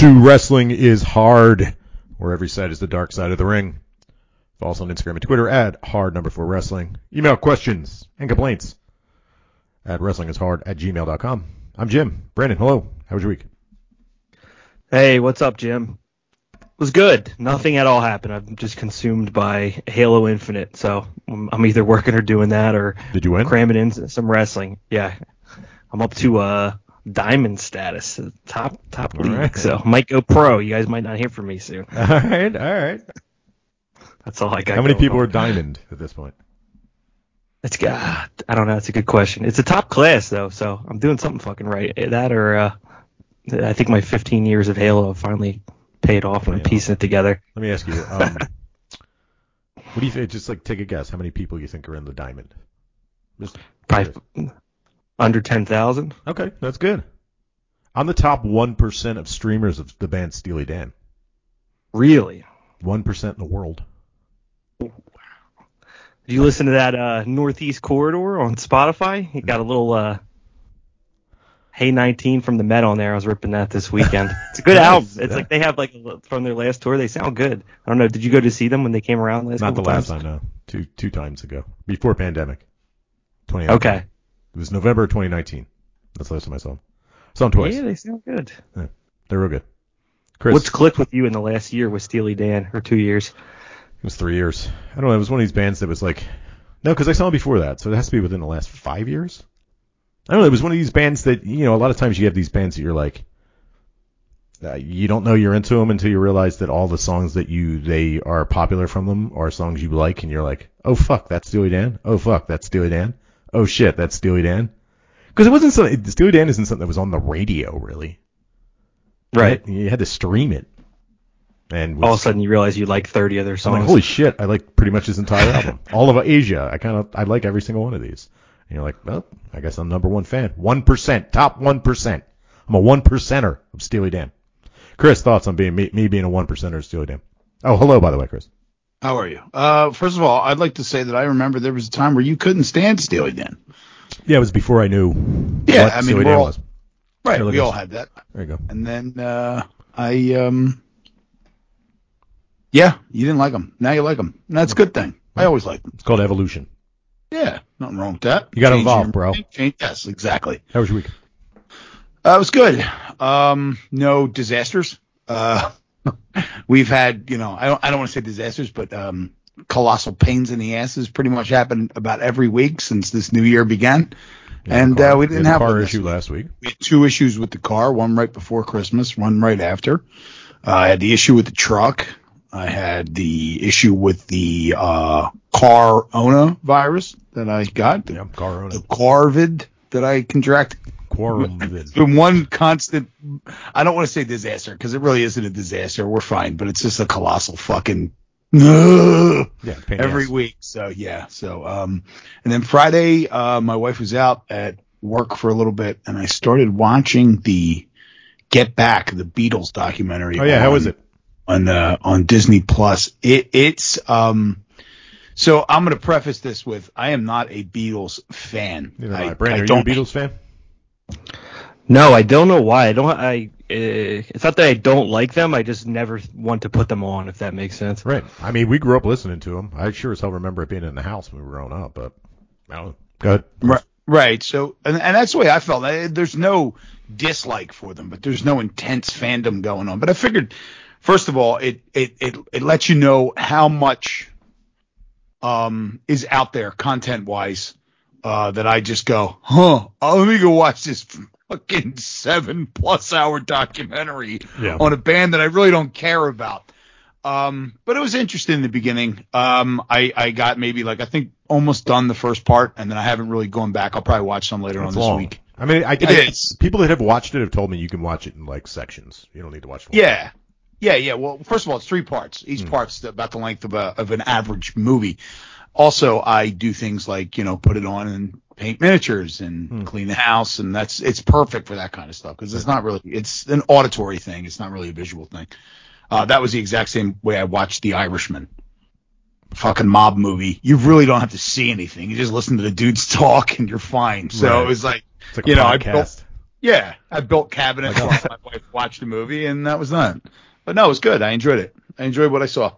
To Wrestling is Hard, where every side is the dark side of the ring. Follow us on Instagram and Twitter at hard number four wrestling. Email questions and complaints at wrestlingishard at gmail.com. I'm Jim. Brandon, hello. How was your week? Hey, what's up, Jim? It was good. Nothing at all happened. I'm just consumed by Halo Infinite, so I'm I'm either working or doing that or Did you win? cramming in some wrestling. Yeah, I'm up to uh diamond status, top top All league. right. So might go pro. You guys might not hear from me soon. All right, all right. That's all I got. How many people on. are diamond at this point? It's got. I don't know. It's a good question. It's a top class though, so I'm doing something fucking right. That or uh, I think my 15 years of Halo have finally paid off and I'm piecing it together. Let me ask you. Um, what do you think? Just like take a guess. How many people you think are in the diamond? Just Probably under 10,000. Okay, that's good. I'm the top one percent of streamers of the band Steely Dan. Really? One percent in the world. Did you listen to that uh, Northeast Corridor on Spotify? He got a little uh, Hey 19 from the Met on there. I was ripping that this weekend. It's a good album. It's yeah. like they have like from their last tour. They sound good. I don't know. Did you go to see them when they came around last Not the last times? time, no. Two two times ago, before pandemic. 20. Okay. It was November 2019. That's the last time I saw them. Saw them twice. Yeah, they sound good. Yeah, They're real good. Chris, What's clicked with you in the last year with Steely Dan or two years? it was three years. I don't know. It was one of these bands that was like, no, because I saw them before that, so it has to be within the last five years. I don't know. It was one of these bands that you know. A lot of times you have these bands that you're like, uh, you don't know you're into them until you realize that all the songs that you they are popular from them are songs you like, and you're like, oh fuck, that's Steely Dan. Oh fuck, that's Steely Dan. Oh shit, that's Steely Dan. Because it wasn't something. Steely Dan isn't something that was on the radio really. Right. You had to stream it. And All of a sudden you realize you like 30 other I'm songs. like, holy shit, I like pretty much his entire album. All of Aja, I kind of, I like every single one of these. And you're like, well, I guess I'm number one fan. One percent, top one percent. I'm a one percenter of Steely Dan. Chris, thoughts on being me, me being a one percenter of Steely Dan? Oh, hello, by the way, Chris. How are you? Uh, first of all, I'd like to say that I remember there was a time where you couldn't stand Steely Dan. Yeah, it was before I knew Yeah, I mean, Steely Dan all- was. Right, Here, we all had that. There you go. And then uh, I, um, yeah, you didn't like them. Now you like them. And that's a good thing. I always liked them. It's called evolution. Yeah, nothing wrong with that. You gotta evolve, your- bro. change- yes, exactly. How was your week? Uh, it was good. Um, no disasters. Uh, we've had, you know, I don't, I don't want to say disasters, but um, colossal pains in the asses pretty much happened about every week since this new year began. Had And, car- uh, we didn't have car issue last week. We had two issues with the car, one right before Christmas, one right after. Uh, I had the issue with the truck. I had the issue with the uh, car owner virus that I got, the, Yeah, car owner. the Corvid that I contracted. Quorum. It's been one constant. I don't want to say disaster because it really isn't a disaster. We're fine, but it's just a colossal fucking Yeah, pain in the every week. So yeah. So um, and then Friday, uh, my wife was out at work for a little bit, and I started watching the Get Back, the Beatles documentary. Oh yeah, how was it? on uh, on Disney Plus. It it's um. So I'm going to preface this with I am not a Beatles fan. I, I. Brandon, I are you a Beatles fan? No, I don't know why. I don't. I. Uh, it's not that I don't like them. I just never want to put them on. If that makes sense. Right. I mean, we grew up listening to them. I sure as hell remember it being in the house when we were growing up, but I don't. Go ahead. Right. Right. So, and, and that's the way I felt. I- There's no dislike for them, but there's no intense fandom going on. But I figured, first of all, it it it, it lets you know how much um is out there content wise. Uh, that I just go, huh? Oh, let me go watch this fucking seven plus hour documentary Yeah. on a band that I really don't care about. Um, but it was interesting in the beginning. Um, I, I got maybe like, I think almost done the first part and then I haven't really gone back. I'll probably watch some later It's on this long. week. I mean, I, It I- is. People that have watched it have told me you can watch it in like sections. You don't need to watch. the whole Yeah. Yeah. Yeah. Well, first of all, it's three parts. Each Hmm. part's about the length of a, of an average movie. Also, I do things like, you know, put it on and paint miniatures and Hmm. clean the house. And that's, it's perfect for that kind of stuff because it's not really, it's an auditory thing. It's not really a visual thing. Uh, that was the exact same way I watched The Irishman. Fucking mob movie. You really don't have to see anything. You just listen to the dudes talk and you're fine. So Right. it was like, like You know, I built, Yeah, I built cabinets while my wife watched the movie, and that was that. But no, it was good. I enjoyed it. I enjoyed what I saw.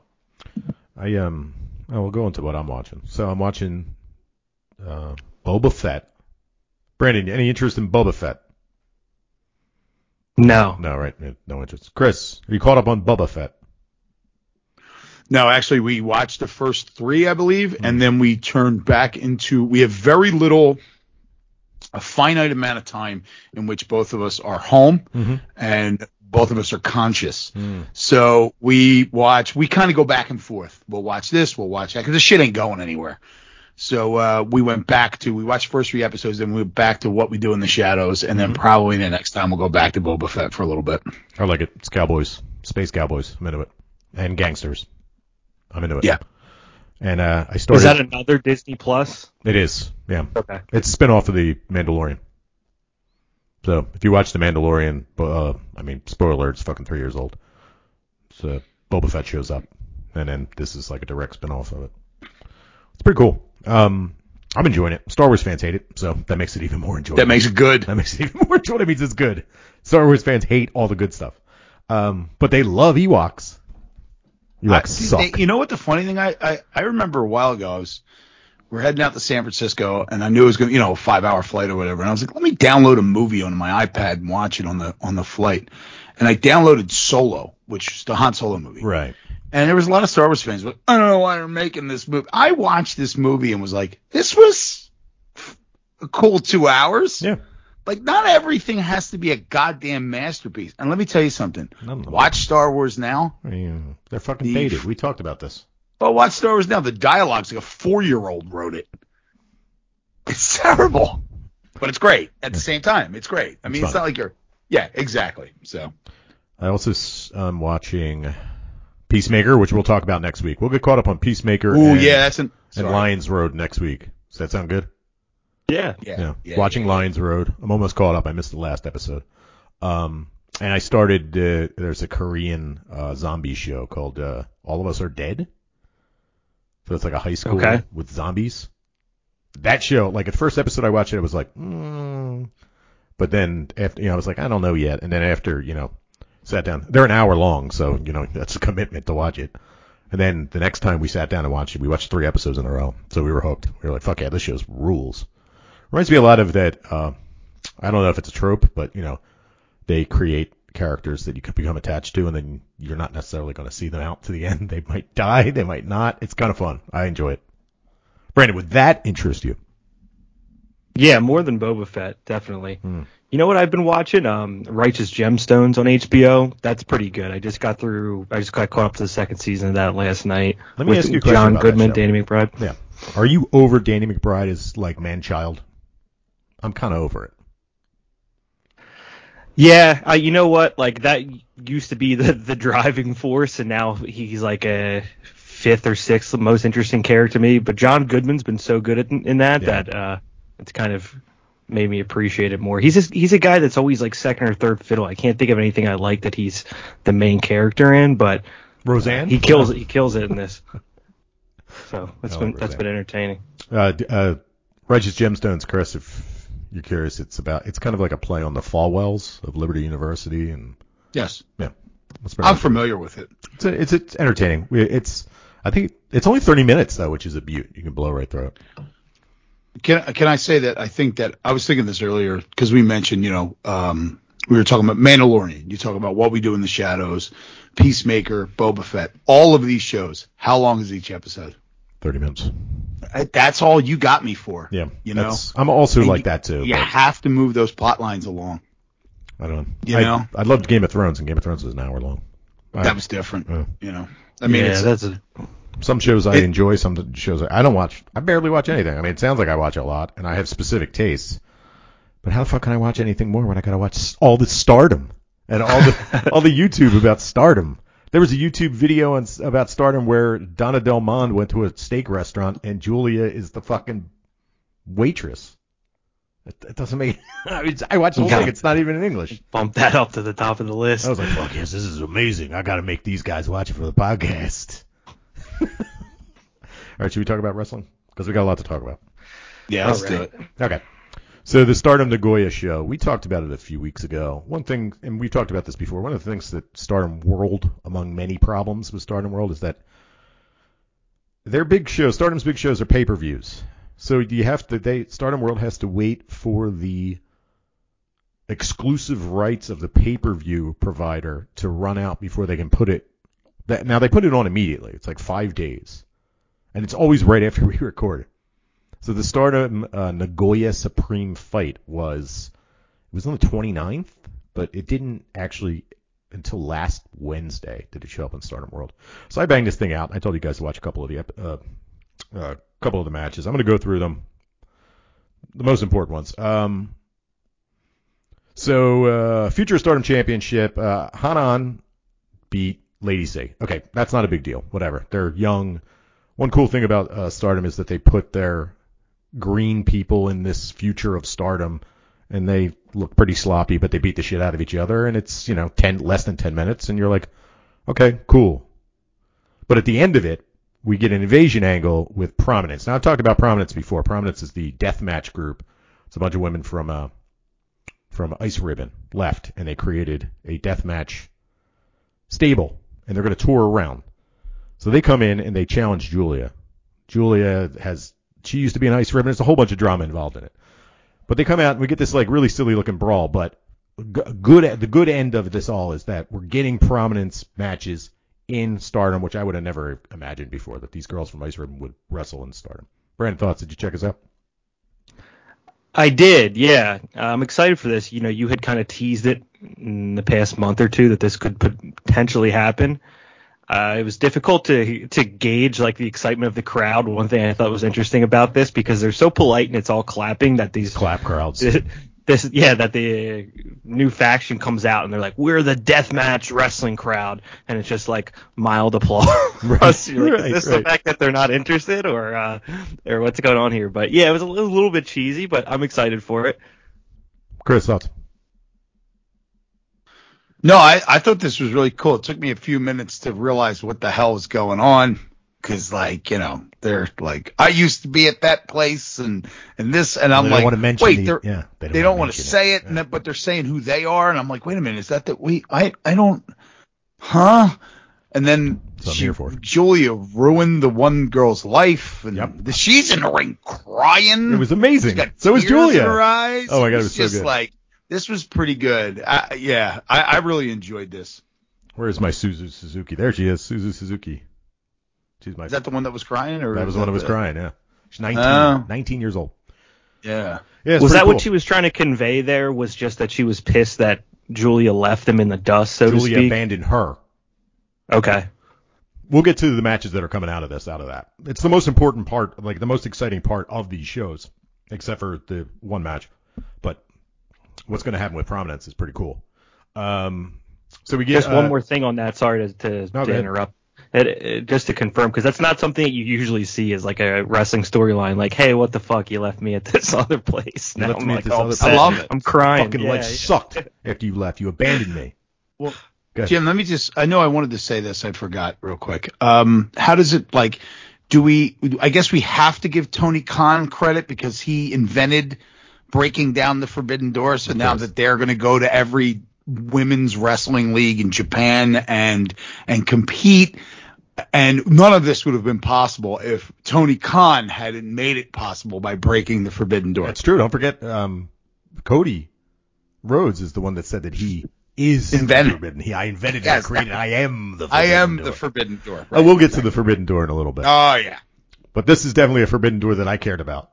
I um, I will go into what I'm watching. So I'm watching uh, Boba Fett. Brandon, any interest in Boba Fett? No. No, right? No interest. Chris, are you caught up on Boba Fett? No, actually, we watched the first three, I believe, and then we turned back into. We have very little, a finite amount of time in which both of us are home, Mm-hmm. and both of us are conscious. Mm. So we watch. We kind of go back and forth. We'll watch this. We'll watch that because the shit ain't going anywhere. So uh, we went back to we watched the first three episodes, then we went back to what we do in the shadows, and then probably the next time we'll go back to Boba Fett for a little bit. I like it. It's cowboys, space cowboys. I'm into it, and gangsters. I'm into it. Yeah. And uh, I started. Is that another Disney Plus? it is. Yeah. Okay. It's a spin-off of the Mandalorian. So if you watch the Mandalorian, uh, I mean, spoiler alert, it's fucking three years old. So Boba Fett shows up, and then this is like a direct spin-off of it. It's pretty cool. Um, I'm enjoying it. Star Wars fans hate it, so that makes it even more enjoyable. That makes it good. That makes it even more enjoyable. It means it's good. Star Wars fans hate all the good stuff, um, but they love Ewoks. Ewoks I- suck. they- you know what the funny thing I, I I remember a while ago I was we're heading out to San Francisco and I knew it was going to you know a five hour flight or whatever and I was like let me download a movie on my iPad and watch it on the on the flight and I downloaded Solo which is the Han Solo movie right. And there was a lot of Star Wars fans but I don't know why they're making this movie I watched this movie and was like this was a cool two hours Yeah. like not everything has to be a goddamn masterpiece and let me tell you something watch Star Wars now mean, they're fucking The- dated. We talked about this. But watch Star Wars now. The dialogue's like a four year old wrote it. It's terrible. But it's great at the same time. It's great. I mean, It's it's, not like you're. Yeah, exactly. So I also am watching Peacemaker, which we'll talk about next week. We'll get caught up on Peacemaker Ooh, and, yeah, that's an. and. Lions Road next week. Does that sound good? Yeah. Yeah, yeah, watching yeah. Lions Road. I'm almost caught up. I missed the last episode. Um, and I started. Uh, there's a Korean uh, zombie show called uh, All of Us Are Dead. So it's like a high school Okay. with zombies. That show, like at first episode I watched it, I was like, mm. but then after, you know, I was like, I don't know yet. And then after, you know, sat down. They're an hour long, so you know that's a commitment to watch it. And then the next time we sat down and watched it, we watched three episodes in a row, so we were hooked. We were like, "Fuck yeah, this show's rules." Reminds me a lot of that. Uh, I don't know if it's a trope, but you know, they create characters that you could become attached to, and then you're not necessarily going to see them out to the end. They might die, they might not. It's kind of fun. I enjoy it. Brandon, would that interest you? Yeah, more than Boba Fett, definitely. Hmm. You know what I've been watching? Um, Righteous Gemstones on HBO. That's pretty good. I just got through. I just got caught up to the second season of that last night. Let me ask you a question John Goodman. Danny McBride. Yeah. Are you over Danny McBride as like man child? I'm kind of over it. Yeah, uh, you know what? Like that used to be the the driving force, and now he's like a fifth or sixth most interesting character to me. But John Goodman's been so good at, in that Yeah. that uh, it's kind of made me appreciate it more. He's just, he's a guy that's always like second or third fiddle. I can't think of anything I like that he's the main character in, but Roseanne? he kills it. He kills it in this. So that's I been like that's Roseanne. been entertaining. Uh, uh, Righteous Gemstones, Chris, if you're curious, it's about, it's kind of like a play on the Falwells of Liberty University, and Yes, yeah, I'm familiar with it. It's, it's it's entertaining. It's I think it's only 30 minutes though, which is a beaut. You can blow right through it. Can can I say that I think that I was thinking this earlier because we mentioned you know um, we were talking about Mandalorian. You talk about what we do in the shadows, Peacemaker, Boba Fett, all of these shows. How long is each episode? 30 minutes. That's all you got me for. Yeah, You know? I'm also And like you- that too. You but have to move those plot lines along. I don't know. You I, know? I loved Game of Thrones, and Game of Thrones was an hour long. I- That was different. Yeah. You know, I mean, yeah, it's, that's a, some shows I It- enjoy, some shows I, I don't watch. I barely watch anything. I mean, it sounds like I watch a lot, and I have specific tastes. But how the fuck can I watch anything more when I gotta watch all the Stardom and all the all the YouTube about Stardom? There was a YouTube video on, about Stardom where Donna Del Mondo went to a steak restaurant and Giulia is the fucking waitress. It, it doesn't make. I, mean, I watched the whole thing. It's not even in English. bump that up to the top of the list. I was like, fuck yes, this is amazing. I got to make these guys watch it for the podcast. All right, should we talk about wrestling? Because we got a lot to talk about. yeah, let's All do it. Okay. So the Stardom Nagoya show, we talked about it a few weeks ago. One thing, and we've talked about this before. One of the things that Stardom World, among many problems with Stardom World, is that their big shows, Stardom's big shows, are pay-per-views. So you have to, they Stardom World has to wait for the exclusive rights of the pay-per-view provider to run out before they can put it. That, now they put it on immediately. It's like five days, and it's always right after we record. So the Stardom uh, Nagoya Supreme fight was it was on the 29th, but it didn't actually until last Wednesday did it show up on Stardom World. So I banged this thing out. I told you guys to watch a couple of the uh, uh, couple of the matches. I'm going to go through them, the most important ones. Um, so uh, future Stardom Championship, uh, Hanan beat Lady C. Okay, that's not a big deal. Whatever. They're young. One cool thing about uh, Stardom is that they put their green people in this future of Stardom, and they look pretty sloppy, but they beat the shit out of each other, and it's you know ten less than ten minutes, and you're like, okay, cool. But at the end of it, we get an invasion angle with Prominence. Now I've talked about Prominence before. Prominence is the death match group. It's a bunch of women from uh, from Ice Ribbon left, and they created a death match stable, and they're going to tour around. So they come in and they challenge Giulia. Giulia has she used to be an Ice Ribbon. There's a whole bunch of drama involved in it. But they come out and we get this like really silly looking brawl. But good the good end of this all is that we're getting prominence matches in Stardom, which I would have never imagined before that these girls from Ice Ribbon would wrestle in Stardom. Brandon, thoughts? Did you check us out? I did, yeah. I'm excited for this. You know, you had kind of teased it in the past month or two that this could potentially happen. Uh, it was difficult to to gauge like the excitement of the crowd. One thing I thought was interesting about this because they're so polite and it's all clapping that these clap crowds. this yeah that the new faction comes out and they're like we're the deathmatch wrestling crowd and it's just like mild applause. right, like, is this right. the fact that they're not interested or uh, or what's going on here? But yeah, it was a little, a little bit cheesy, but I'm excited for it. Chris, thoughts? No, I, I thought this was really cool. It took me a few minutes to realize what the hell was going on. Cause like, you know, they're like, I used to be at that place and, and this, and I'm like, wait, the, yeah, they don't, don't want to say it, it yeah. but they're saying who they are. And I'm like, wait a minute, is that that we, I, I don't, huh? And then she, Giulia ruined the one girl's life, and yep. she's in the ring crying. It was amazing. so was Giulia. In her eyes. Oh my god, it was, was just good. like this was pretty good. I, yeah, I, I really enjoyed this. Where's my Suzu Suzuki? There she is, Suzu Suzuki. She's my. Is that the one that was crying, or that was the one that was crying? Yeah, she's 19, uh, 19 years old. Yeah. Yeah. Was that cool. what she was trying to convey there? Was just that she was pissed that Giulia left them in the dust, so Giulia to speak. abandoned her. Okay. We'll get to the matches that are coming out of this. Out of that, it's the most important part, like the most exciting part of these shows, except for the one match. But what's going to happen with prominence is pretty cool. Um, so we get just uh, one more thing on that. Sorry to, to, no, to interrupt. It, it, just to confirm, because that's not something that you usually see as like a wrestling storyline. Like, hey, what the fuck? You left me at this other place. Now I'm like, I love it. I'm crying. Fucking yeah. life sucked after you left. You abandoned me. Well, Jim, let me just. I know I wanted to say this. I forgot real quick. Um, how does it like? Do we? I guess we have to give Tony Khan credit because he invented breaking down the forbidden door. So now that they're going to go to every women's wrestling league in Japan and and compete. And none of this would have been possible if Tony Khan hadn't made it possible by breaking the forbidden door. That's true. Don't forget, um, Cody Rhodes is the one that said that he is invented. Forbidden. He, I invented yes, it, created. I am the. I am door. the forbidden door. Right, we'll get to the forbidden door in a little bit. Oh yeah. But this is definitely a forbidden door that I cared about.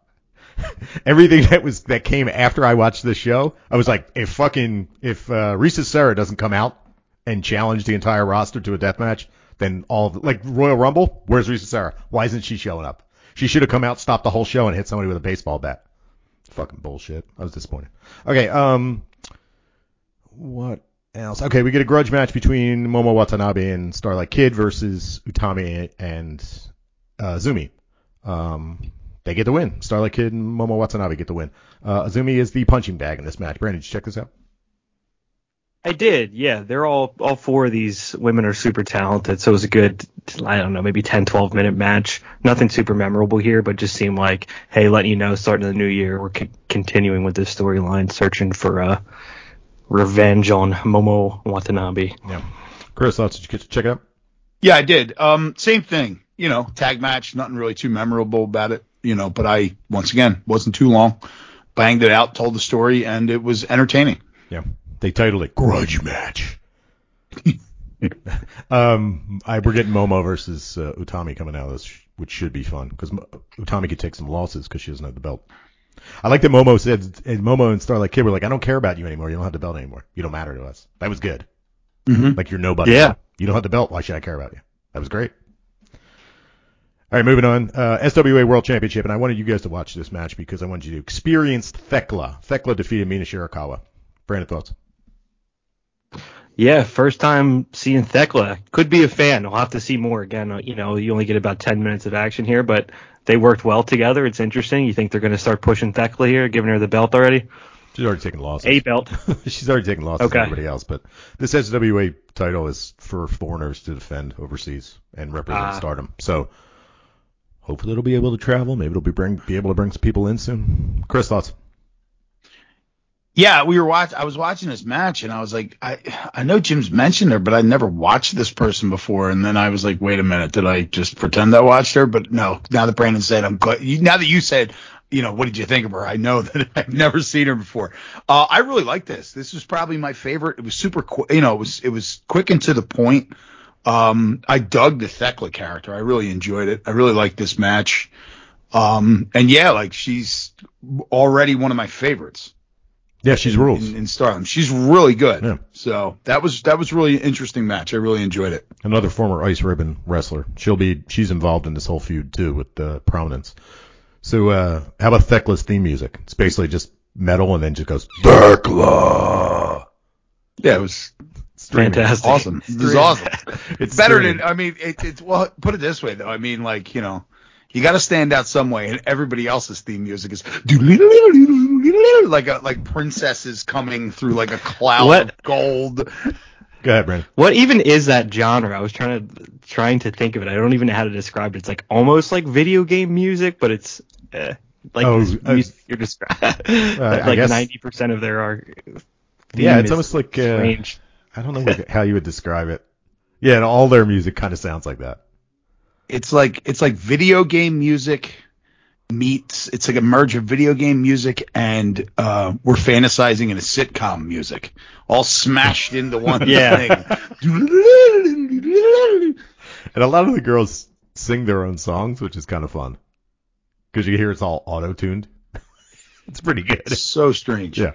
everything that was that came after I watched the show, I was like, if fucking if uh, Risa Sera doesn't come out and challenge the entire roster to a death match, then all the, like Royal Rumble, where's Risa Sera? Why isn't she showing up? She should have come out, stopped the whole show, and hit somebody with a baseball bat. Fucking bullshit. I was disappointed. Okay, um, what else? Okay, we get a grudge match between Momo Watanabe and Starlight Kid versus Utami and uh, Zumi. Um, they get the win. Starlight Kid and Momo Watanabe get the win. Uh, Azumi is the punching bag in this match. Brandon, did you check this out? I did, yeah. They're all all four of these women are super talented, so it was a good I don't know, maybe 10 12 minute match. Nothing super memorable here, but just seemed like hey, letting you know starting the new year, we're c- continuing with this storyline searching for uh revenge on Momo Watanabe. Yeah. Chris, thoughts did you get to check out? Yeah, I did. Um, same thing. You know, tag match, nothing really too memorable about it. You know, but I once again wasn't too long, banged it out, told the story, and it was entertaining. Yeah. They titled it Grudge Match. um, I we're getting Momo versus uh, Utami coming out of this, which should be fun because Utami could take some losses because she doesn't have the belt. I like that Momo said, and Momo and Starlight Kid were like, "I don't care about you anymore. You don't have the belt anymore. You don't matter to us." That was good. Mm-hmm. Like you're nobody. Yeah. You don't have the belt. Why should I care about you? That was great. All right, moving on. Uh, SWA World Championship, and I wanted you guys to watch this match because I wanted you to experience Thekla. Thekla defeated Mina Shirakawa. Brandon, thoughts? Yeah, first time seeing Thekla. Could be a fan. We'll have to see more again. You know, you only get about 10 minutes of action here, but they worked well together. It's interesting. You think they're going to start pushing Thekla here, giving her the belt already? She's already taken losses. A belt. She's already taken losses Okay. to everybody else, but this SWA title is for foreigners to defend overseas and represent Ah. Stardom. So hopefully it'll be able to travel. Maybe it'll be bring be able to bring some people in soon. Chris, thoughts? Yeah, we were watch. I was watching this match, and I was like, I I know Jim's mentioned her, but I never watched this person before. And then I was like, wait a minute, did I just pretend I watched her? But no. Now that Brandon said, I'm glad. Now that you said, you know, what did you think of her? I know that I've never seen her before. Uh, I really like this. This was probably my favorite. It was super, qu- you know, it was it was quick and to the point. Um, I dug the Thekla character. I really enjoyed it. I really liked this match. Um, and yeah, like she's already one of my favorites Yeah, she's rules. in, in Stardom. She's really good. Yeah. So that was that was really an interesting match. I really enjoyed it. Another former Ice Ribbon wrestler. She'll be she's involved in this whole feud too with uh, prominence. So uh, how about Thekla's theme music? It's basically just metal and then just goes Thekla. Yeah, it was Fantastic. awesome. It was awesome. It's Better streaming. than I mean, it, it's well. Put it this way though. I mean, like you know, you got to stand out some way, and everybody else's theme music is like a, like princesses coming through like a cloud What? of gold. Go ahead, Brandon. What even is that genre? I was trying to trying to think of it. I don't even know how to describe it. It's like almost like video game music, but it's uh, like Oh, this uh, music you're describing. I like ninety percent of their are. Yeah, it's almost like uh, strange. I don't know what, how you would describe it. Yeah, and all their music kind of sounds like that. It's like it's like video game music meets. It's like a merge of video game music and uh, we're fantasizing in a sitcom music, all smashed into one Yeah. thing. And a lot of the girls sing their own songs, which is kind of fun because you hear it's all auto tuned. it's pretty good. It's so strange. Yeah.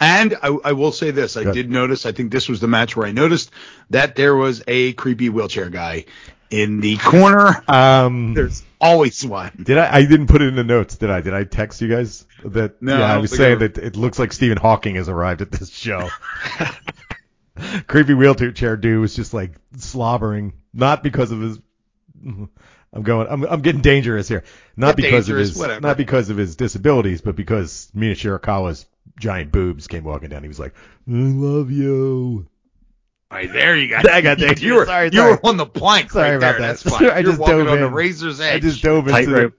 And I, I will say this: I Good. did notice. I think this was the match where I noticed that there was a creepy wheelchair guy in the corner. Um, There's always one. did I? I didn't put it in the notes, did I? Did I text you guys that? No, yeah, I I was saying that it looks like Stephen Hawking has arrived at this show. Creepy wheelchair dude was just like slobbering, not because of his. I'm going. I'm, I'm getting dangerous here. Not Get because of his. whatever. Not because of his disabilities, but because Mina Shirakawa's giant boobs came walking down. He was like, "I love you." Right, there you go. I got dangerous. You were, Sorry, you sorry. were on the plank Sorry right about there. that. That's fine. I You're just dove on the razor's edge. I just dove into the,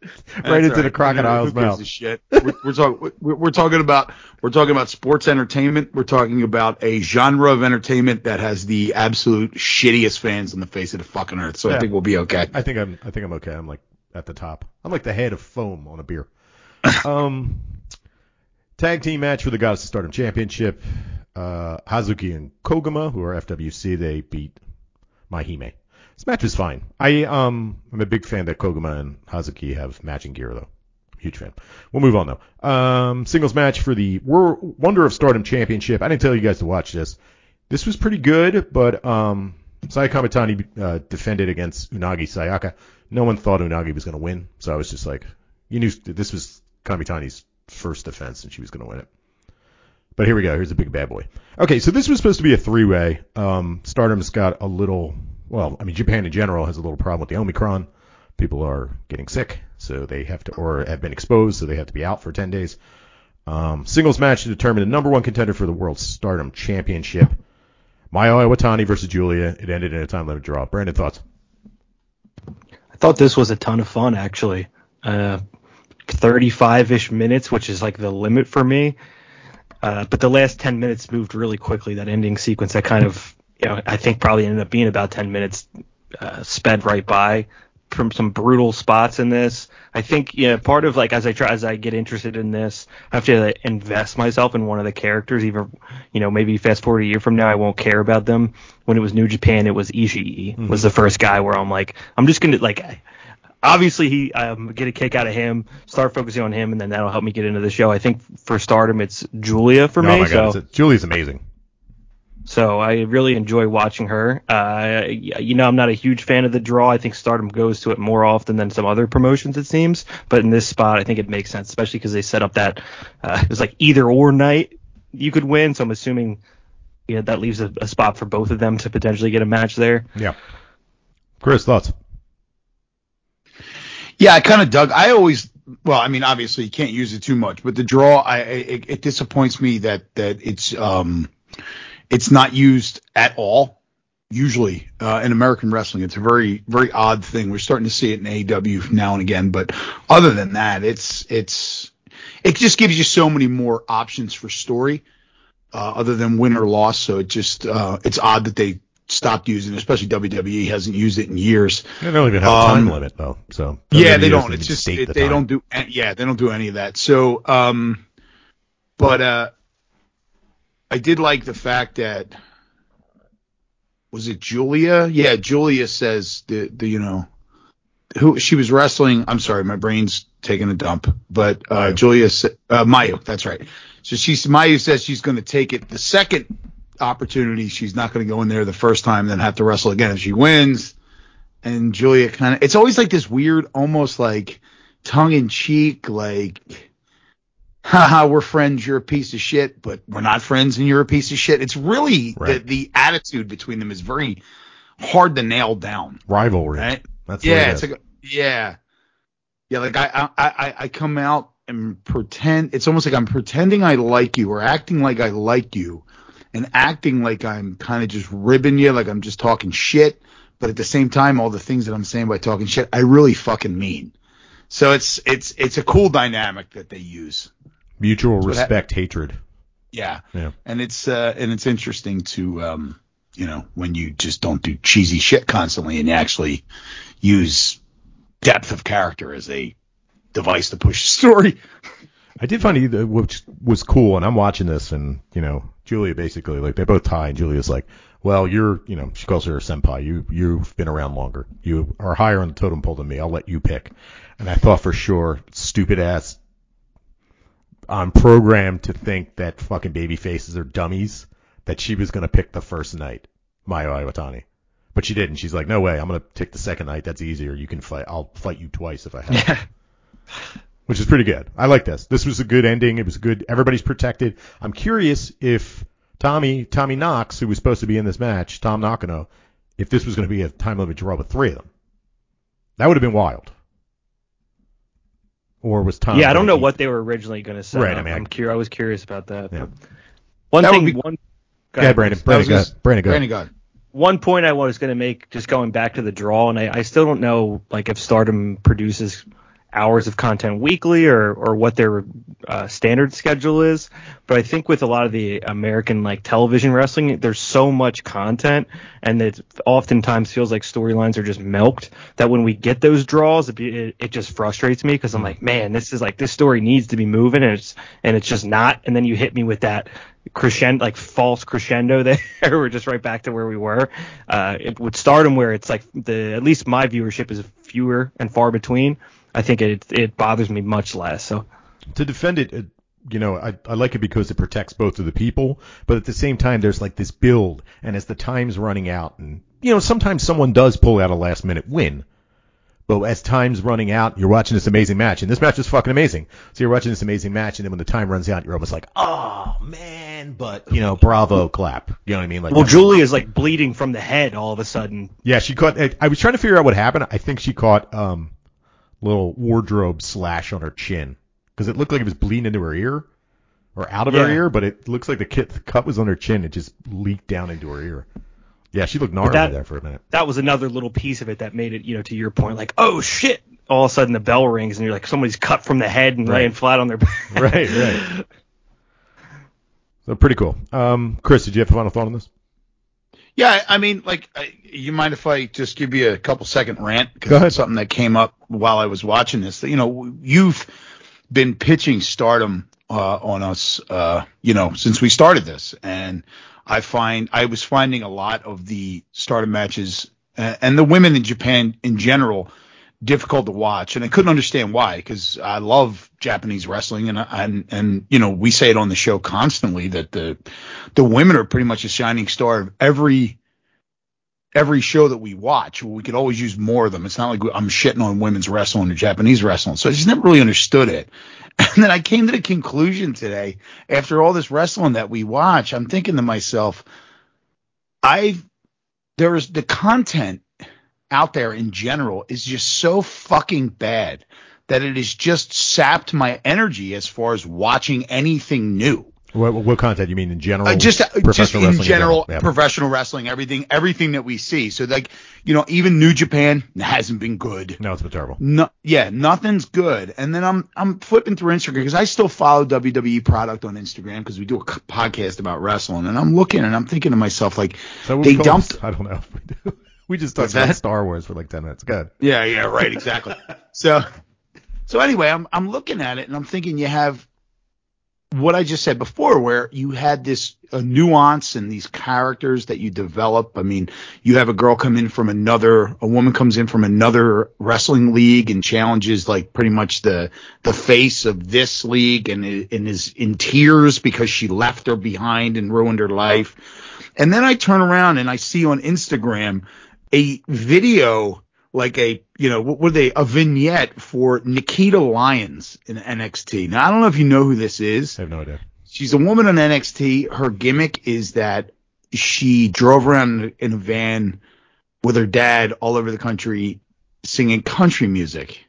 right into the crocodile's mouth. shit? We're, we're talking. We're, we're talking about. We're talking about sports entertainment. We're talking about a genre of entertainment that has the absolute shittiest fans on the face of the fucking earth. So Yeah. I think we'll be okay. I think I'm I think I'm okay. I'm like at the top. I'm like the head of foam on a beer. um, tag team match for the Goddess of Stardom Championship. Uh, Hazuki and Koguma, who are FWC, they beat MaiHime. This match was fine. I um I'm a big fan that Koguma and Hazuki have matching gear though. Huge fan. We'll move on though. Um, singles match for the Wonder of Stardom Championship. I didn't tell you guys to watch this. This was pretty good, but um, Saya Kamitani uh, defended against Unagi Sayaka. No one thought Unagi was going to win, so I was just like, you knew this was Kamitani's first defense, and she was going to win it. But here we go. Here's a big bad boy. Okay, so this was supposed to be a three-way. Um, Stardom's got a little, well, I mean, Japan in general has a little problem with the Omicron. People are getting sick, so they have to, or have been exposed, so they have to be out for 10 days. Um, singles match to determine the number one contender for the World Stardom Championship. Mayu Iwatani versus Giulia. It ended in a time limit draw. Brandon, thoughts? I thought this was a ton of fun actually. Uh, 35-ish minutes, which is like the limit for me. Uh, but the last 10 minutes moved really quickly. That ending sequence, that kind of, you know, I think probably ended up being about 10 minutes, uh, sped right by from some brutal spots in this. I think, yeah, part of like as I try, as I get interested in this, I have to like, invest myself in one of the characters. Even, you know, maybe fast forward a year from now, I won't care about them. When it was New Japan, it was Ishii Mm-hmm. was the first guy where I'm like, I'm just gonna like. Obviously, he um, get a kick out of him. Start focusing on him, and then that'll help me get into the show. I think for Stardom, it's Giulia for oh me. my so god, it's- Giulia's amazing. so I really enjoy watching her. Uh, you know, I'm not a huge fan of the draw. I think Stardom goes to it more often than some other promotions, it seems. But in this spot, I think it makes sense, especially because they set up that uh, it was like either or night you could win. So I'm assuming yeah, that leaves a, a spot for both of them to potentially get a match there. Yeah. Chris, thoughts? Yeah, I kind of dug. I always, well, I mean, obviously you can't use it too much, but the draw, I it, it disappoints me that that it's um it's not used at all. Usually uh, in American wrestling, it's a very very odd thing. We're starting to see it in AEW now and again, but other than that, it's it's it just gives you so many more options for story. Uh, other than win or loss, so it just uh, it's odd that they stopped using, it, especially WWE hasn't used it in years. They don't even have a time Um, limit though, so Yeah, they don't. It's just it, the they time. don't do. Yeah, they don't do any of that. So, um, but uh, I did like the fact that was it Giulia? Yeah, Giulia says the the you know who she was wrestling. I'm sorry, my brain's taking a dump. But uh, Giulia uh, Mayu, that's right. So she's Mayu says she's going to take it the second opportunity. She's not going to go in there the first time, then have to wrestle again if she wins and Giulia kind of it's always like this weird almost like tongue in cheek like haha we're friends you're a piece of shit but we're not friends and you're a piece of shit it's really Right. the, the attitude between them is very hard to nail down rivalry. right That's yeah it it's like yeah yeah like I, I i i come out and pretend it's almost like i'm pretending i like you or acting like i like you and acting like i'm kind of just ribbing you like i'm just talking shit but at the same time all the things that i'm saying by talking shit i really fucking mean so it's it's it's a cool dynamic that they use Mutual hap- respect, hatred. yeah Yeah. and it's uh and it's interesting to um you know when you just don't do cheesy shit constantly and you actually use depth of character as a device to push a story I did find either uh, which was cool, and I'm watching this, and you know, Giulia basically like they both tie, and Giulia's like, "Well, you're, you know, she calls her a senpai. You, you've been around longer. You are higher on the totem pole than me. I'll let you pick." And I thought for sure, stupid ass, I'm programmed to think that fucking baby faces are dummies. That she was gonna pick the first night, Mayu Iwatani. But she didn't. She's like, no way. I'm gonna take the second night. That's easier. You can fight. I'll fight you twice if I have. to." which is pretty good. I like this. This was a good ending. It was good. Everybody's protected. I'm curious if Tommy Tommy Knox, who was supposed to be in this match, Tam Nakano, if this was going to be a time limit draw with three of them. That would have been wild. Or was Tom? yeah, I don't know keep- what they were originally going to say. Right, I mean, I- I'm curious. I was curious about that. Yeah. One That thing, be- one. Go ahead, Brandon. Brandon, was go. just- Brandon, go. Brandon God. one point I was going to make, just going back to the draw, and I, I still don't know like if Stardom produces hours of content weekly or or what their uh, standard schedule is. But I think with a lot of the American like television wrestling, there's so much content, and it oftentimes feels like storylines are just milked. That when we get those draws, it, it, it just frustrates me because I'm like, man, this is like this story needs to be moving, and it's and it's just not. And then you hit me with that crescendo, like false crescendo there. We're just right back to where we were. Uh, it would stardom where it's like the at least my viewership is fewer and far between. I think it it bothers me much less. So to defend it, it you know, I, I like it because it protects both of the people, but at the same time, there's like this build, and as the time's running out, and you know, sometimes someone does pull out a last minute win, but as time's running out, you're watching this amazing match, and this match is fucking amazing. So you're watching this amazing match, and then when the time runs out, you're almost like, oh man, but you know, bravo, clap. You know what I mean? Like, well, Julie is like bleeding from the head all of a sudden. yeah, she caught. I- I was trying to figure out what happened. I think she caught um little wardrobe slash on her chin because it looked like it was bleeding into her ear. or out of her ear, but it looks like the, kit, the cut was on her chin. It just leaked down into her ear. Yeah, she looked gnarly that- there for a minute. That was another little piece of it that made it, you know, to your point, like, oh shit! All of a sudden the bell rings and you're like, somebody's cut from the head and Right. laying flat on their back. Right, right. So pretty cool. Um, Chris, did you have a final thought on this? Yeah, I mean, like, I, you mind if I just give you a couple second rant? Go ahead. Something that came up while I was watching this. You know, you've been pitching Stardom uh, on us, uh, you know, since we started this, and I find I was finding a lot of the Stardom matches uh, and the women in Japan in general difficult to watch, and I couldn't understand why because I love Japanese wrestling, and and and you know we say it on the show constantly that the the women are pretty much a shining star of every every show that we watch. We could always use more of them. It's not like I'm shitting on women's wrestling or Japanese wrestling, so I just never really understood it. And then I came to the conclusion today, after all this wrestling that we watch, I'm thinking to myself, I there is the content out there in general is just so fucking bad that it has just sapped my energy as far as watching anything new. What, what content you mean in general? Uh, just uh, just professional in wrestling general, Yeah. professional wrestling, everything, everything that we see. So like, you know, even New Japan hasn't been good. no, it's been terrible. No, yeah, nothing's good. And then I'm I'm flipping through Instagram because I still follow WWE product on Instagram because we do a podcast about wrestling, and I'm looking and I'm thinking to myself like, So they dumped. I don't know. If we just talked What's about that? Star Wars for like ten minutes. Good. Yeah, yeah, right, exactly. so, so anyway, I'm I'm looking at it and I'm thinking you have what I just said before, where you had this uh, nuance and these characters that you develop. I mean, you have a girl come in from another, a woman comes in from another wrestling league and challenges like pretty much the the face of this league and and is in tears because she left her behind and ruined her life. And then I turn around and I see on Instagram a video like a you know what were they a vignette for Nikita Lyons in NXT. Now I don't know if you know who this is. I have no idea. She's a woman on NXT. Her gimmick is that she drove around in a van with her dad all over the country singing country music.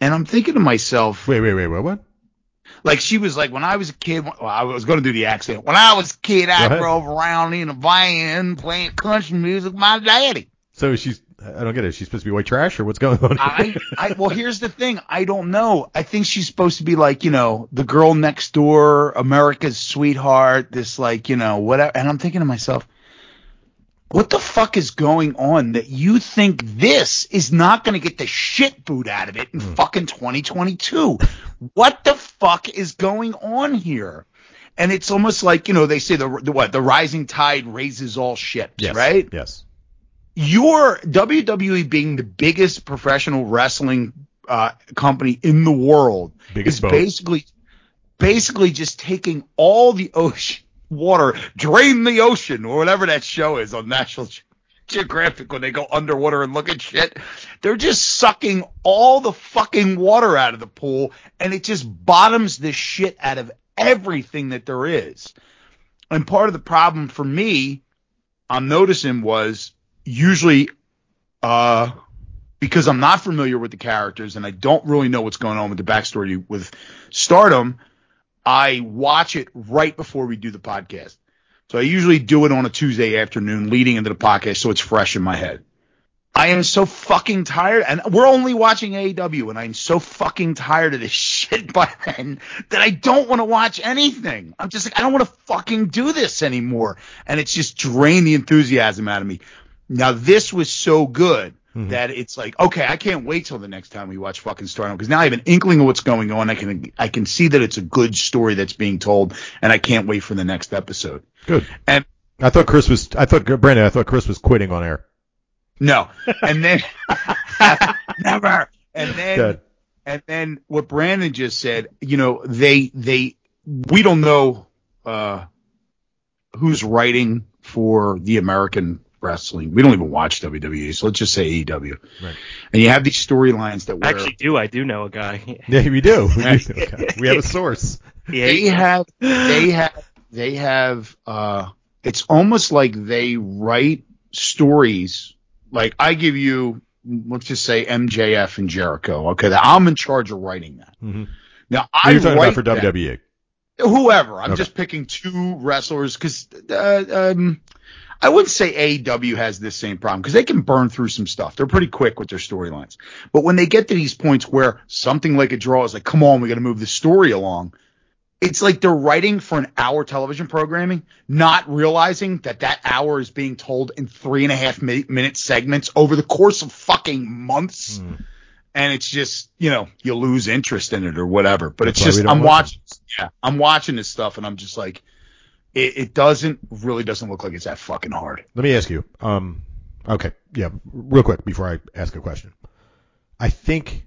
And I'm thinking to myself, Wait, wait, wait, what? What? Like she was like when I was a kid. Well, I was going to do the accent. When I was a kid, I drove around in a van playing country music with my daddy. So she's. I don't get it. She's supposed to be white trash, or what's going on? I, I, well, here's the thing. I don't know. I think she's supposed to be like, you know, the girl next door, America's sweetheart, this like, you know, whatever. And I'm thinking to myself, what the fuck is going on that you think this is not going to get the shit boot out of it in fucking 2022? What the fuck is going on here? And it's almost like, you know, they say the, the what, the rising tide raises all ships, yes. right? Yes. your WWE being the biggest professional wrestling uh, company in the world Biggest is boat. basically basically just taking all the ocean water, drain the ocean, or whatever that show is on National Ge- Geographic when they go underwater and look at shit. They're just sucking all the fucking water out of the pool, and it just bottoms the shit out of everything that there is. And part of the problem for me, I'm noticing was usually uh because I'm not familiar with the characters and I don't really know what's going on with the backstory with Stardom, I watch it right before we do the podcast. So I usually do it on a Tuesday afternoon leading into the podcast so it's fresh in my head. I am so fucking tired and we're only watching AEW and I'm so fucking tired of this shit by then that I don't want to watch anything. I'm just like, I don't want to fucking do this anymore. And it's just drained the enthusiasm out of me. Now this was so good that it's like, okay, I can't wait till the next time we watch fucking Stardom because now I have an inkling of what's going on. I can I can see that it's a good story that's being told, and I can't wait for the next episode. Good. And I thought Chris was. I thought Brandon. I thought Chris was quitting on air. no, and then never, and then Good. and then what Brandon just said, you know, they they we don't know uh who's writing for the American wrestling. We don't even watch WWE, so let's just say AEW. Right. And you have these storylines that were Actually, do I do know a guy? Yeah, we do. We, do. Okay. we have a source. they have they have they have uh it's almost like they write stories like I give you let's just say MJF and Jericho. Okay, that I'm in charge of writing that. Mhm. Now I You're talking write about for E. that- WWE. whoever. I'm Okay. just picking two wrestlers because uh, um, I wouldn't say AEW has this same problem because they can burn through some stuff. They're pretty quick with their storylines. But when they get to these points where something like a draw is like, come on, we got to move the story along. It's like they're writing for an hour television programming, not realizing that that hour is being told in three and a half mi- minute segments over the course of fucking months. Hmm. And it's just, you know, you lose interest in it or whatever. But That's it's just, I'm watch watching, yeah, I'm watching this stuff and I'm just like, it, it doesn't, really doesn't look like it's that fucking hard. Let me ask you. Um, okay, yeah, real quick before I ask a question. I think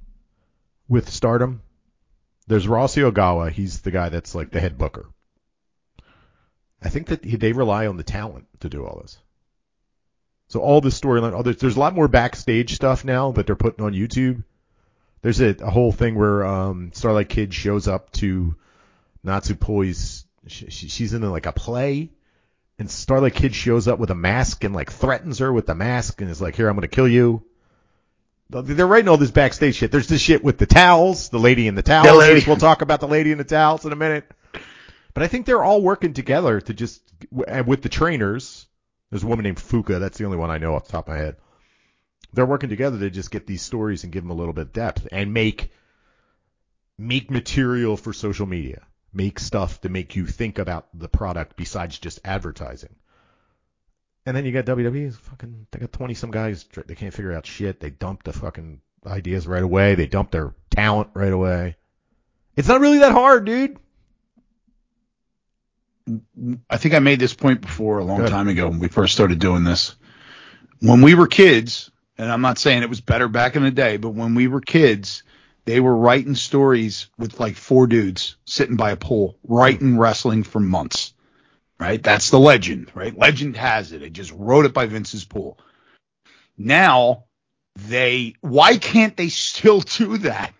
with Stardom, there's Rossy Ogawa. He's the guy that's like the head booker. I think that he, they rely on the talent to do all this. So all this storyline, all this, there's a lot more backstage stuff now that they're putting on YouTube. There's a, a whole thing where um, Starlight Kid shows up to Natsupoi's. She, she, she's in like a play, and Starlight Kid shows up with a mask and like threatens her with the mask and is like, "Here, I'm gonna kill you." They're writing all this backstage shit. There's this shit with the towels, the lady in the towels. The. We'll talk about the lady in the towels in a minute. But I think they're all working together to just and with the trainers. There's a woman named Fuka. That's the only one I know off the top of my head. They're working together to just get these stories and give them a little bit of depth and make make material for social media. Make stuff to make you think about the product besides just advertising. And then you got WWE. Fucking, they got twenty some guys. They can't figure out shit. They dump the fucking ideas right away. They dump their talent right away. It's not really that hard, dude. I think I made this point before a long Good. time ago when we first started doing this. When we were kids, and I'm not saying it was better back in the day, but when we were kids, they were writing stories with like four dudes sitting by a pool, writing wrestling for months. Right? That's the legend, right? Legend has it. They just wrote it by Vince's pool. Now they, why can't they still do that?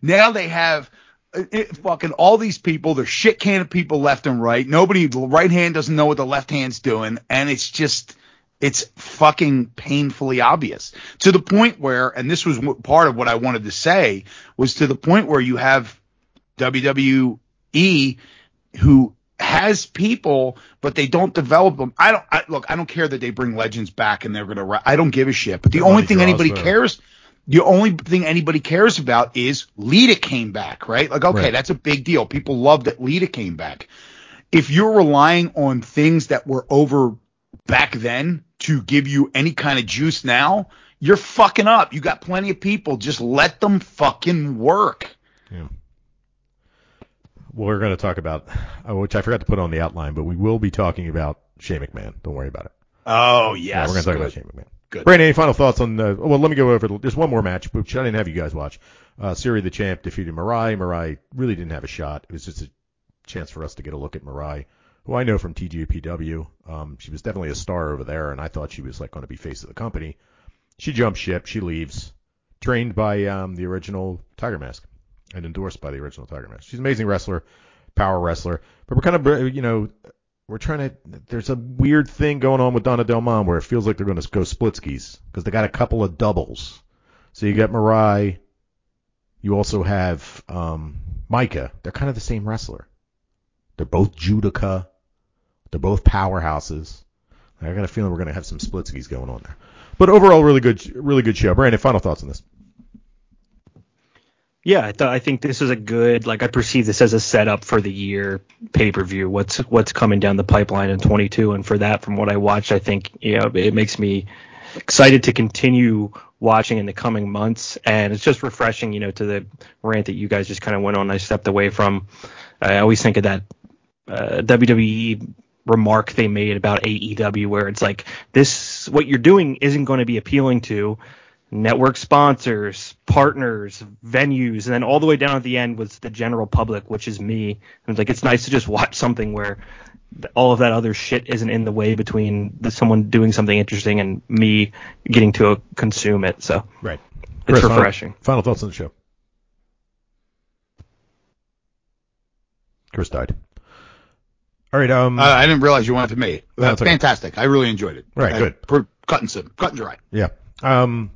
Now they have it, it- fucking all these people. They're shit can of people left and right. Nobody, the right hand doesn't know what the left hand's doing, and it's just, it's fucking painfully obvious to the point where, and this was part of what I wanted to say, was to the point where you have WWE who has people, but they don't develop them. I don't I, look. I don't care that they bring legends back and they're gonna. I don't give a shit. But the only thing anybody cares, the only thing anybody cares about is Lita came back, right? Like, okay, Right. that's a big deal. People love that Lita came back. If you're relying on things that were over back then to give you any kind of juice now, you're fucking up. You got plenty of people. Just let them fucking work. Yeah. We're going to talk about, uh, which I forgot to put on the outline, but we will be talking about Shane McMahon. Don't worry about it. Oh Yeah, yes, we're going to talk good. about Shane McMahon. Good. Brandon, any final thoughts on? the? well, let me go over. the- There's one more match, which I didn't have you guys watch. Uh, Syuri the champ defeated Mirai. Mirai really didn't have a shot. It was just a chance for us to get a look at Mirai, who I know from TJPW. Um, she was definitely a star over there, and I thought she was like going to be face of the company. She jumps ship. She leaves. Trained by um, the original Tiger Mask and endorsed by the original Tiger Mask. She's an amazing wrestler, power wrestler. But we're kind of, you know, we're trying to. There's a weird thing going on with Donna Del Mon where it feels like they're going to go split skis because they got a couple of doubles. So you got Mirai. You also have um, Maika. They're kind of the same wrestler. They're both Judica. They're both powerhouses. I got a feeling we're going to have some split skis going on there. But overall, really good, really good show. Brandon, final thoughts on this? Yeah, I, th- I think this is a good. Like I perceive this as a setup for the year pay per view. What's what's coming down the pipeline in 22, and for that, from what I watched, I think you know it makes me excited to continue watching in the coming months. And it's just refreshing, you know, to the rant that you guys just kind of went on. I stepped away from. I always think of that uh, WWE remark they made about AEW, where it's like this, what you're doing isn't going to be appealing to network sponsors, partners, venues, and then all the way down at the end was the general public, which is me. And it's like it's nice to just watch something where all of that other shit isn't in the way between the, someone doing something interesting and me getting to consume it. So Right. it's final- refreshing. Final, thoughts on the show. Chris died. All right. Um. Uh, I didn't realize you wanted to me. No, That's it's okay. fantastic. I really enjoyed it. Right, Uh, good. For cutting some, cutting dry. Yeah. Um.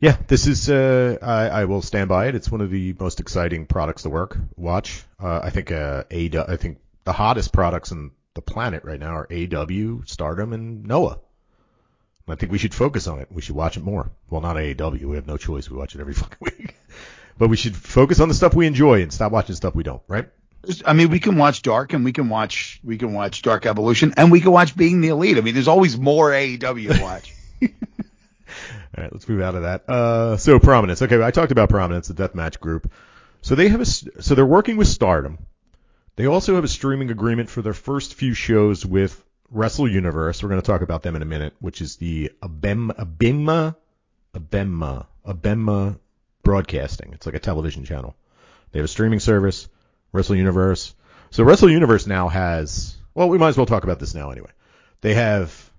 Yeah, this is. Uh, I, I will stand by it. It's one of the most exciting products to work watch. Uh, I think uh, A. I think the hottest products in the planet right now are AW, Stardom, and Noah. I think we should focus on it. We should watch it more. Well, not AAW. We have no choice. We watch it every fucking week. but we should focus on the stuff we enjoy and stop watching stuff we don't. Right? I mean, we can watch Dark and we can watch we can watch Dark Elevation and we can watch Being the Elite. I mean, there's always more AEW to watch. All right, let's move out of that. Uh, so prominence. Okay, I talked about prominence, the deathmatch group. So they have a so they're working with Stardom. They also have a streaming agreement for their first few shows with Wrestle Universe. We're going to talk about them in a minute, which is the Abem Abema Abema Abema Broadcasting. It's like a television channel. They have a streaming service, Wrestle Universe. So Wrestle Universe now has. Well, we might as well talk about this now anyway. They have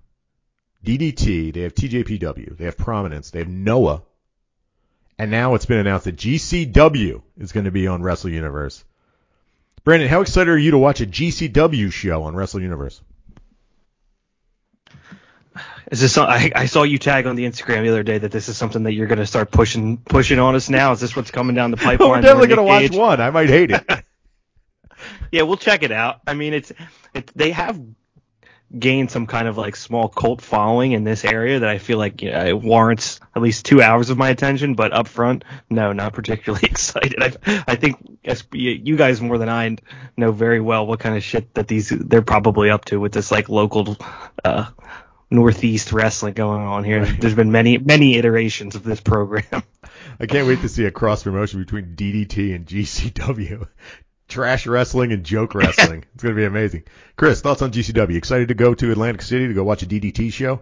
DDT, they have TJPW, they have Prominence, they have Noah, and now it's been announced that GCW is going to be on Wrestle Universe. Brandon, how excited are you to watch a GCW show on Wrestle Universe? Is this? I, I saw you tag on the Instagram the other day that this is something that you're going to start pushing pushing on us now. Is this what's coming down the pipeline? We're definitely going to watch one. I might hate it. yeah, we'll check it out. I mean, it's it, they have gained some kind of like small cult following in this area that I feel like you know, it warrants at least two hours of my attention. But up front, no, not particularly excited. I, I think you guys more than I know very well what kind of shit that these they're probably up to with this like local uh, Northeast wrestling going on here. Right. There's been many many iterations of this program. I can't wait to see a cross promotion between DDT and GCW trash wrestling and joke wrestling. it's going to be amazing. Chris, thoughts on GCW? Excited to go to Atlantic City to go watch a DDT show?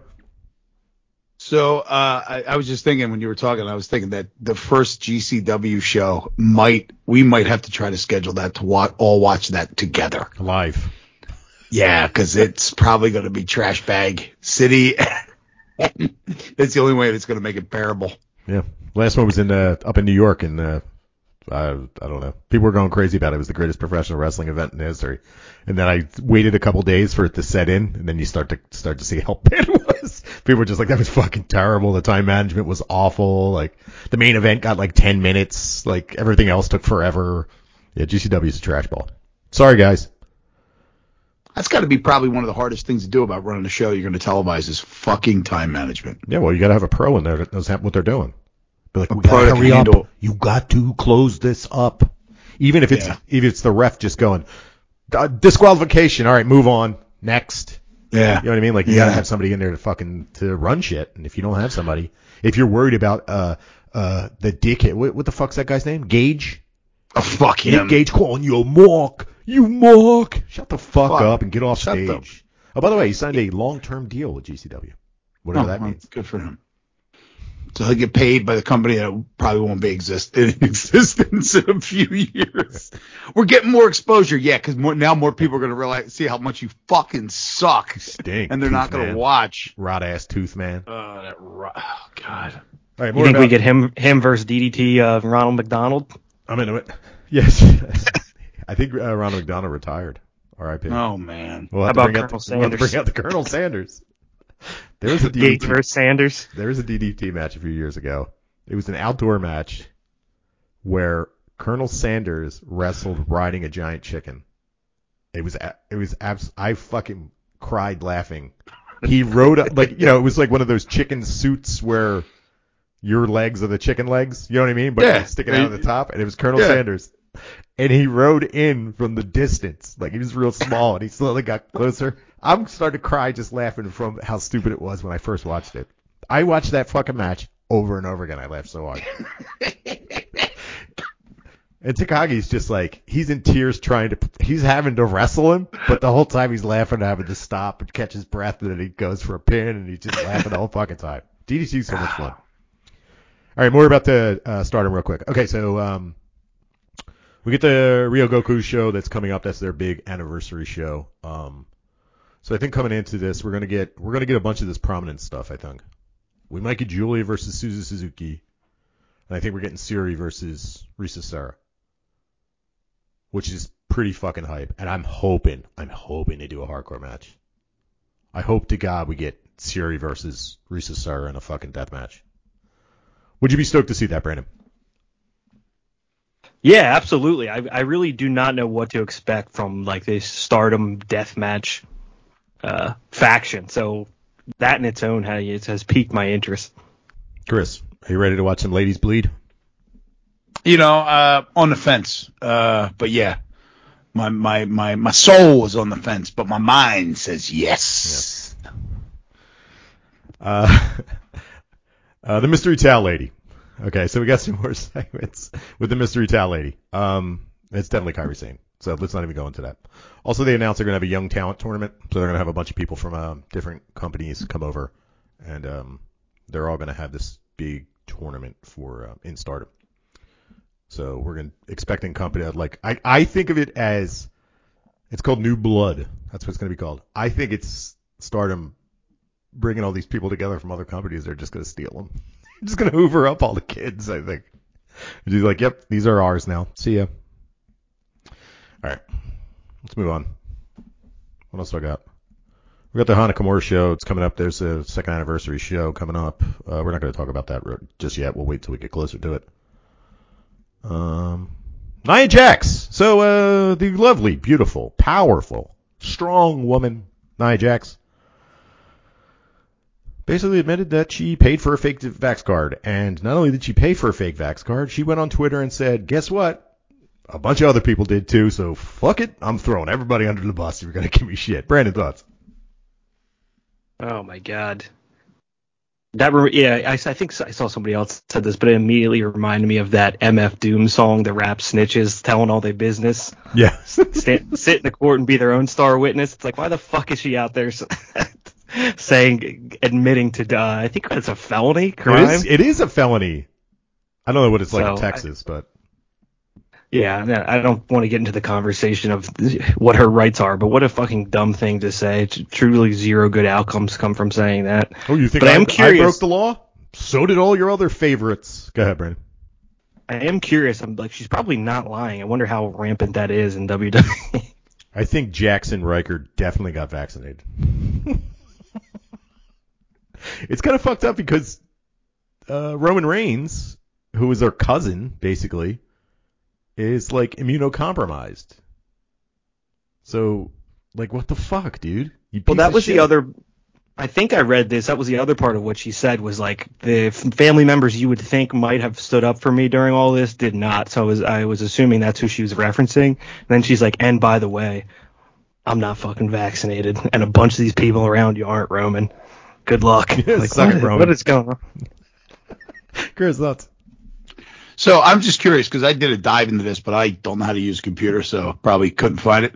So uh, I, I, was just thinking when you were talking, I was thinking that the first GCW show might we might have to try to schedule that to watch, all watch that together live. Yeah, because it's probably going to be trash bag city. it's the only way that's going to make it bearable. Yeah, last one was in uh, up in New York, and uh, I, I don't know. People were going crazy about it. It was the greatest professional wrestling event in history. And then I waited a couple days for it to set in, and then you start to start to see how bad it was. People were just like, that was fucking terrible. The time management was awful. Like the main event got like 10 minutes. Like everything else took forever. Yeah, GCW is a trash ball. Sorry, guys. That's got to be probably one of the hardest things to do about running a show you're going to televise is fucking time management. Yeah, well, you got to have a pro in there that knows what they're doing. Be like, we gotta hurry handle. up. You got to close this up. Even if it's yeah. if it's the ref just going disqualification. All right, move on. Next. Yeah. You know what I mean? Like you yeah. gotta have somebody in there to fucking to run shit. And if you don't have somebody, if you're worried about uh uh the dickhead, what, what the fuck's that guy's name? Gage. Oh fuck him. Nick Gage calling you a mark. You mark. Shut the fuck, fuck. up and get off Shut stage. Oh, by the way, he signed a long-term deal with GCW. Whatever oh, that means. Good for him. So he'll get paid by the company that probably won't be exist in existence in a few years. We're getting more exposure, yeah, because now more people are going to realize, see how much you fucking suck, stink, and they're not going to watch. Rot ass tooth man. Uh, that ro- oh god. All right, you think about- we get him him versus DDT uh, Ronald McDonald? I'm into it. Yes, I think uh, Ronald McDonald retired. R.I.P. Oh man. We'll How bring about Colonel out, Sanders? We'll bring out the Colonel Sanders. There was a DDT versus Sanders. There was a DDT match a few years ago. It was an outdoor match where Colonel Sanders wrestled riding a giant chicken. It was it was abs- I fucking cried laughing. He rode up like you know it was like one of those chicken suits where your legs are the chicken legs. You know what I mean? But yeah. sticking out of the top, and it was Colonel yeah. Sanders. And he rode in from the distance, like he was real small, and he slowly got closer. I'm starting to cry just laughing from how stupid it was when I first watched it. I watched that fucking match over and over again. I laughed so hard. and Takagi's just like he's in tears trying to he's having to wrestle him, but the whole time he's laughing, having to stop and catch his breath, and then he goes for a pin, and he's just laughing the whole fucking time. DDT's so much fun. All right, more about the uh, Stardom real quick. Okay, so um, we get the Ryogoku show that's coming up. That's their big anniversary show. Um, so I think coming into this, we're gonna get we're gonna get a bunch of this prominent stuff. I think we might get Giulia versus Suzu Suzuki, and I think we're getting Syuri versus Risa Sera, which is pretty fucking hype. And I'm hoping, I'm hoping they do a hardcore match. I hope to God we get Syuri versus Risa Sera in a fucking death match. Would you be stoked to see that, Brandon? Yeah, absolutely. I I really do not know what to expect from like this Stardom deathmatch uh, faction. So that in its own has, has piqued my interest. Chris, are you ready to watch some ladies bleed? You know, uh, on the fence. Uh, but yeah, my my my my soul is on the fence, but my mind says yes. Yes. Uh, uh, the mystery towel lady. Okay, so we got some more segments with the mystery towel lady. Um, it's definitely Kairi Sane. So let's not even go into that. Also, they announced they're going to have a young talent tournament. So they're going to have a bunch of people from uh, different companies come over, and um, they're all going to have this big tournament for uh, in Stardom. So we're going to expecting company like I I think of it as it's called New Blood. That's what it's going to be called. I think it's Stardom bringing all these people together from other companies. They're just going to steal them. just going to hoover up all the kids. I think. She's like, "Yep, these are ours now. See ya." All right, let's move on. What else do I got? We got the Hana Kimura show. It's coming up. There's a second anniversary show coming up. Uh, we're not going to talk about that just yet. We'll wait till we get closer to it. Um, Nia Jax. So, uh, the lovely, beautiful, powerful, strong woman, Nia Jax, basically admitted that she paid for a fake Vax card. And not only did she pay for a fake Vax card, she went on Twitter and said, guess what? A bunch of other people did too, so fuck it. I'm throwing everybody under the bus if you're going to give me shit. Brandon, thoughts? Oh my god. That yeah, I, I think I saw somebody else said this, but it immediately reminded me of that MF Doom song, the rap snitches telling all their business. Yeah. Stand, sit in the court and be their own star witness. It's like, why the fuck is she out there saying, admitting to die? I think that's a felony crime. It is, it is a felony. I don't know what it's like So, in Texas, but Yeah, I don't want to get into the conversation of what her rights are, but what a fucking dumb thing to say. Truly zero good outcomes come from saying that. oh, you think But I, I I broke the law? So did all your other favorites. Go ahead, Brandon. I am curious. I'm like, she's probably not lying. I wonder how rampant that is in WWE. I think Jaxson Ryker definitely got vaccinated. it's kind of fucked up because uh, Roman Reigns, who is her cousin, basically, is like immunocompromised. So, like, what the fuck, dude? Well, that was the other. I think I read this. That was the other part of what she said was like the family members you would think might have stood up for me during all this did not. So I was I was assuming that's who she was referencing. And then she's like, and by the way, I'm not fucking vaccinated, and a bunch of these people around you aren't Roman. Good luck. Yeah, like, suck what- Roman. what is going on? Chris, thoughts? So I'm just curious because I did a dive into this, but I don't know how to use a computer, so probably couldn't find it.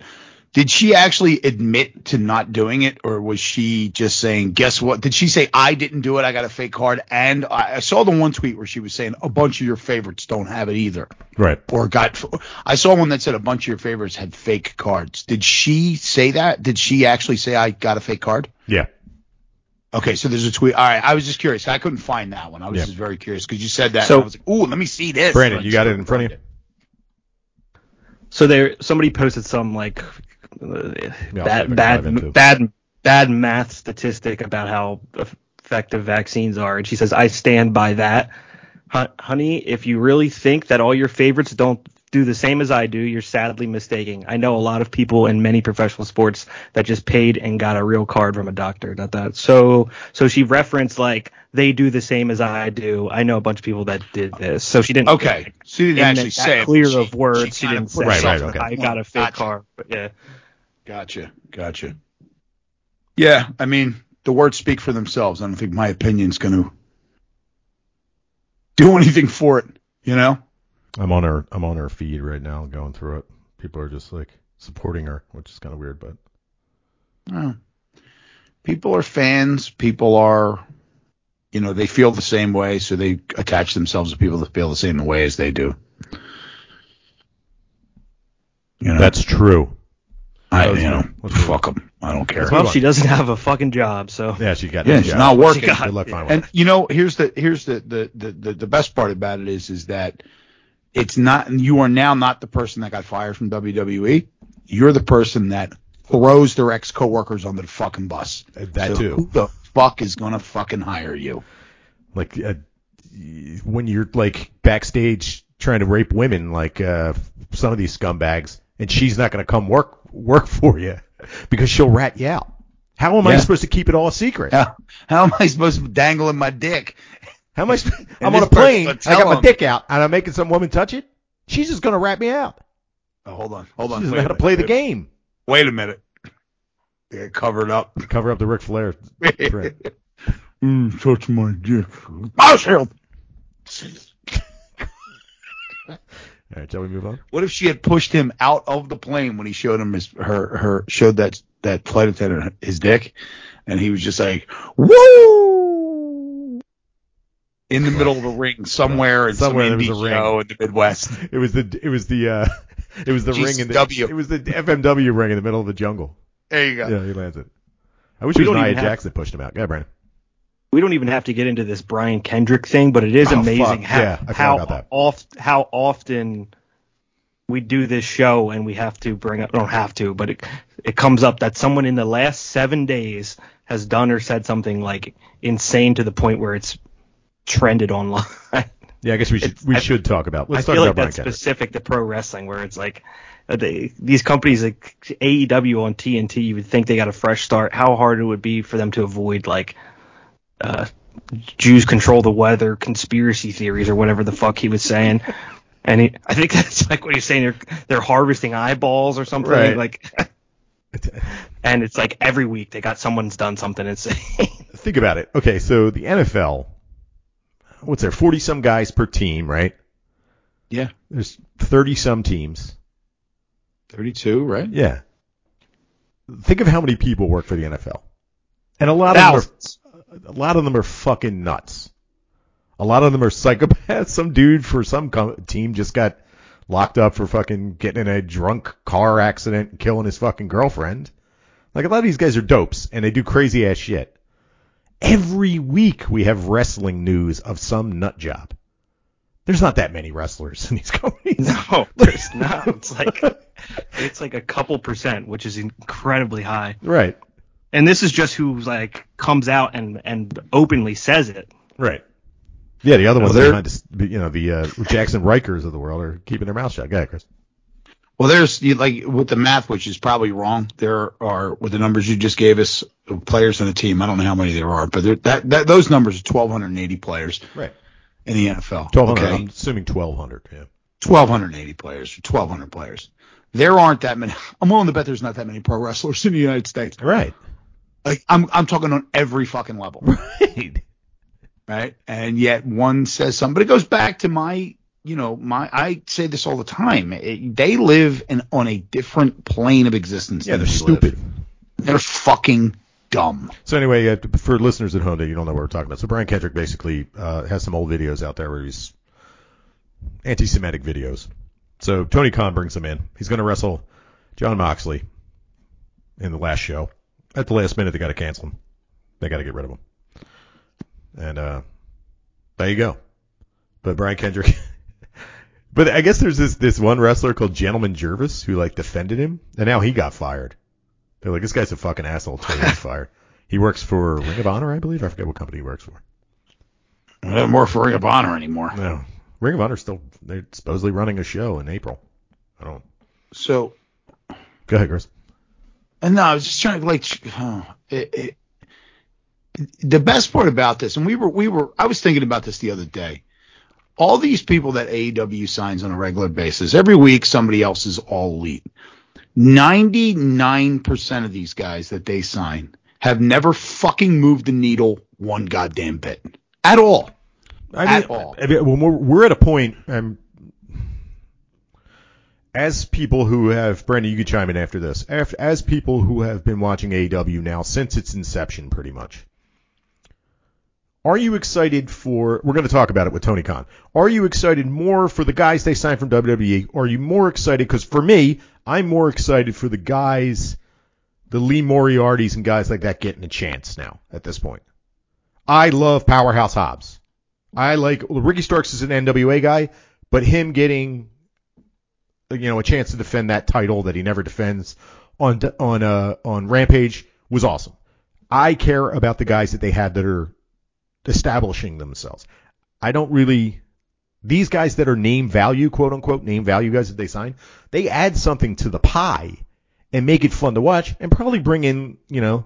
Did she actually admit to not doing it, or was she just saying, "Guess what"? Did she say, "I didn't do it. I got a fake card"? And I, I saw the one tweet where she was saying a bunch of your favorites don't have it either, Right. or got. I saw one that said a bunch of your favorites had fake cards. Did she say that? Did she actually say, "I got a fake card"? Yeah. Okay, so there's a tweet. All right, I was just curious. I couldn't find that one. I was Yeah. just very curious because you said that. So- and I was like, "Ooh, let me see this." Brandon, you got it in front of you? So there, somebody posted some like Yeah, I'll see if I bad, can dive into it. bad, bad, bad math statistic about how effective vaccines are, and she says, "I stand by that, honey. If you really think that all your favorites don't do the same as I do, you're sadly mistaken. I know a lot of people in many professional sports that just paid and got a real card from a doctor. Not that. So, so she referenced like they do the same as I do. I know a bunch of people that did this. So she didn't. Okay, she didn't actually that say it, clear she- of words. She, kinda didn't say, Right, right, okay. I got a fake Gotcha. card. But yeah. Gotcha, gotcha. Yeah, I mean, the words speak for themselves. I don't think my opinion's going to do anything for it. You know? I'm on her. I'm on her feed right now, going through it. People are just like supporting her, which is kind of weird, but Oh. People are fans. People are, you know, they feel the same way, so they attach themselves to people that feel the same way as they do. You know, that's true. I, you know, move- fuck them. I don't care. Well, she doesn't have a fucking job, so. Yeah, she got. Yeah, she's job. not working. got- Good luck finding. And you know, here's the here's the the, the the the best part about it is is that it's not you are now not the person that got fired from WWE. You're the person that throws their ex coworkers under the fucking bus. That So too. Who the fuck is gonna fucking hire you? Like a when you're like backstage trying to rape women like uh, some of these scumbags, and she's not going to come work work for you because she'll rat you out. How am I supposed to keep it all a secret? How, how am I supposed to dangle in my dick? How am I? sp- I'm on a plane. I got gonna my dick out, and I'm making some woman touch it. She's just going to rat me out. Oh, hold on, hold She on. doesn't wait know a how to play the wait- game. Wait a minute. Yeah, covered up. Cover up the Ric Flair print. mm, touch my dick. Mouse shield. All right, shall we move on? What if she had pushed him out of the plane when he showed him his her her showed that that flight attendant his dick, and he was just like woo in the middle of a ring somewhere in Somewhere some there was a ring. in the Midwest. It was the it was the uh it was the ring in the GCW. it was the FMW ring in the middle of the jungle. There you go. Yeah, he lands it. I wish We it was Nia that pushed him out. Go ahead, Brandon. We don't even have to get into this Brian Kendrick thing, but it is Oh, amazing fuck. how Yeah, how oft how often we do this show and we have to bring up don't have to, but it it comes up that someone in the last seven days has done or said something like insane to the point where it's trended online. Yeah, I guess we should It's- we I- should talk about. Let's I talk feel about like Brian that's Kendrick. specific to pro wrestling, where it's like uh, they, these companies like AEW on TNT, you would think they got a fresh start. How hard it would be for them to avoid like uh, Jews control the weather, conspiracy theories, or whatever the fuck he was saying. And he, I think that's like what he's saying. They're they're harvesting eyeballs or something Right. like. And it's like every week they got someone's done something insane. Think about it. Okay, so the NFL, what's there? Forty some guys per team, right? Yeah, There's thirty some teams. thirty-two, right? Yeah. Think of how many people work for the NFL, and a lot of them Thousands. A lot of them are fucking nuts. A lot of them are psychopaths. Some dude for some co- team just got locked up for fucking getting in a drunk car accident and killing his fucking girlfriend. Like a lot of these guys are dopes and they do crazy ass shit. Every week we have wrestling news of some nut job. There's not that many wrestlers in these companies. no, there's not. It's like it's like a couple percent, which is incredibly high. Right. And this is just who like comes out and and openly says it. Right. Yeah, the other Well, ones they're- behind us, you know, the uh, Jaxson Rykers of the world are keeping their mouth shut. Go ahead, Chris. Well, there's like with the math, which is probably wrong. There are with the numbers you just gave us, players on the team. I don't know how many there are, but that, that those numbers are 1,280 players Right. in the NFL. 1200. Okay, I'm assuming 1200. Yeah. 1,280 players, 1,200 players. There aren't that many. I'm willing to bet there's not that many pro wrestlers in the United States. Right. Like I'm, I'm talking on every fucking level, Right. right? And yet one says something, but it goes back to my, you know, my. I say this all the time. It, they live in on a different plane of existence. Yeah, they're we live. stupid. They're fucking dumb. So anyway, uh, for listeners at home that you don't know what we're talking about, so Brian Kendrick basically uh, has some old videos out there where he's anti-Semitic videos. So Tony Khan brings him in. He's going to wrestle Jon Moxley in the last show. At the last minute, they got to cancel him. They got to get rid of him. And uh, there you go. But Brian Kendrick. but I guess there's this this one wrestler called Gentleman Jervis who like defended him, and now he got fired. They're like, this guy's a fucking asshole. So he fired. He works for Ring of Honor, I believe. I forget what company he works for. No more for Ring of Honor anymore. No, Ring of Honor's still they're supposedly running a show in April. I don't. So, Go ahead, Chris. And no, I was just trying to like, oh, it, it, the best part about this, and we were, we were, I was thinking about this the other day. All these people that AEW signs on a regular basis, every week somebody else is all elite. 99% of these guys that they sign have never fucking moved the needle one goddamn bit. At all. I At all. I mean, when we're, we're at a point, um, as people who have, Brandon, you can chime in after this. As, people who have been watching AEW now since its inception, pretty much. Are you excited for? We're going to talk about it with Tony Khan. Are you excited more for the guys they signed from WWE? Or are you more excited? Because for me, I'm more excited for the guys, the Lee Moriartys and guys like that getting a chance now at this point. I love Powerhouse Hobbs. I like Ricky Starks is an NWA guy, but him getting you know a chance to defend that title that he never defends on on uh on Rampage was awesome. I care about the guys that they had that are establishing themselves. I don't really. These guys that are name value, quote unquote, name value guys that they sign, they add something to the pie and make it fun to watch and probably bring in, you know,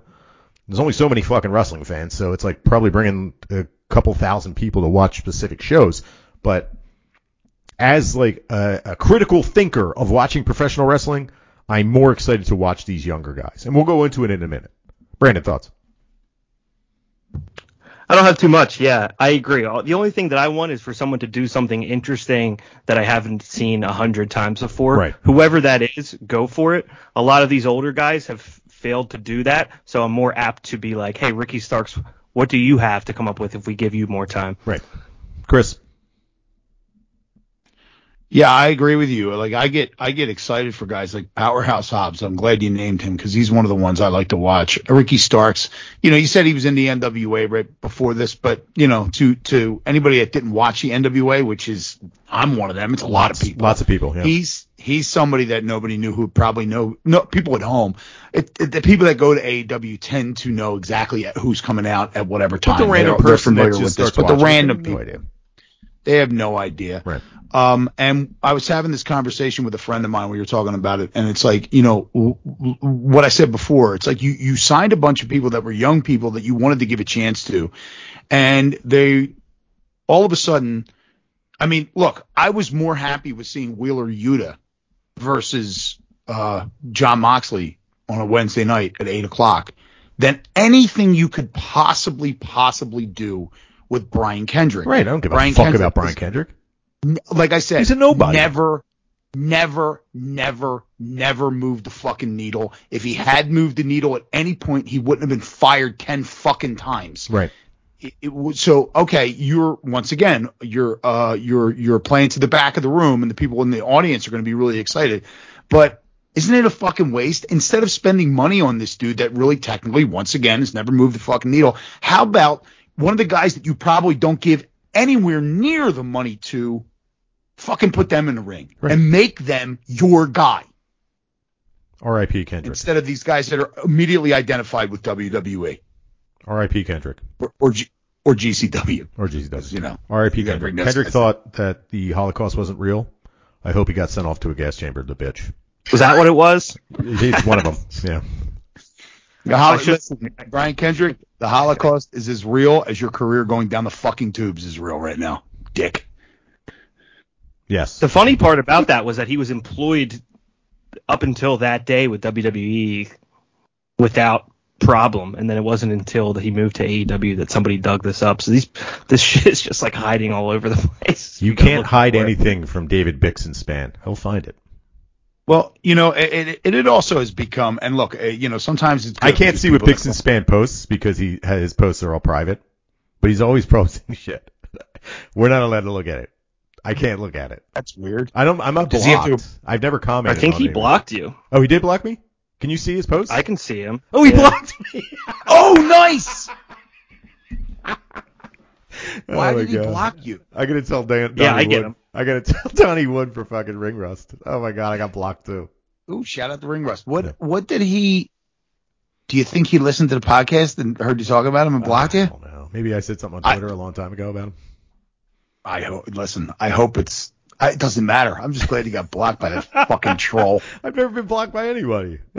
there's only so many fucking wrestling fans, so it's like probably bringing a couple thousand people to watch specific shows. But as like a, a critical thinker of watching professional wrestling, I'm more excited to watch these younger guys. And we'll go into it in a minute. Brandon, thoughts? I don't have too much. Yeah, I agree. Uh, the only thing that I want is for someone to do something interesting that I haven't seen a hundred times before. Right. Whoever that is, go for it. A lot of these older guys have failed to do that, so I'm more apt to be like, "Hey, Ricky Starks, what do you have to come up with if we give you more time?" Right. Chris. Yeah, I agree with you. Like I get I get excited for guys like Powerhouse Hobbs. I'm glad you named him because he's one of the ones I like to watch. Ricky Starks. You know, you said he was in the NWA right before this, but you know, to to anybody that didn't watch the NWA, which is I'm one of them. It's a lot of people. Lots of people. Yeah. He's he's somebody that nobody knew who probably know no people at home. It, it, the people that go to AEW tend to know exactly who's coming out at whatever time. the random They're- they're person that familiar just with this, but the random people idea. They have no idea. Right. Um, and I was having this conversation with a friend of mine. We were talking about it, and it's like, you know, w- w- what I said before. It's like you you signed a bunch of people that were young people that you wanted to give a chance to, and they all of a sudden. I mean, look, I was more happy with seeing Wheeler Yuta versus uh, Jon Moxley on a Wednesday night at eight o'clock than anything you could possibly possibly do with Brian Kendrick. Right. I don't give Brian a fuck Kendrick about Brian is- Kendrick. like I said, He's a nobody. Never, never, never, never moved the fucking needle. If he had moved the needle at any point, he wouldn't have been fired ten fucking times. Right. It, it so okay. You're once again, you're uh, you're you're playing to the back of the room, and the people in the audience are going to be really excited. But isn't it a fucking waste? Instead of spending money on this dude that really technically, once again, has never moved the fucking needle, how about one of the guys that you probably don't give anywhere near the money to? Fucking put them in the ring Right. and make them your guy R.I.P. Kendrick. instead of these guys that are immediately identified with WWE R.I.P. Kendrick. or or, G, or GCW. Or GCW. You know, R.I.P. Kendrick. Kendrick thought that the Holocaust wasn't real. I hope he got sent off to a gas chamber, the bitch. Was that what it was? It's one of them. Yeah. The Hol- listen, Brian Kendrick, the Holocaust is as real as your career going down the fucking tubes is real right now, Dick. Yes. The funny part about that was that he was employed up until that day with WWE without problem, and then it wasn't until that he moved to AEW that somebody dug this up. So these this shit is just like hiding all over the place. You gotta can't hide for it. anything from David Bixenspan. He'll find it. Well, you know, it, it, it also has become, and look, uh, you know, sometimes it's. I can't see what people that- span posts because he his posts are all private, but he's always posting shit. We're not allowed to look at it. I can't look at it. That's weird. I don't. I'm not Does he have blocked. to- I've never commented. I think on he it. blocked you. Oh, he did block me. Can you see his post? I can see him. oh, he Yeah. blocked me. Oh, nice. Oh Why my did he God. block you? I gotta tell Dan. Yeah, Donnie I get him. I gotta tell Donnie Wood for fucking ring rust. Oh my god, I got blocked too. Ooh, shout out to Ring Rust. What Yeah. what did he? Do you think he listened to the podcast and heard you talk about him and blocked I you? don't know. Maybe I said something on Twitter a long time ago about him. I hope. Listen, I hope it's. I, it doesn't matter. I'm just glad he got blocked by that fucking troll. I've never been blocked by anybody.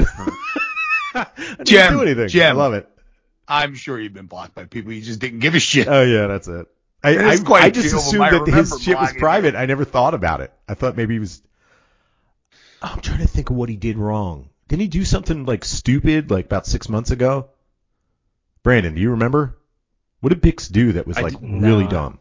I didn't Jim, do anything. Jim. I love it. I'm sure you've been blocked by people you just didn't give a shit. Oh yeah, that's it. I, I, I just few of them. assumed that his shit was private. I never thought about it. I thought maybe he was. I'm trying to think of what he did wrong. Didn't he do something like stupid like about six months ago? Brandon, do you remember? What did Bix do that was like really dumb?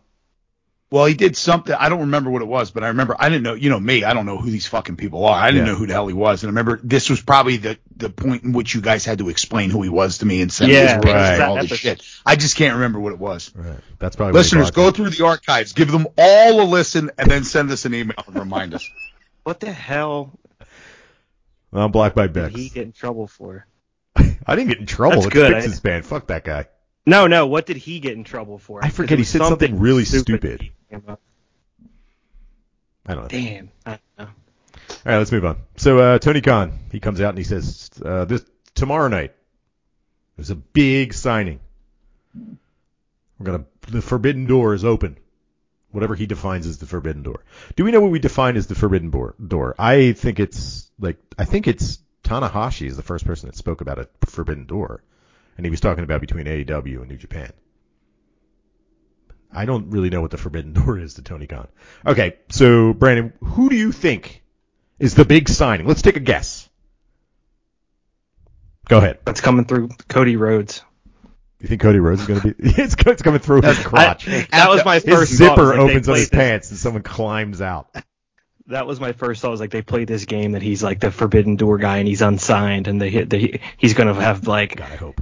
Well, he did something. I don't remember what it was, but I remember I didn't know. You know me. I don't know who these fucking people are. I didn't Yeah. know who the hell he was. And I remember this was probably the the point in which you guys had to explain who he was to me and send Yeah, his pictures right. and all this episode. shit. I just can't remember what it was. Right. That's probably Listeners, blocked go through the archives, give them all a listen, and then send us an email and remind us. What the hell I'm blocked by did he get in trouble for? I didn't get in trouble. That's it's good. Bix's band. Fuck that guy. No, no. What did he get in trouble for? I forget. He Because it was said something really stupid. that came I don't know. Damn. I don't know. All right, let's move on. So uh, Tony Khan, he comes out and he says, uh, "This tomorrow night, there's a big signing. We're gonna the forbidden door is open. whatever he defines as the forbidden door. Do we know what we define as the forbidden door? I think it's like I think it's Tanahashi is the first person that spoke about a forbidden door, and he was talking about between AEW and New Japan. I don't really know what the forbidden door is to Tony Khan. Okay, so Brandon, who do you think is the big signing? Let's take a guess. Go ahead. That's coming through Cody Rhodes. You think Cody Rhodes is going to be? it's, it's coming through his crotch. I, that was my his first. zipper like opens on his this, pants and someone climbs out. That was my first thought. Was like they played this game that he's like the Forbidden Door guy and he's unsigned and they, they he's going to have like God, I hope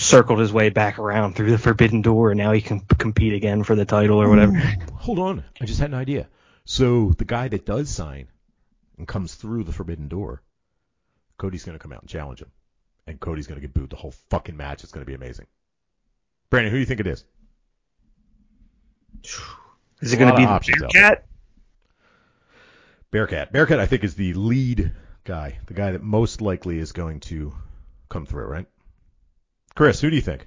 circled his way back around through the Forbidden Door and now he can compete again for the title or whatever. Ooh, hold on, I just had an idea. So the guy that does sign and comes through the Forbidden Door, Cody's going to come out and challenge him, and Cody's going to get booed the whole fucking match. It's going to be amazing. Brandon, who do you think it is? Is it going to be Bearcat? Bearcat. Bearcat, I think, is the lead guy, the guy that most likely is going to come through, right? Chris, who do you think?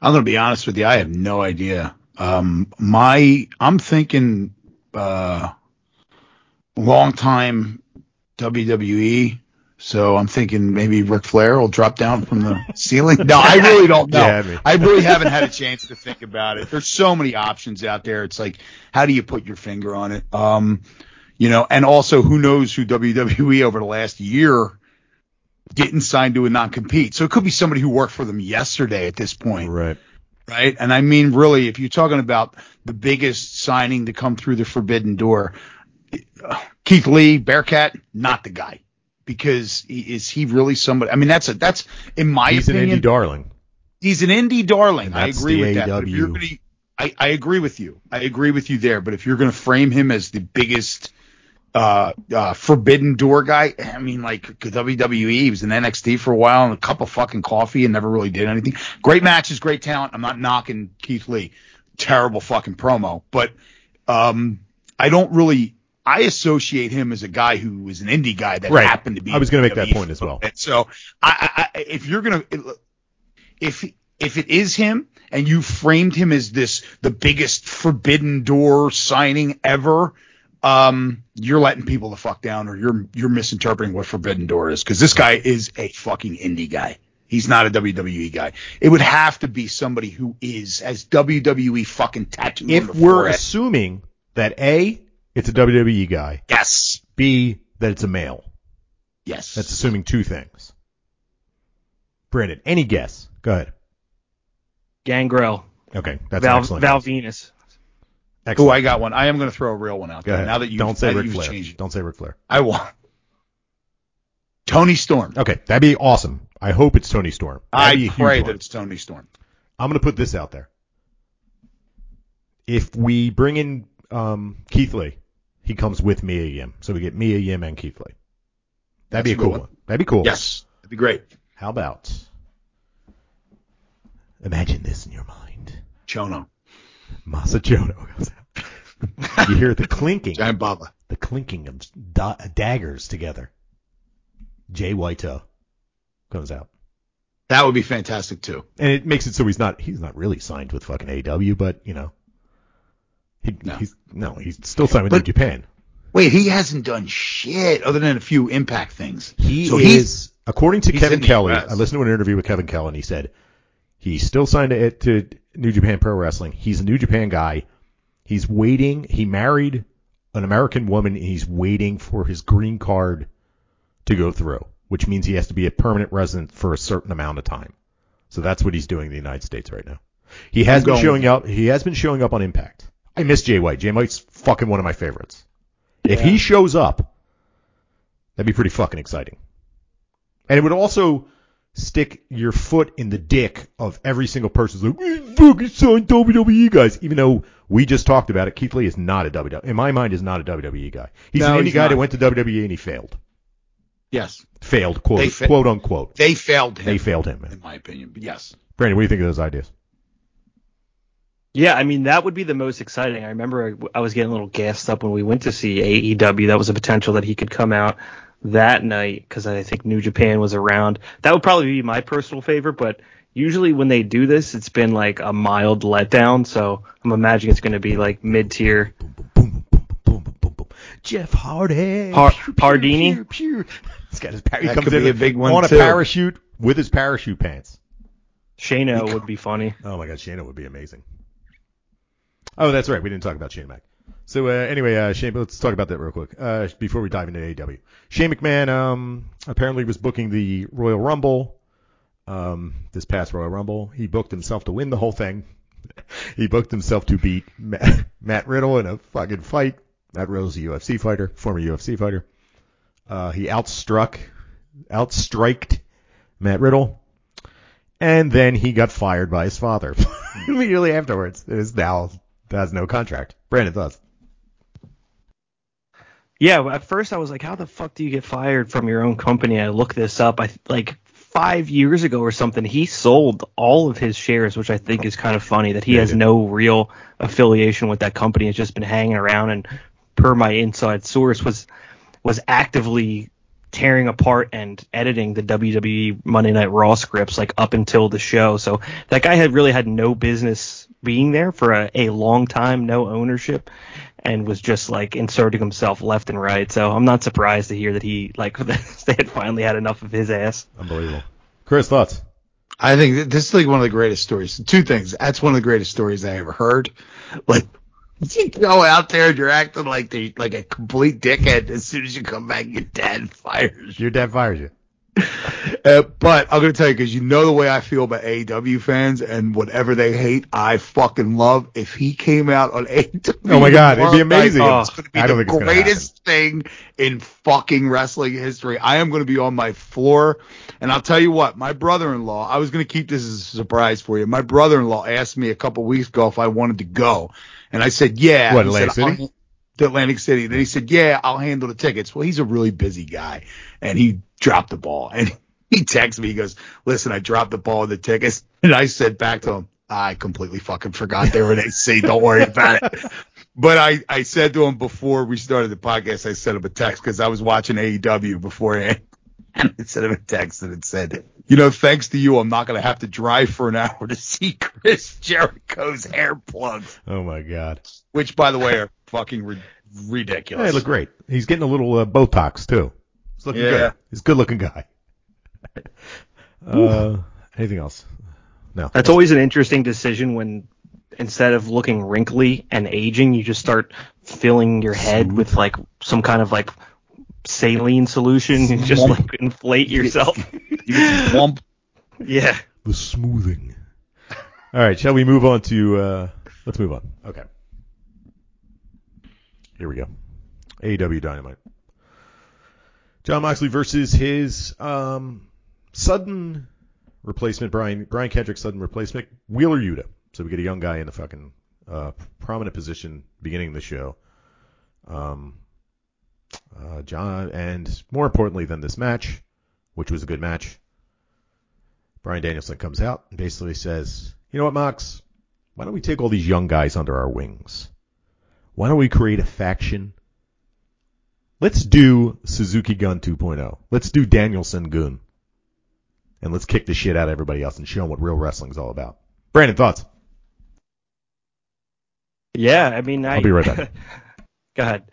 I'm going to be honest with you. I have no idea. Um, my, I'm thinking, uh, long time WWE. So I'm thinking maybe Ric Flair will drop down from the ceiling. No, I really don't know. Yeah, I mean- I really haven't had a chance to think about it. There's so many options out there. It's like, how do you put your finger on it? Um, you know, and also who knows who WWE over the last year didn't sign to a non-compete. So it could be somebody who worked for them yesterday at this point Right. right? And I mean, really, if you're talking about the biggest signing to come through the forbidden door, Keith Lee, Bearcat, not the guy, because he, is he really somebody? I mean, that's a that's in my He's an indie darling. he's an indie darling. I agree with that. But if you're gonna, I, I agree with you. I agree with you there. But if you're going to frame him as the biggest uh, uh, forbidden door guy, I mean, like WWE, he was in NXT for a while and a cup of fucking coffee and never really did anything. Great matches, great talent. I'm not knocking Keith Lee. Terrible fucking promo, but um, I don't really. I associate him as a guy who was an indie guy that Right. happened to be. I was gonna make that point as well. And so, I, I, I, if you're gonna, if if it is him and you framed him as this the biggest forbidden door signing ever, um, you're letting people the fuck down, or you're you're misinterpreting what forbidden door is because this guy is a fucking indie guy. He's not a WWE guy. It would have to be somebody who is as WWE fucking tattooed. on If the we're forehead. assuming that A, it's a WWE guy, yes, B, that it's a male. yes, That's assuming two things. Brandon, any guess? Go ahead. Gangrel. Okay, that's Val, excellent. Val. Venis. Excellent. Oh, I got one. I am going to throw a real one out Go there. ahead. Now that you don't say Ric Flair. changed. Don't say Ric Flair. I will. Toni Storm. Okay, that'd be awesome. I hope it's Toni Storm. That'd be I pray one. that it's Toni Storm. I'm going to put this out there. If we bring in um, Keith Lee, he comes with Mia Yim. So we get Mia Yim and Keith Lee. That'd be That's a a cool one. one. That'd be cool. Yes, that'd be great. How about imagine this in your mind. Chono, Masachono goes out. you hear the clinking, Giant Baba. the clinking of da- daggers together. Jay Whiteo comes out. That would be fantastic too. and it makes it so he's not he's not really signed with fucking AW, but you know, he, No. he's no, he's still signed with But- New Japan. Wait, he hasn't done shit other than a few Impact things. He so is, he's according to Kevin Kelly. I listened to an interview with Kevin Kelly, and he said he's still signed to, to New Japan Pro Wrestling. He's a New Japan guy. He's waiting. He married an American woman, and he's waiting for his green card to go through, which means he has to be a permanent resident for a certain amount of time. So that's what he's doing in the United States right now. He has I'm been going- showing up. He has been showing up on Impact. I miss Jay White. Jay White's fucking one of my favorites. If he shows up, that'd be pretty fucking exciting. And it would also stick your foot in the dick of every single person who's like, we fucking signed WWE guys. Even though we just talked about it, Keith Lee is not a WWE. In my mind, is not a WWE guy. He's No, an indie he's guy that went to WWE and he failed. yes, Failed, quote, fa- quote unquote. they failed him. They failed him. in my opinion. But yes, Brandon, what do you think of those ideas? Yeah, I mean that would be the most exciting. I remember I was getting a little gassed up when we went to see AEW. That was a potential that he could come out that night because I think New Japan was around. That would probably be my personal favorite, but usually when they do this, it's been like a mild letdown. So I'm imagining it's going to be like mid tier. Jeff Hardy. Har- Pew, pew, Hardini? pew, pew. He's got his par- he That comes could in be a big one, on a parachute with his parachute pants. Shayna would be funny. Oh my God, Shayna would be amazing. Oh, that's right. We didn't talk about Shane Mac. So uh, anyway, uh, Shane, let's talk about that real quick uh, before we dive into AEW. Shane McMahon um, apparently was booking the Royal Rumble. Um, this past Royal Rumble, he booked himself to win the whole thing. he booked himself to beat Matt, Matt Riddle in a fucking fight. Matt Riddle's a UFC fighter, former UFC fighter. Uh, he outstruck, outstriked Matt Riddle, and then he got fired by his father immediately afterwards. It is now has no contract. Brandon thoughts? Yeah, at first I was like, how the fuck do you get fired from your own company? I looked this up. I like five years ago or something. He sold all of his shares, which I think is kind of funny that he Yeah, has did. no real affiliation with that company. It's just been hanging around, and per my inside source, was was actively tearing apart and editing the WWE Monday Night Raw scripts like up until the show. So that guy had really had no business being there for a, a long time, no ownership, and was just like inserting himself left and right. So I'm not surprised to hear that he like they had finally had enough of his ass. Unbelievable. Chris, thoughts? I think this is like one of the greatest stories. Two things. That's one of the greatest stories I ever heard. Like you go out there and you're acting like the like a complete dickhead. As soon as you come back, your dad fires you. Your dad fires you. Uh, but I'm gonna tell you because you know the way I feel about AEW fans and whatever they hate, I fucking love. If he came out on AEW, Oh my God, it'd be tomorrow night, amazing. It's gonna be I the think it's gonna greatest thing in fucking wrestling history. I am gonna be on my floor, and I'll tell you what, my brother-in-law. I was gonna keep this as a surprise for you. My brother-in-law asked me a couple weeks ago if I wanted to go, and I said yeah. What, Atlantic said, City? To Atlantic City. Then he said, "Yeah, I'll handle the tickets." Well, he's a really busy guy, and he dropped the ball. And he texts me. He goes, "Listen, I dropped the ball with the tickets," and I said back to him, "I completely fucking forgot they were at AC. Don't worry about it." But I, I said to him before we started the podcast, I sent him a text because I was watching AEW beforehand. And I sent him a text and it said, you know, thanks to you, I'm not going to have to drive for an hour to see Chris Jericho's hair plugs, Oh my God. which, by the way, are fucking ri- ridiculous. They look great. He's getting a little uh, Botox too. He's looking Yeah. good. He's a good looking guy. Uh, anything else? No. That's always an interesting decision when instead of looking wrinkly and aging, you just start filling your head with like some kind of like saline solution and just like inflate yourself. You get some plump. yeah. the smoothing. All right, shall we move on to? Uh, let's move on. Okay. Here we go. AEW Dynamite. Jon Moxley versus his um, sudden replacement, Brian Brian Kendrick's sudden replacement, Wheeler Yuta. So we get a young guy in a fucking uh, prominent position beginning of the show. Um, uh, John, and more importantly than this match, which was a good match, Bryan Danielson comes out and basically says, "You know what, Mox? Why don't we take all these young guys under our wings? Why don't we create a faction? Let's do Suzuki Gun 2.0. Let's do Danielson Gun, and let's kick the shit out of everybody else and show them what real wrestling's all about." Brandon, thoughts? Yeah, I mean, I, I'll be right back. Go ahead.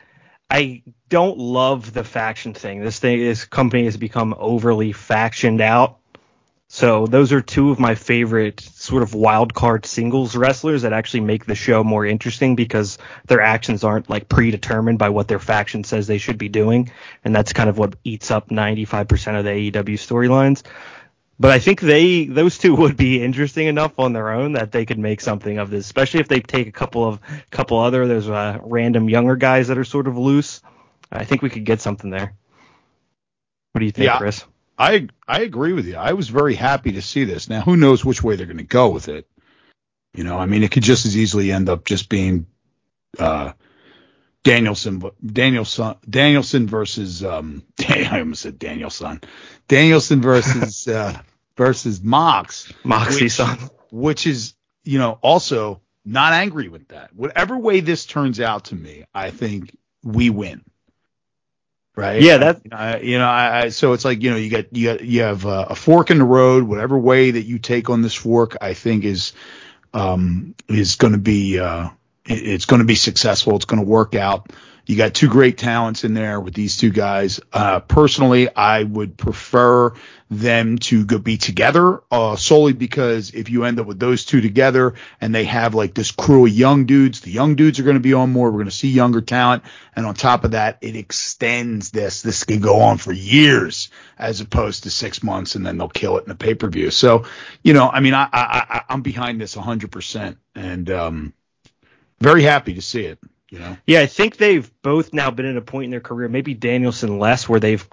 I don't love the faction thing. This thing, this company has become overly factioned out. So those are two of my favorite sort of wild card singles wrestlers that actually make the show more interesting because their actions aren't like predetermined by what their faction says they should be doing, and that's kind of what eats up 95% of the AEW storylines. But I think they those two would be interesting enough on their own that they could make something of this, especially if they take a couple of couple other there's uh, random younger guys that are sort of loose. I think we could get something there. What do you think, Yeah. Chris? I I agree with you. I was very happy to see this. Now, who knows which way they're going to go with it? You know, I mean, it could just as easily end up just being uh, Danielson, Danielson, Danielson versus um, I almost said Danielson, Danielson versus uh, versus Mox, Moxie which- son. which is you know also not angry with that. Whatever way this turns out to me, I think we win. right? Yeah, that- you know, I, you know, I, I- so it's like you know, you got you got you have uh, a fork in the road. Whatever way that you take on this fork, I think is um, is going to be uh, it's going to be successful. It's going to work out. You got two great talents in there with these two guys. Uh, personally, I would prefer them to go be together, uh, solely because if you end up with those two together and they have like this crew of young dudes, the young dudes are going to be on more. We're going to see younger talent. And on top of that, it extends this. This can go on for years as opposed to six months and then they'll kill it in the pay per view. So, you know, I mean, I, I, I, I'm behind this 100% and, um, very happy to see it, you know. Yeah, I think they've both now been at a point in their career, maybe Danielson less, where they've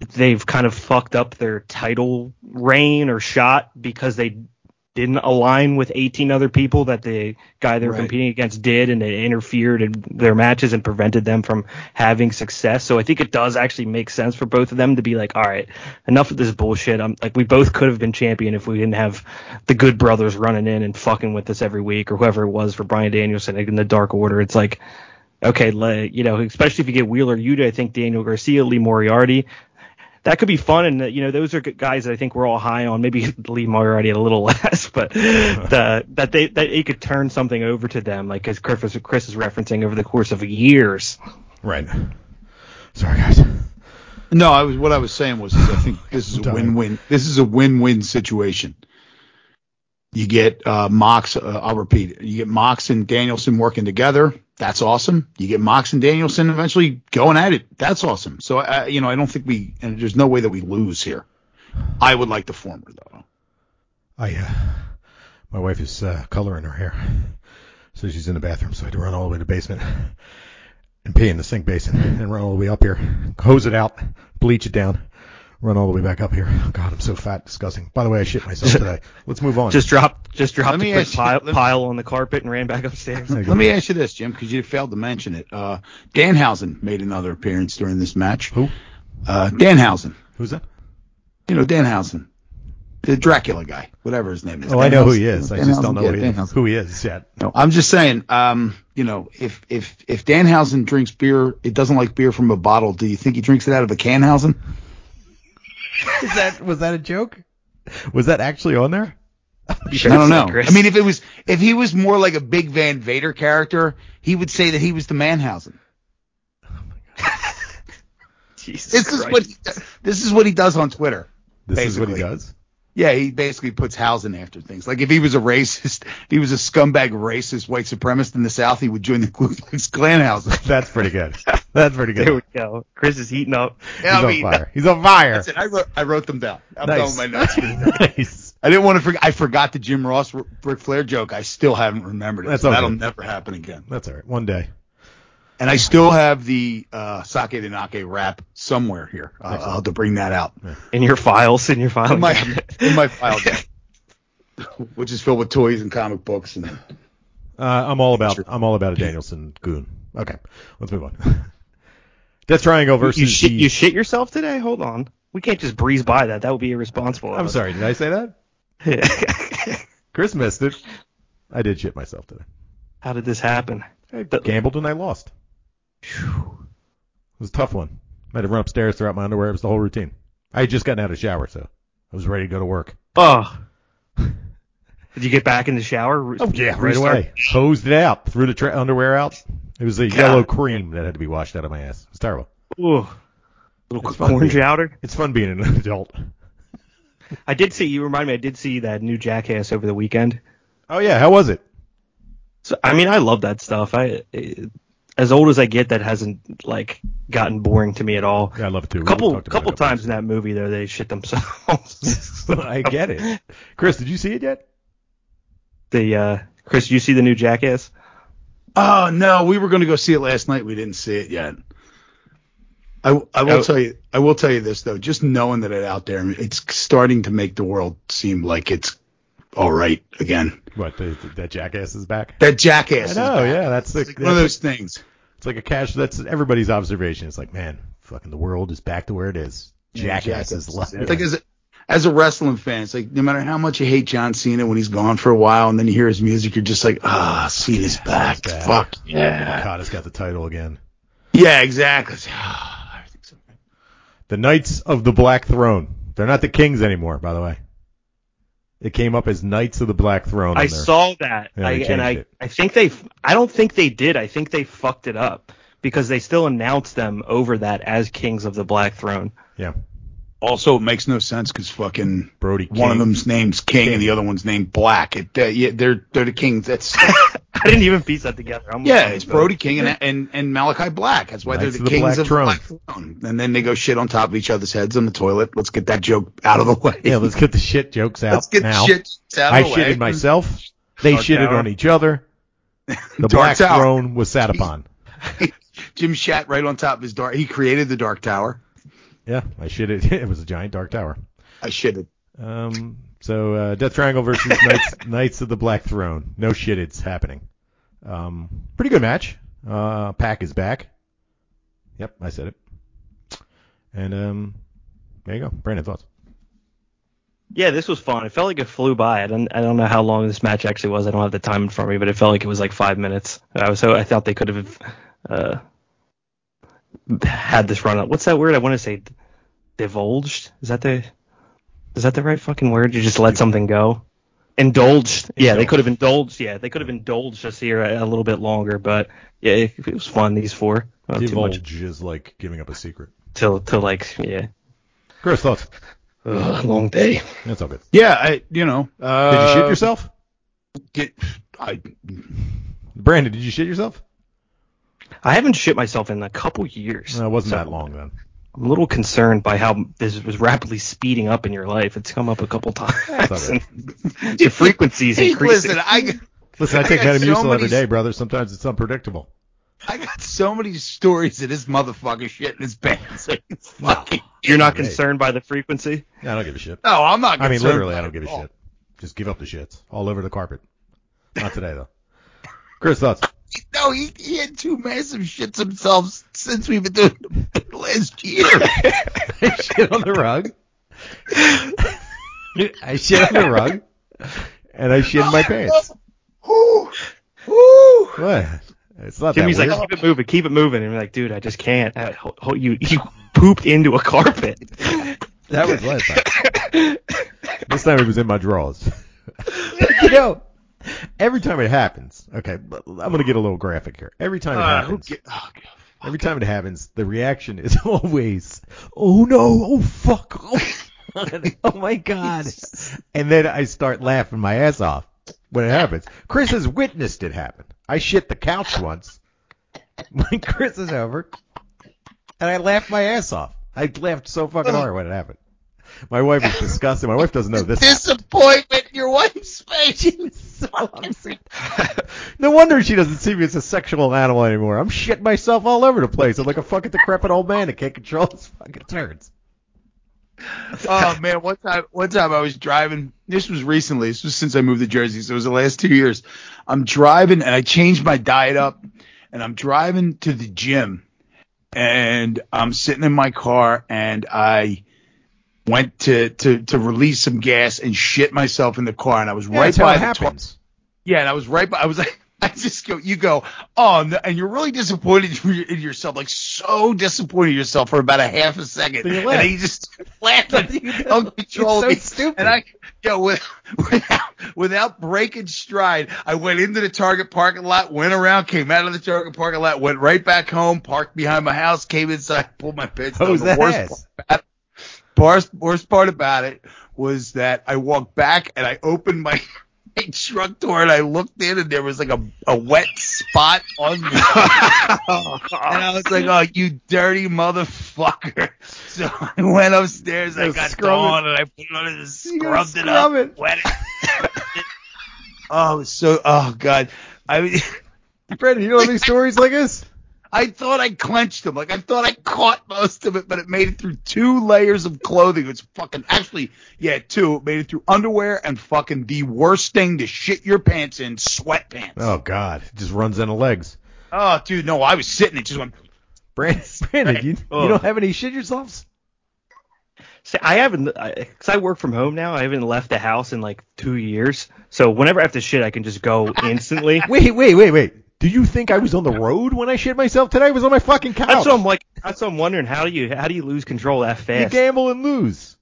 they've kind of fucked up their title reign or shot because they didn't align with 18 other people that the guy they're Right. competing against did, and it interfered in their matches and prevented them from having success. So I think it does actually make sense for both of them to be like, all right, enough of this bullshit. I'm like, we both could have been champion if we didn't have the Good Brothers running in and fucking with us every week, or whoever it was for Bryan Danielson in the Dark Order. It's like, okay, you know, especially if you get Wheeler Yuta, I think Daniel Garcia, Lee Moriarty, that could be fun. And uh, you know, those are guys that I think we're all high on. Maybe Lee Moriarty a little less, but the, that they that he could turn something over to them, like as Chris, was- Chris is referencing over the course of years. Right. Sorry, guys. No, I was what I was saying was I think this is a I'm dying. win-win. This is a win-win situation. You get uh, Mox. Uh, I'll repeat. You get Mox and Danielson working together. That's awesome. You get Mox and Danielson eventually going at it. That's awesome. So I, you know, I don't think we. And there's no way that we lose here. I would like the former though. I, uh, my wife is uh, coloring her hair, so she's in the bathroom. So I had to run all the way to the basement and pee in the sink basin and run all the way up here, hose it out, bleach it down, run all the way back up here. Oh, God, I'm so fat, disgusting. By the way, I shit myself today. Let's move on. Just drop, just drop Let a me quick you- pile, me- pile on the carpet and ran back upstairs. There you go. Let me ask you this, Jim, because you failed to mention it. Uh, Danhausen made another appearance during this match. Who? Uh, Danhausen. Who's that? You know Danhausen, the Dracula guy, whatever his name is. Oh, I know who he is. I just don't know Yeah, who, he is. Who he is yet. No, I'm just saying, um, you know, if if if Danhausen drinks beer, it doesn't like beer from a bottle. Do you think he drinks it out of a canhausen? Is that was that a joke? Was that actually on there? Sure I don't know. Chris? I mean, if it was if he was more like a big Van Vader character, he would say that he was the Manhausen. Oh Jesus This is what he, does- this is what he does on Twitter. This is what he does. Yeah, he basically puts Hausen after things. Like if he was a racist, if he was a scumbag racist white supremacist in the South, he would join the Ku Klux Klan Hausen. That's pretty good. That's pretty good. There we go. Chris is heating up. Yeah, He's I on mean, fire. He's on fire. That's it. I wrote, I wrote them down. I'm Nice. my notes. nice. I didn't want to forget. I forgot the Jim Ross Ric Flair joke. I still haven't remembered it. That's so okay. that'll never happen again. That's all right. One day. And I still have the uh, Sake de Nake rap somewhere here. Uh, I'll have to bring that out In your files, in your files. in my in my file deck, which is filled with toys and comic books. And Uh, I'm all about I'm all about a Danielson goon. Okay, let's move on. Death Triangle versus you, shit, the- you shit yourself today? Hold on. We can't just breeze by that. That would be irresponsible. I'm sorry, did I say that? Chris missed it. I did shit myself today. How did this happen? I gambled and I lost. It was a tough one. I had to run upstairs, throw out my underwear. It was the whole routine. I had just gotten out of the shower, so I was ready to go to work. Oh. Did you get back in the shower? Oh yeah, right Restart? away. Hosed it out, threw the tra- underwear out. It was a yellow cream that had to be washed out of my ass. It was terrible. Ooh. Little It's fun corn being- chowder. It's fun being an adult. I did see. You remind me. I did see that new Jackass over the weekend. Oh yeah, how was it? So I mean, I love that stuff. I it, as old as I get, that hasn't like gotten boring to me at all. Yeah, I love it too. A couple couple times in that movie though, they shit themselves. I get it. Chris, did you see it yet? the uh, Chris, you see the new Jackass? oh no, we were going to go see it last night. We didn't see it yet. I, I will Oh. tell you. I will tell you this though. Just knowing that it's out there, it's starting to make the world seem like it's all right again. What? The, that jackass is back. That jackass. Back. Yeah, that's like one of those things. It's like a cash. That's everybody's observation. It's like, man, fucking the world is back to where it is. Jackass is left. It's like as a, as a wrestling fan, it's like no matter how much you hate John Cena when he's gone for a while, and then you hear his music, you're just like, ah, Cena's back. back. Fuck yeah. Okada's got the title again. Yeah, exactly. The Knights of the Black Throne. They're not the Kings anymore, by the way. It came up as Knights of the Black Throne. I there. saw that, Yeah, I, and I, it. I think they, I don't think they did. I think they fucked it up because they still announced them over that as Kings of the Black Throne. Yeah. Also, it makes no sense because fucking Brody one of King. them's name's King, and the other one's named Black. It, uh, yeah, they're they're the kings. That's I didn't even piece that together. I'm, yeah, it's good. Brody King and and, and Malachi Black. That's why Knights they're of the, the kings Black of Throne. the Black Throne. And then they go shit on top of each other's heads on the toilet. Let's get that joke out of the way. Yeah, let's get the shit jokes out Let's get now. shit out I of the way. I shitted myself. They Dark shitted Tower. on each other. The Dark Black Tower. Throne was sat upon. Jim shat right on top of his dark. He created the Dark Tower. Yeah, I shitted. It was a giant dark tower. I shitted. Um, so uh, Death Triangle versus Knights, Knights of the Black Throne. No shit, it's happening. Um, pretty good match. Uh, PAC is back. Yep, I said it. And um, there you go. Brandon, thoughts? Yeah, this was fun. It felt like it flew by. I don't, I don't know how long this match actually was. I don't have the time in front of me, but it felt like it was like five minutes. I was so I thought they could have uh, had this run up. What's that word? I want to say divulged. Is that the is that the right fucking word? You just let something go. Indulged. Yeah, they could have indulged. Yeah, they could have indulged us here a, a little bit longer, but yeah, it, it was fun. These four. Not too much Divulge is like giving up a secret. till till like yeah. Chris, thoughts? Ugh, long day. That's all good. Yeah, I you know. Uh, Did you shit yourself? Get, I Brandon, did you shit yourself? I haven't shit myself in a couple years. No, it wasn't So- that long then. I'm a little concerned by how this was rapidly speeding up in your life. It's come up a couple times. That's all and the frequency's Hey, increasing. listen, I Listen, I take I got Metamucil so every many- day, brother. Sometimes it's unpredictable. I got so many stories of this motherfucker shit in his pants. It's fucking. You're not concerned by the frequency? I don't give a shit. No, I'm not. I mean, literally, I don't give a all. shit. Just give up the shits all over the carpet. Not today though. Chris, thoughts? No, he, he had two massive shits himself since we've been doing it last year. I shit on the rug. I shit on the rug, and I shit in my pants. Ooh, ooh. What? It's not Jimmy's that like, keep it moving, keep it moving. And I'm like, dude, I just can't. I, ho- ho- you, you pooped into a carpet. that was last time. this time it was in my drawers. you know, every time it happens. Okay, but I'm gonna get a little graphic here. Every time it Uh, happens, gi- oh, every time it happens, the reaction is always, "Oh no! Oh fuck! Oh, oh my god!" And then I start laughing my ass off when it happens. Chris has witnessed it happen. I shit the couch once when Chris is over, and I laughed my ass off. I laughed so fucking hard when it happened. My wife is disgusted. My wife doesn't know this. Disappointment in your wife's face. She was so upset. No wonder she doesn't see me as a sexual animal anymore. I'm shitting myself all over the place. I'm like a fucking decrepit old man that can't control his fucking turns. oh man, one time, one time I was driving. This was recently. This was since I moved to Jersey, so it was the last two years. I'm driving and I changed my diet up, and I'm driving to the gym, and I'm sitting in my car, and I went to to to release some gas and shit myself in the car, and I was right That's how by it the happens. yeah, and I was right by. I was like, I just go, you go, oh, no, and you're really disappointed in yourself, like so disappointed in yourself for about a half a second, you and then you just laugh Nothing you do. uncontrollably. It's so stupid. And I, yo, with, without, without breaking stride, I went into the Target parking lot, went around, came out of the Target parking lot, went right back home, parked behind my house, came inside, pulled my pants The that worst part- Worst, part about it was that I walked back and I opened my, my truck door and I looked in and there was like a, a wet spot on me. and I was like, oh, you dirty motherfucker. So I went upstairs, I got. Dawn and I put it on and scrubbed it up. it. Wet it. oh, so, oh God. I mean, Brandon, you know any stories like this? I thought I clenched them. Like I thought I caught most of it, but it made it through two layers of clothing. It's fucking actually, yeah, two. It made it through underwear and fucking the worst thing to shit your pants in, sweatpants. Oh, Oh God, it just runs into legs. Oh dude, no, I was sitting. It just went. Brandon, Brandon, you, you oh. don't have any shit yourselves? See, I haven't, because I, work from home now. I haven't left the house in like two years. So whenever I have to shit, I can just go instantly. Wait, wait, wait, wait. Do you think I was on the road when I shit myself today? I was on my fucking couch. That's what I'm like. That's what I'm wondering. How do you how do you lose control that fast? You fast? gamble and lose.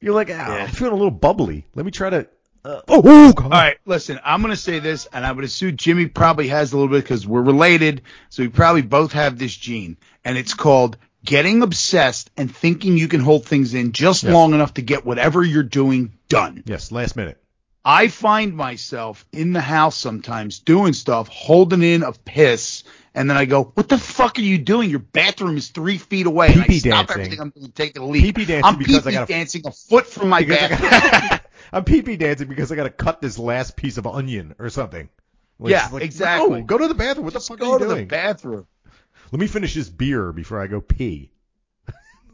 You're like, ah, Yeah. I'm feeling a little bubbly. Let me try to. Uh, oh, oh, God. All right, listen, I'm going to say this, and I would assume Jimmy probably has a little bit because we're related, so we probably both have this gene, and it's called getting obsessed and thinking you can hold things in just Yes. long enough to get whatever you're doing done. Yes, last minute. I find myself in the house sometimes doing stuff, holding in a piss, and then I go, "What the fuck are you doing? Your bathroom is three feet away." and I Pee-pee stop dancing. everything I'm doing, taking a leak. Pee-pee dancing I'm because I pee-pee gotta- dancing a foot from my bathroom. got- I'm pee pee dancing because I got to cut this last piece of onion or something. Like, Yeah, like, exactly. No, go to the bathroom. What Just the fuck go are to you the doing? bathroom. Let me finish this beer before I go pee.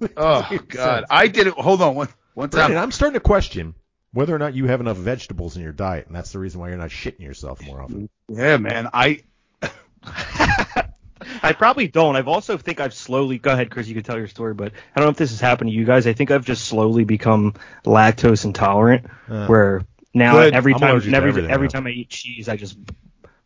Oh God, sense. I did it. Hold on, one one time. Brandon, I'm starting to question whether or not you have enough vegetables in your diet, and that's the reason why you're not shitting yourself more often. Yeah, man. I I probably don't. I've also think I've slowly. Go ahead, Chris. You can tell your story, but I don't know if this has happened to you guys. I think I've just slowly become lactose intolerant, Uh. where now Good. every I'm time every, every now. time I eat cheese, I just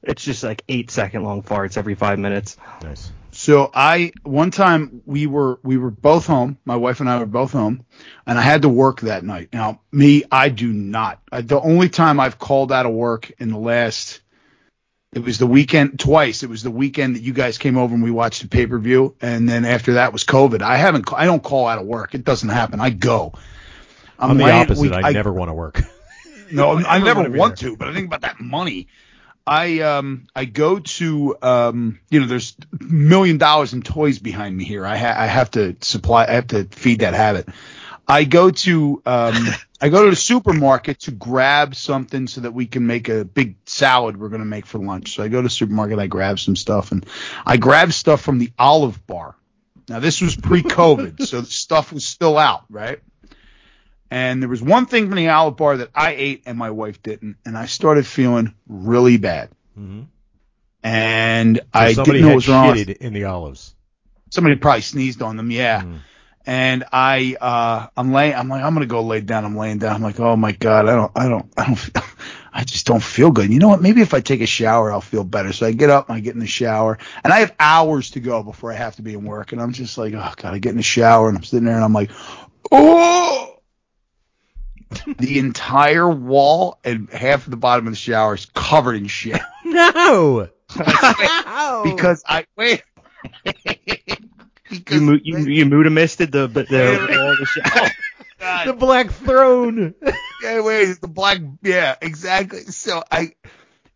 it's just like eight second long farts every five minutes. Nice. So I one time we were we were both home. My wife and I were both home, and I had to work that night. Now me, I do not. I, the only time I've called out of work in the last. It was the weekend twice. It was the weekend that you guys came over and we watched the pay per view, and then after that was COVID. I haven't. I don't call out of work. It doesn't happen. I go. I'm the opposite. we- I, never want to work. No, I I never never wanna want to, but I think about that money. I um I go to um you know there's million dollars in toys behind me here. I ha- I have to supply I have to feed that habit. I go to um I go to the supermarket to grab something so that we can make a big salad we're going to make for lunch. So I go to the supermarket, I grab some stuff and I grab stuff from the Olive Bar. Now this was pre-COVID, so the stuff was still out, right? And there was one thing from the Olive Bar that I ate and my wife didn't, and I started feeling really bad. Mhm. And I Somebody didn't know what was wrong. in the olives. Somebody probably sneezed on them, yeah. Mm. And I, uh, I'm laying, I'm like, I'm gonna go lay down. I'm laying down. I'm like, oh my god, I don't, I don't, I don't, feel, I just don't feel good. You know what? Maybe if I take a shower, I'll feel better. So I get up and I get in the shower, and I have hours to go before I have to be in work. And I'm just like, oh god, I get in the shower and I'm sitting there and I'm like, oh. The entire wall and half of the bottom of the shower is covered in shit No. because I wait. because You mo- you you Mudamisted the but the all the show. Oh, God. the Black Throne. yeah, wait, the black. Yeah, exactly. So I,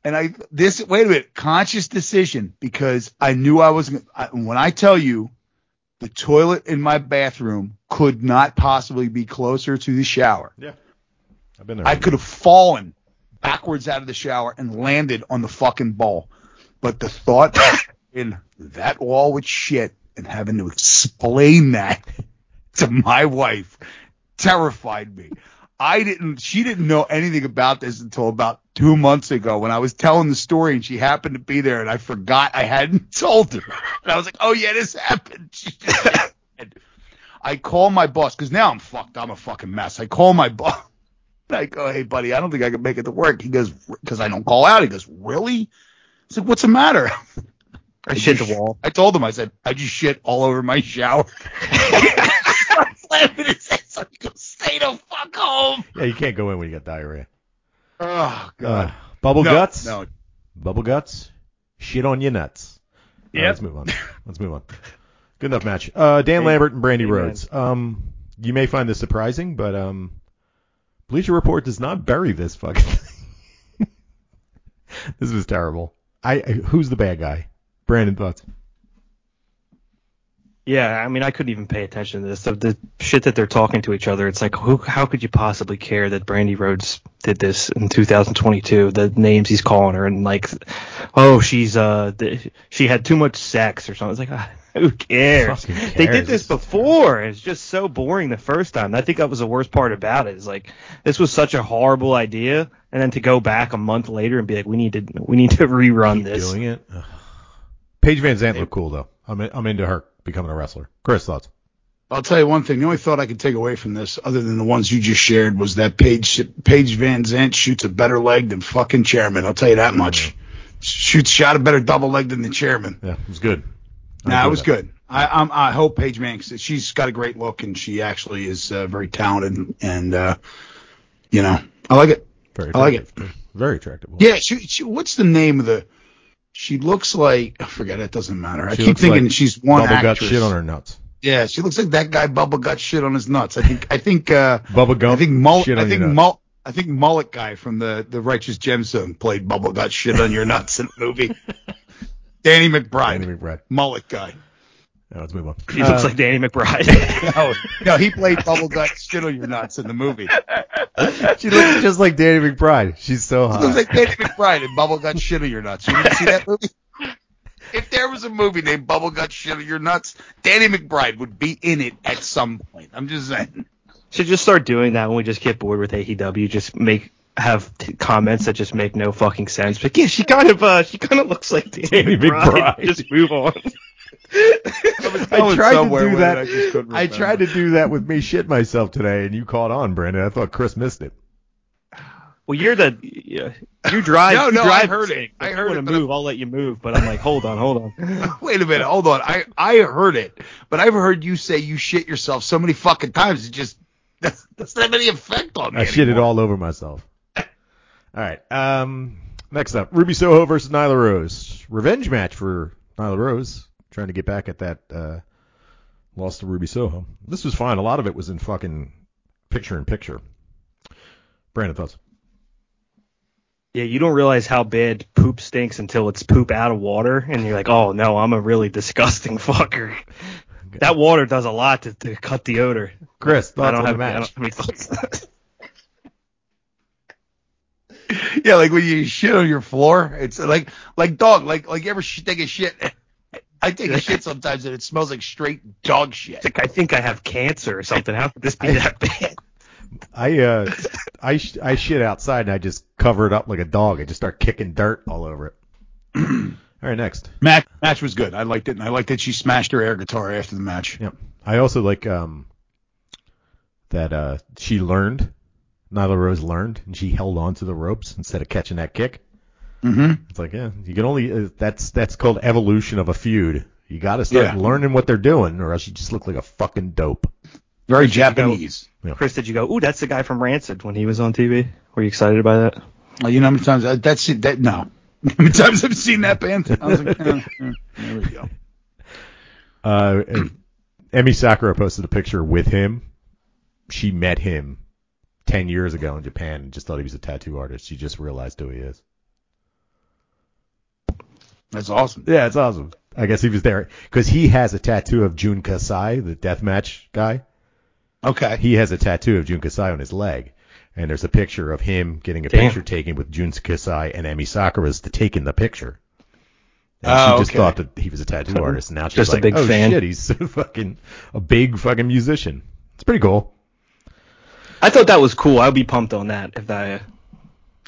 and I this wait a minute, conscious decision because I knew I was I, when I tell you, the toilet in my bathroom could not possibly be closer to the shower. yeah. I've been there. I could have fallen backwards out of the shower and landed on the fucking ball. but the thought in that wall with shit and having to explain that to my wife terrified me. I didn't, she didn't know anything about this until about two months ago when I was telling the story and she happened to be there and I forgot I hadn't told her. And I was like, oh yeah, this happened. I call my boss because now I'm fucked. I'm a fucking mess. I call my boss. And I go, hey buddy, I don't think I can make it to work. He goes, because I don't call out. He goes, really? I said, what's the matter? I shit the wall. I told him, I said, I just shit all over my shower. Starts laughing and says, so he goes, stay the fuck home. yeah, you can't go in when you got diarrhea. Oh, Uh, bubble No, guts. No. Bubble guts. Shit on your nuts. All right, Yep. let's move on. Let's move on. Good enough match. Uh, Dan Lambert and Brandi Amen. Rhodes. Um, you may find this surprising, but um, Bleacher Report does not bury this fucking thing. this was terrible. I, I who's the bad guy? Brandon thoughts. Yeah, I mean, I couldn't even pay attention to this. The, the shit that they're talking to each other, it's like, who, how could you possibly care that Brandi Rhodes did this in 2022? The names he's calling her, and like, oh, she's uh, the, she had too much sex or something. It's like, ah, who cares? Fucking They did this before. It's just so boring the first time. I think that was the worst part about it. it. Is like, this was such a horrible idea, and then to go back a month later and be like, we need to, we need to rerun Keep this. doing it. Ugh. Paige VanZant looked cool though. I'm in, I'm into her becoming a wrestler. Chris thoughts. I'll tell you one thing. The only thought I could take away from this, other than the ones you just shared, was that Paige Paige VanZant shoots a better leg than fucking Chairman. I'll tell you that much. Mm. shoots shot a better double leg than the chairman. Yeah, it was good. I Nah, it was that. good. I I'm, I hope Paige Manx. She's got a great look, and she actually is uh, very talented. And uh, you know, I like it. Very I like it. attractive. Very attractive. Yeah. She, she. What's the name of the? She looks like. I forget. It doesn't matter. I She keep thinking like she's one Bubble got actress. shit on her nuts. Yeah, she looks like that guy Bubba got shit on his nuts. I think. I think. uh Bubba Gump. I think Mullet. shit I think. Mullet. I think Mullet guy from the the Righteous Gemstone played Bubba got shit on your nuts in the movie. Danny McBride. Danny McBride. Mullet guy. Yeah, let's move on. He looks Uh, like Danny McBride. No, no, he played Bubble Gut shit on your nuts in the movie. she looks just like Danny McBride. She's so He hot. looks like Danny McBride in Bubble Gut shit on your nuts. You didn't see that movie? If there was a movie named Bubble Gut shit on your nuts, Danny McBride would be in it at some point. I'm just saying. Should just start doing that when we just get bored with AEW. Just make have t- comments that just make no fucking sense. But yeah, she kind of uh, she kind of looks like Danny, Danny McBride. McBride. Just move on. I tried to do that. I I tried to do that with me shit myself today, and you caught on, Brandon. I thought Chris missed it. Well, you're the yeah, you drive. No, you no, I drive heard it. I heard you it, want but to move. I'll let you move. But I'm like, hold on, hold on. Wait a minute, hold on. I I heard it, but I've heard you say you shit yourself so many fucking times. It just doesn't have any effect on me. I shit it all over myself. All right. Um, next up, Ruby Soho versus Nyla Rose. Revenge match for Nyla Rose, trying to get back at that uh, loss to Ruby Soho. This was fine. A lot of it was in fucking picture in picture. Brandon thoughts? Yeah, you don't realize how bad poop stinks until it's poop out of water, and you're like, oh no, I'm a really disgusting fucker. That water does a lot to, to cut the odor. Chris, I thoughts don't on have the I don't match? have any thoughts. Yeah, like when you shit on your floor, it's like like dog, like like you ever sh- take a shit. I take a shit sometimes and it smells like straight dog shit. Like, I think I have cancer or something. How could this be that bad? I uh, I sh- I shit outside and I just cover it up like a dog. I just start kicking dirt all over it. all right, next. Match match was good. I liked it, and I liked that she smashed her air guitar after the match. Yep. I also like um that uh she learned Nyla Rose learned and she held on to the ropes instead of catching that kick. Mm-hmm. It's like yeah, you can only uh, that's that's called evolution of a feud. You got to start Yeah. learning what they're doing, or else you just look like a fucking dope. Very Japanese. Chris, did you go? Ooh, that's the guy from Rancid when he was on TV. Were you excited by that? Well, you know how many times I, that's it. That no, how many times I've seen that band? I was like, eh, there we go. Uh, and Emi Sakura posted a picture with him. She met him ten years ago in Japan and just thought he was a tattoo artist. She just realized who he is. That's awesome. Yeah, it's awesome. I guess he was there because he has a tattoo of Jun Kasai, the deathmatch guy. Okay. He has a tattoo of Jun Kasai on his leg, and there's a picture of him getting a Damn. picture taken with Jun Kasai and Emi Sakura's to taking the picture. And Oh, she just okay. thought that he was a tattoo artist, and now she's Just a like, big "Oh fan." shit, he's fucking a big fucking musician." It's pretty cool. I thought that was cool. I'd be pumped on that if I,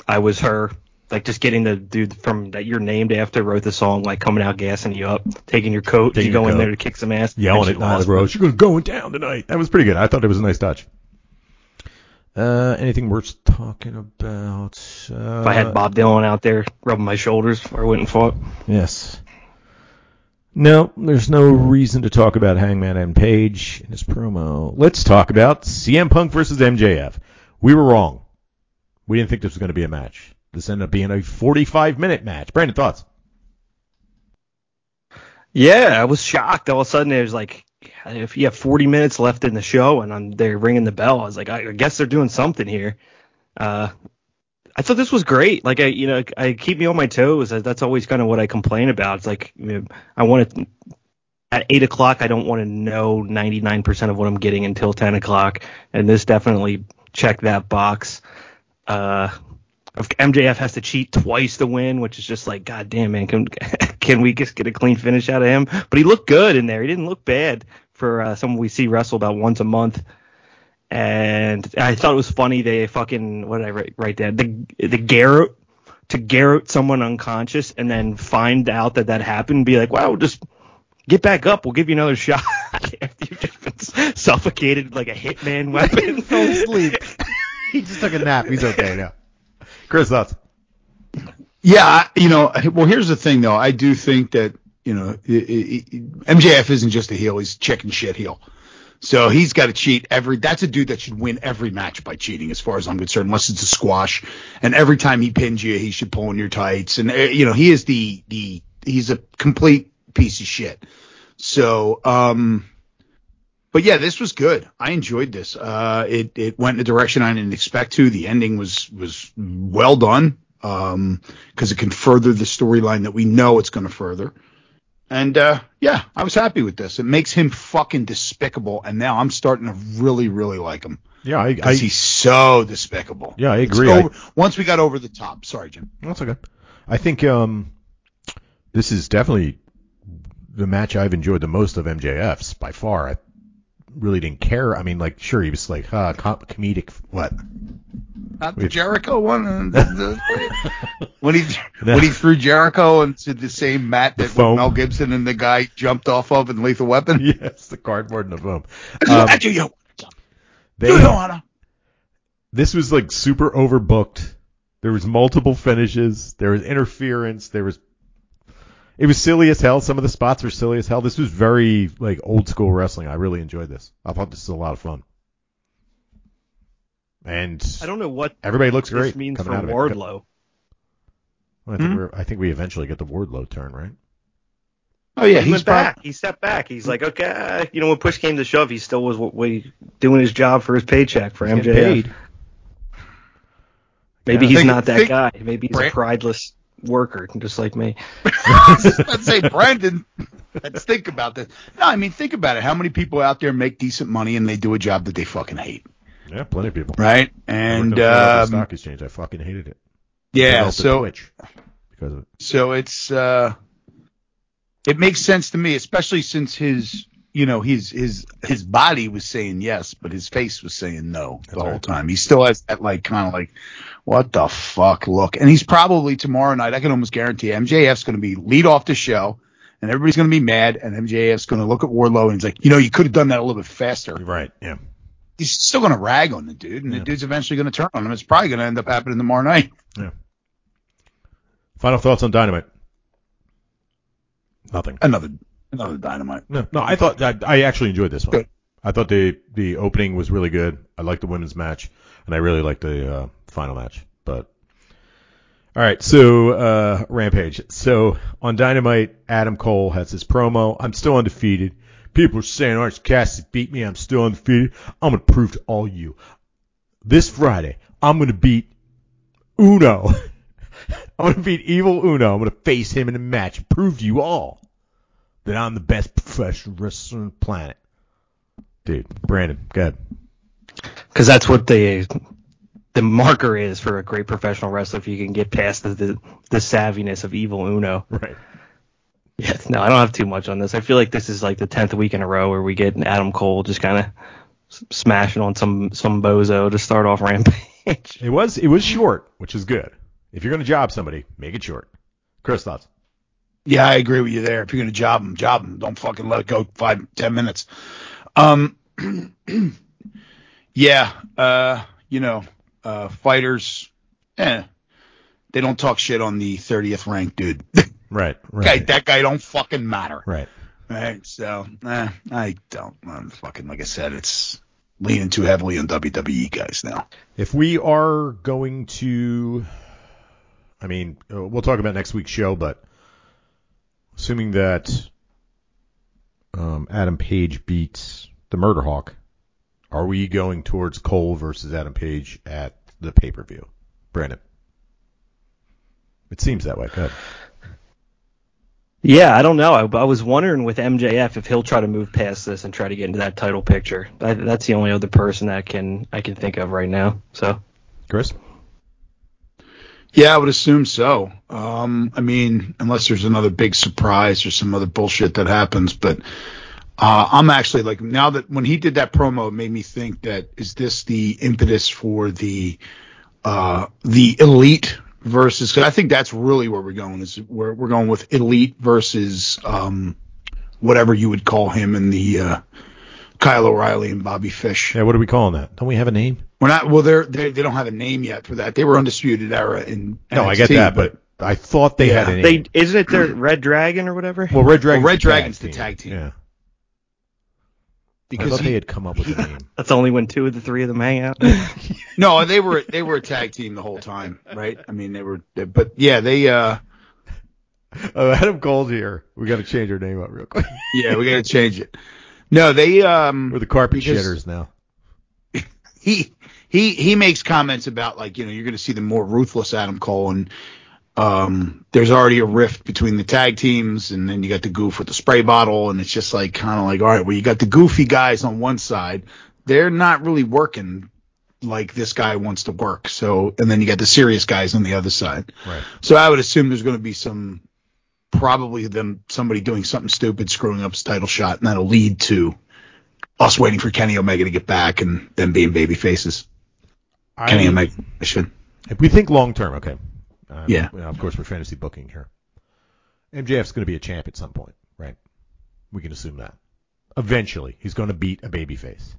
I was her. Like just getting the dude from that you're named after wrote the song, like coming out gassing you up, taking your coat, Taking you go in there to kick some ass, yelling at she Nyla Rose. She goes going down tonight. That was pretty good. I thought it was a nice touch. Uh, anything worth talking about? Uh, If I had Bob Dylan out there rubbing my shoulders, I wouldn't fought. Yes. No, there's no reason to talk about Hangman and Page in his promo. Let's talk about CM Punk versus MJF. We were wrong. We didn't think this was going to be a match. This ended up being a 45 minute match. Brandon, thoughts? Yeah, I was shocked. All of a sudden, it was like, if you have 40 minutes left in the show and I'm, they're ringing the bell, I was like, I, I guess they're doing something here. Uh, I thought this was great. Like, I, you know, I keep me on my toes. That's always kind of what I complain about. It's like, you know, I want to, at 8 o'clock, I don't want to know 99% of what I'm getting until 10 o'clock. And this definitely checked that box. Uh, MJF has to cheat twice to win, which is just like, God damn, man, can, can we just get a clean finish out of him? But he looked good in there. He didn't look bad for uh, someone we see wrestle about once a month. And I thought it was funny. They fucking, what did I write, write down? The, the Garrett, to Garrett someone unconscious and then find out that that happened and be like, wow, just get back up. We'll give you another shot after you've just been suffocated like a hitman weapon. fell asleep. he just took a nap. He's okay now. Chris, thoughts? Yeah, I- you know, well, here's the thing though. I do think that you know i i i MJF isn't just a heel; he's chicken shit heel. So he's got to cheat every. That's a dude that should win every match by cheating, as far as I'm concerned, unless it's a squash. And every time he pins you, he should pull in your tights. And uh, you know, he is the the he's a complete piece of shit. So, um, but yeah, this was good. I enjoyed this. Uh, it it went in a direction I didn't expect to. The ending was was well done. Um, because it can further the storyline that we know it's going to further. And uh, yeah, I was happy with this. It makes him fucking despicable, and now I'm starting to really, really like him Yeah, I, I he's so despicable. yeah, I agree. I- once we got over the top, sorry, Jim. That's okay. I think um, this is definitely the match I've enjoyed the most of MJF's by far. Really didn't care. I mean, like, sure, he was like, uh, com- comedic, what? Not the Jericho one. uh, the- the- when he when he threw Jericho into the same mat that. Mel Gibson and the guy jumped off of in Lethal Weapon. yes, the cardboard and the foam. Um, I do you. they, You wanna. this was like super overbooked. There was multiple finishes. There was interference. There was. It was silly as hell. Some of the spots were silly as hell. This was very like old school wrestling. I really enjoyed this. I thought this was a lot of fun. And I don't know what everybody looks this great means coming for out of. Wardlow. Well, I think Hmm? we're. I think we eventually get the Wardlow turn, right? Oh yeah, he he's went back. He stepped back. He's like, okay, you know, when push came to shove, he still was w- w- doing his job for his paycheck for He's MJF. Maybe Yeah. he's Think- not that guy. Maybe he's Brand- a prideless worker, just like me. Let's say Brandon. Let's think about this. No, I mean think about it. How many people out there make decent money and they do a job that they fucking hate, Yeah, plenty of people. right? And at um, stock exchange. I fucking hated it. yeah, so Twitch because of it. so it's uh, it makes sense to me, especially since his you know his his his body was saying yes, but his face was saying no the That's whole right. time. He still has that like kind of like what the fuck look, and he's probably tomorrow night. I can almost guarantee MJF's going to be lead off the show. And everybody's going to be mad, and MJF's going to look at Wardlow and he's like, you know, you could have done that a little bit faster. Right. Yeah. he's still going to rag on the dude, and Yeah. the dude's eventually going to turn on him. It's probably going to end up happening tomorrow night. Yeah. Final thoughts on Dynamite? Nothing. Another another dynamite. No, no. I thought I, I actually enjoyed this one. Good. I thought the the opening was really good. I liked the women's match, and I really liked the uh, final match. But all right, so uh, Rampage. So on Dynamite, Adam Cole has his promo. I'm still undefeated. People are saying Orange Cassidy beat me. I'm still undefeated. I'm gonna prove to all you this Friday. I'm gonna beat Uno. I'm gonna beat Evil Uno. I'm gonna face him in a match. Prove to you all that I'm the best professional wrestler on the planet. Dude, Brandon, go ahead. because that's what the the marker is for a great professional wrestler. If you can get past the the, the savviness of evil Uno. Right. Yeah, no, I don't have too much on this. I feel like this is like the tenth week in a row where we get an Adam Cole just kind of smashing on some some bozo to start off Rampage. It was it was short, which is good. If you're gonna job somebody, make it short. Chris thoughts. Yeah, I agree with you there. If you're going to job him, job him. Don't fucking let it go five, ten minutes. Um, yeah, uh, you know, uh, fighters, eh, they don't talk shit on the 30th ranked dude. Right. guy, Right. that guy don't fucking matter. Right. Right. So, eh, I don't. I'm fucking like I said, it's leaning too heavily on WWE guys now. If we are going to, I mean, uh, we'll talk about next week's show, but assuming that um, Adam Page beats the Murder Hawk, are we going towards Cole versus Adam Page at the pay per view? Brandon. It seems that way. Go ahead. Yeah, I don't know. I, I was wondering with MJF if he'll try to move past this and try to get into that title picture. I, that's the only other person that can I can think of right now. So Chris? Yeah, I would assume so. Um, I mean, unless there's another big surprise or some other bullshit that happens, but uh, I'm actually like now that when he did that promo, it made me think that is this the impetus for the uh, the elite versus? Cause I think that's really where we're going. Is where we're going with elite versus um, whatever you would call him in the uh, Kyle O'Reilly and Bobby Fish. Yeah, what are we calling that? Don't we have a name? We're not. Well, they're, they they don't have a name yet for that. They were undisputed era in. No, I get that, but I thought they had Yeah. a They isn't it their Red Dragon or whatever? well, Red Dragon's Red the Dragon's tag the tag team. Yeah. I Because thought he- they had come up with a name. That's only when two of the three of them hang out. no, they were they were a tag team the whole time, right? I mean, they were, but yeah, they uh, oh, Adam Cole's here. We got to change our name up real quick. yeah, we got to change it. No, they um, We're the carpet Because- shitters now. he he he makes comments about like you know you're going to see the more ruthless Adam Cole and um there's already a rift between the tag teams and then you got the goof with the spray bottle and it's just like kind of like all right well you got the goofy guys on one side they're not really working like this guy wants to work so and then you got the serious guys on the other side Right. so I would assume there's going to be some probably them somebody doing something stupid screwing up his title shot and that'll lead to us waiting for Kenny Omega to get back and them being baby faces. Kenny I, Omega. I should. if we think long term, okay. Uh, Yeah. you know, Of course, we're fantasy booking here. MJF's going to be a champ at some point, right? We can assume that. Eventually, he's going to beat a babyface.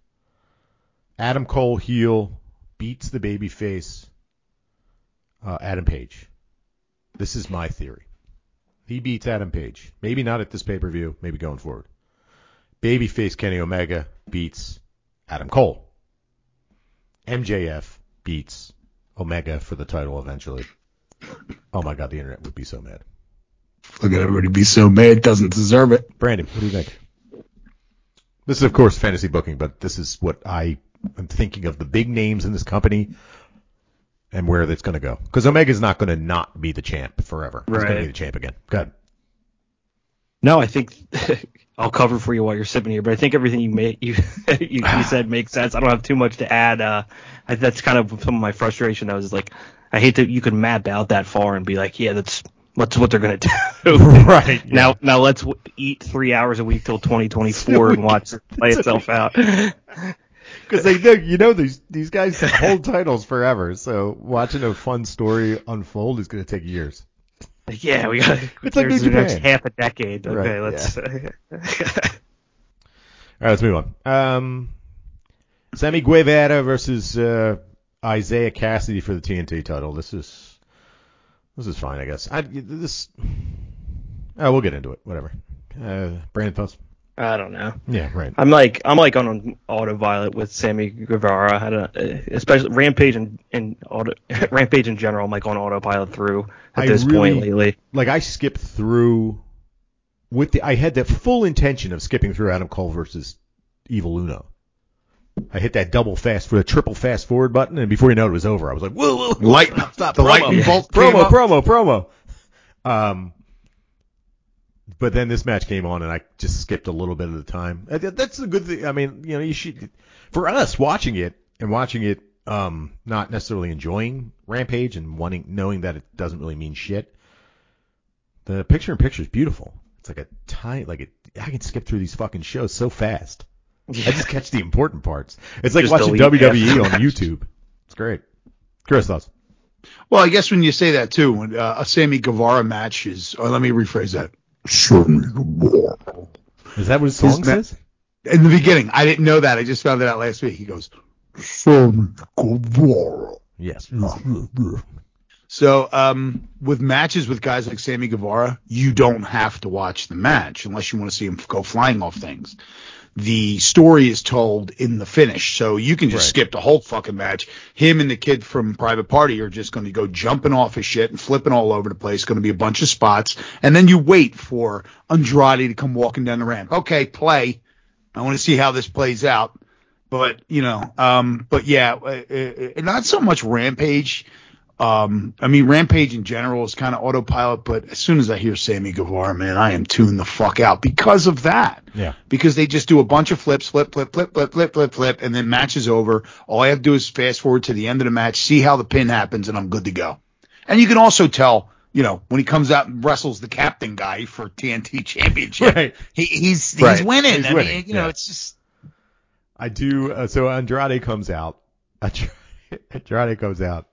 Adam Cole heel beats the babyface uh, Adam Page. This is my theory. He beats Adam Page. Maybe not at this pay per view. Maybe going forward. Babyface Kenny Omega beats Adam Cole. MJF beats Omega for the title eventually. Oh my god, the internet would be so mad. Look at everybody be so mad doesn't deserve it. Brandon, what do you think? This is of course fantasy booking, but this is what I am thinking of the big names in this company and where that's going to go. Because Omega's not going to not be the champ forever. He's going to be the champ again. Good. No, I think I'll cover for you while you're sipping here, but I think everything you made you you, you said makes sense. I don't have too much to add. Uh, I, that's kind of some of my frustration. I was like, I hate that you could map out that far and be like, yeah, that's that's what they're gonna do. Right. Now, now let's w- eat three hours a week till 2024 and watch it play itself out. Because they know, you know, these these guys hold titles forever. So watching a fun story unfold is going to take years. yeah, we got. It's like New the next half a decade. Okay, Right, let's. All right, let's move on. Um, Sammy Guevara versus uh, Isiah Kassidy for the TNT title. This is this is fine, I guess. I this. Oh, we'll get into it. Whatever. Uh, Brandon thoughts? I don't know. Yeah, right. I'm like I'm like on autopilot with Sammy Guevara. I don't, uh, especially Rampage and, and auto, Rampage in general. I'm like on autopilot through at I this really- point lately. Like I skipped through with the. I had the full intention of skipping through Adam Cole versus Evil Uno. I hit that double fast for the triple fast forward button, and before you know it, it was over. I was like, whoa, whoa, whoa. Light, Stop, the promo. lightning bolt came promo, promo, promo. Um, but then this match came on, and I just skipped a little bit of the time. That's a good thing. I mean, you know, you should for us watching it and watching it, um, not necessarily enjoying Rampage and wanting knowing that it doesn't really mean shit. The picture in picture is beautiful. It's like a tiny, like it. I can skip through these fucking shows so fast. I just catch the important parts. It's like Just watching WWE half on. YouTube. It's great. Chris thoughts? Well, I guess when you say that too, when, uh, a Sammy Guevara match is. Or let me rephrase that. Sammy Guevara. Is that what his song ma- says? In the beginning, I didn't know that. I just found it out last week. He goes, Sammy Guevara. Yes. So, um, with matches with guys like Sammy Guevara, you don't have to watch the match unless you want to see him go flying off things. The story is told in the finish, so you can just Right. skip the whole fucking match. Him and the kid from Private Party are just going to go jumping off his shit and flipping all over the place. Going to be a bunch of spots, and then you wait for Andrade to come walking down the ramp. Okay, play. I want to see how this plays out. But you know, um, but yeah, uh, uh, not so much Rampage. Um, I mean, Rampage in general is kind of autopilot, but as soon as I hear Sammy Guevara, man, I am tuned the fuck out because of that. Yeah. Because they just do a bunch of flips, flip, flip, flip, flip, flip, flip, flip, and then match is over. All I have to do is fast forward to the end of the match, see how the pin happens, and I'm good to go. And you can also tell, you know, when he comes out and wrestles the captain guy for TNT Championship, Right. he, he's he's Right. winning. He's I winning, mean, you know, it's just I do. Uh, so Andrade comes out. Andrade comes out.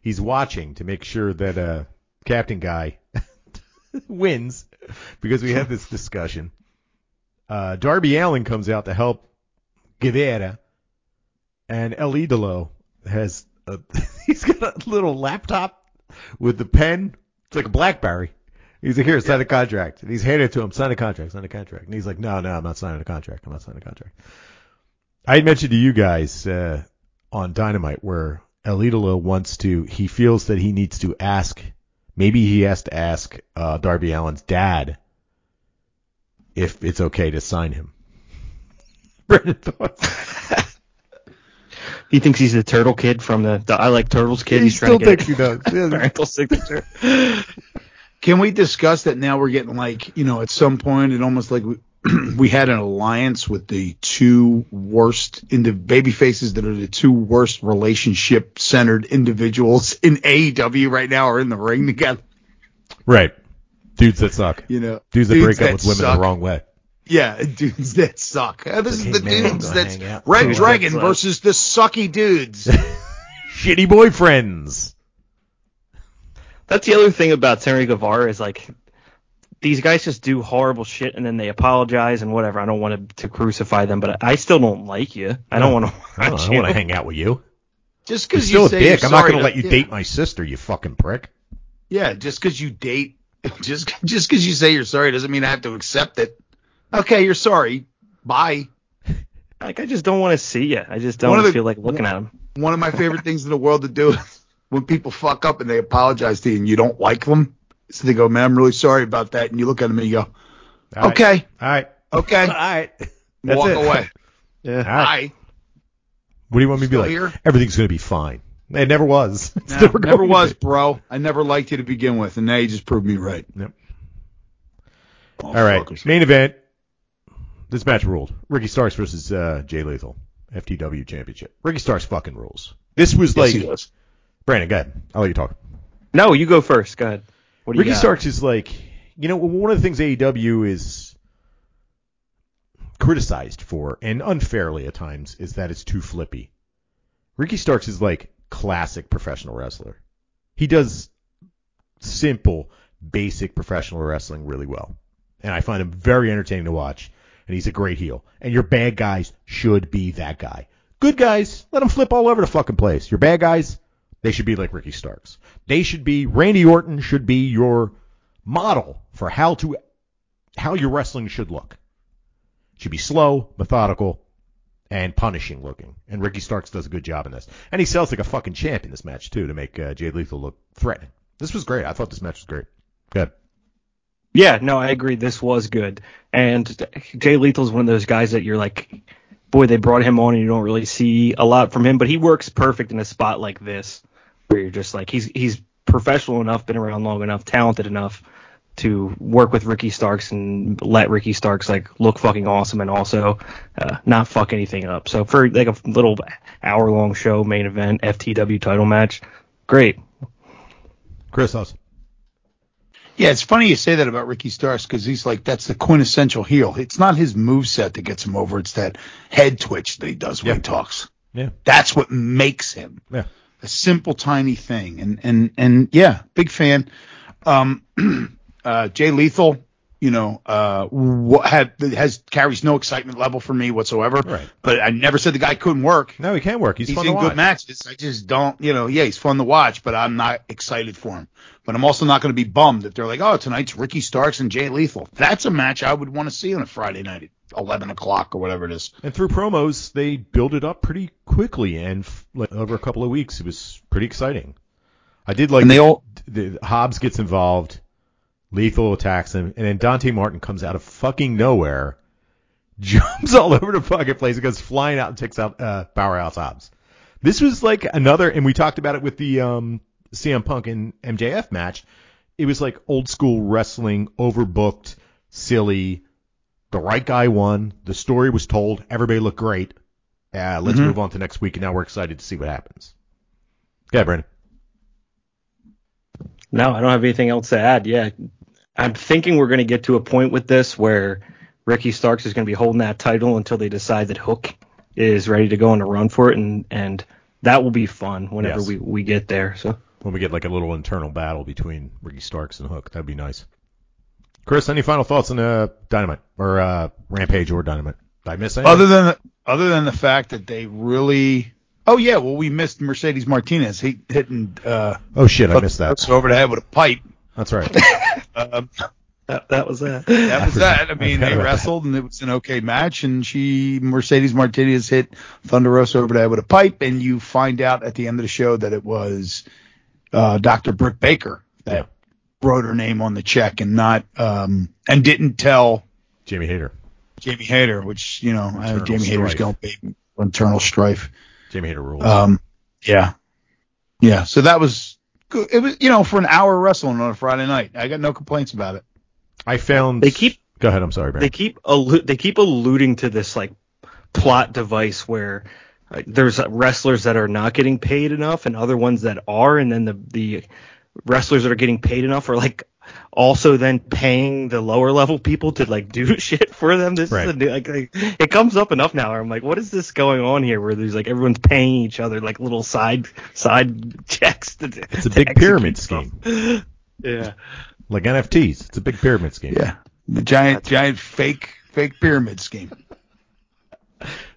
He's watching to make sure that uh, Captain Guy wins because we had this discussion. Uh, Darby Allin comes out to help Guevara, and El Idolo has a, he's got a little laptop with the pen It's like a BlackBerry. He's like, here, sign a contract. And he's handed it to him, sign a contract, sign a contract. And he's like, no, no, I'm not signing a contract. I'm not signing a contract. I had mentioned to you guys uh, on Dynamite where El Idolo wants to, he feels that he needs to ask, maybe he has to ask uh, Darby Allin's dad if it's okay to sign him. Brendan thoughts? He thinks he's the turtle kid from the, the I like turtles kid. He he's still trying to thinks get he does. Yeah, parental signature. Can we discuss that now? We're getting like, you know, at some point, it almost like we, we had an alliance with the two worst in the baby faces that are the two worst relationship centered individuals in AEW right now are in the ring together. Right. Dudes that suck. You know, Dudes that break up with women suck. the wrong way. Yeah, dudes that suck. Uh, this Like, is hey, the man, dudes that's. Red Dudes Dragon that versus the sucky dudes. Shitty boyfriends. That's the other thing about Terry Guevara is like these guys just do horrible shit and then they apologize and whatever. I don't want to, to crucify them, but I still don't like you. I don't want to I don't, watch want to hang out with you. Just You're because still you a say dick. I'm not going to let you yeah. date my sister, you fucking prick. Yeah, just because you date, just just because you say you're sorry doesn't mean I have to accept it. Okay, you're sorry. Bye. Like I just don't want to see you. I just don't One of the- feel like looking at him. One of my favorite things in the world to do is when people fuck up and they apologize to you and you don't like them. So they go, man, I'm really sorry about that. And you look at them and you go, All right. okay, All right. okay, All right. That's walk it. away. Yeah. All right. What do you want me to be like? here? Everything's going to be fine. It never was. It's No, never, never was, be. bro. I never liked you to begin with, and now you just proved me right. Yep. Oh, All right. fuckers. Main event. This match ruled. Ricky Starks versus uh, Jay Lethal. FTW Championship. Ricky Starks fucking rules. This was Yes, like he does. Brandon. Go ahead. I'll let you talk. No, you go first. Go ahead. What do you Ricky got? Starks is like, you know, one of the things AEW is criticized for, and unfairly at times, is that it's too flippy. Ricky Starks is like classic professional wrestler. He does simple, basic professional wrestling really well. And I find him very entertaining to watch, and he's a great heel. And your bad guys should be that guy. Good guys, let them flip all over the fucking place. Your bad guys, they should be like Ricky Starks. They should be Randy Orton should be your model for how to how your wrestling should look. Should be slow, methodical, and punishing looking. And Ricky Starks does a good job in this. And he sells like a fucking champ in this match too to make uh, Jay Lethal look threatening. This was great. I thought this match was great. Good. Yeah, no, I agree. This was good. And Jay Lethal's one of those guys that you're like, boy, they brought him on and you don't really see a lot from him, but he works perfect in a spot like this where you're just like, he's he's professional enough, been around long enough, talented enough to work with Ricky Starks and let Ricky Starks like look fucking awesome and also uh, not fuck anything up. So for like a little hour long show, main event, FTW title match, great. Chris House. Yeah, it's funny you say that about Ricky Starks because he's like that's the quintessential heel. It's not his move set that gets him over; it's that head twitch that he does when Yeah. he talks. Yeah. That's what makes him Yeah. A simple, tiny thing. And and and yeah, big fan. Um, uh, Jay Lethal, you know, uh, wha- had has carries no excitement level for me whatsoever. Right. But I never said the guy couldn't work. No, he can't work. He's, He's, fun in to good matches. I just don't, you know, yeah, he's fun to watch, but I'm not excited for him. But I'm also not going to be bummed that they're like, oh, tonight's Ricky Starks and Jay Lethal. That's a match I would want to see on a Friday night 11 o'clock or whatever it is. And through promos, they build it up pretty quickly, and f- like, over a couple of weeks, it was pretty exciting. I did like And they the- all- the, Hobbs gets involved, Lethal attacks him, and then Dante Martin comes out of fucking nowhere, jumps all over the fucking place, and goes flying out and takes out uh, Powerhouse Hobbs. This was like another, and we talked about it with the um, CM Punk and MJF match. It was like old school wrestling, overbooked, silly. The right guy won. The story was told. Everybody looked great. Uh, let's Mhm. move on to next week, and now we're excited to see what happens. Yeah, Brandon. No, I don't have anything else to add. Yeah, I'm thinking we're going to get to a point with this where Ricky Starks is going to be holding that title until they decide that Hook is ready to go on a run for it, and and that will be fun whenever Yes. we we get there. So When we get like a little internal battle between Ricky Starks and Hook, that'd be nice. Chris, any final thoughts on uh, Dynamite or uh, Rampage or Dynamite? Did I miss anything? Other than the, other than the fact that they really, oh yeah, well we missed Mercedes Martinez he, hitting uh, oh shit, I missed that. over the head with a pipe. That's right. Um, That, that was that. that was that. I mean, forgot they about wrestled and it was an okay match. And she, Mercedes Martinez, hit Thunder Rosa over the head with a pipe, and you find out at the end of the show that it was uh, Dr. Britt Baker that Yeah. Wrote her name on the check and not um, and didn't tell Jamie Hayter. Jamie Hayter, which you know uh, Jamie Hayter's strife. going big internal strife. Jamie Hayter rules. Um, yeah, yeah. So that was good. It was you know for an hour wrestling on a Friday night. I got no complaints about it. I found. They keep Go ahead. I'm sorry, they keep allu- they keep alluding to this like plot device where uh, there's wrestlers that are not getting paid enough and other ones that are, and then the the wrestlers that are getting paid enough are like also then paying the lower level people to like do shit for them. This Right. is a new, like, like it comes up enough now. Where I'm like, what is this going on here? Where there's like everyone's paying each other like little side side checks. To, It's a big pyramid scheme, Yeah. like NFTs. It's a big pyramid scheme. Yeah, the giant giant fake fake pyramid scheme.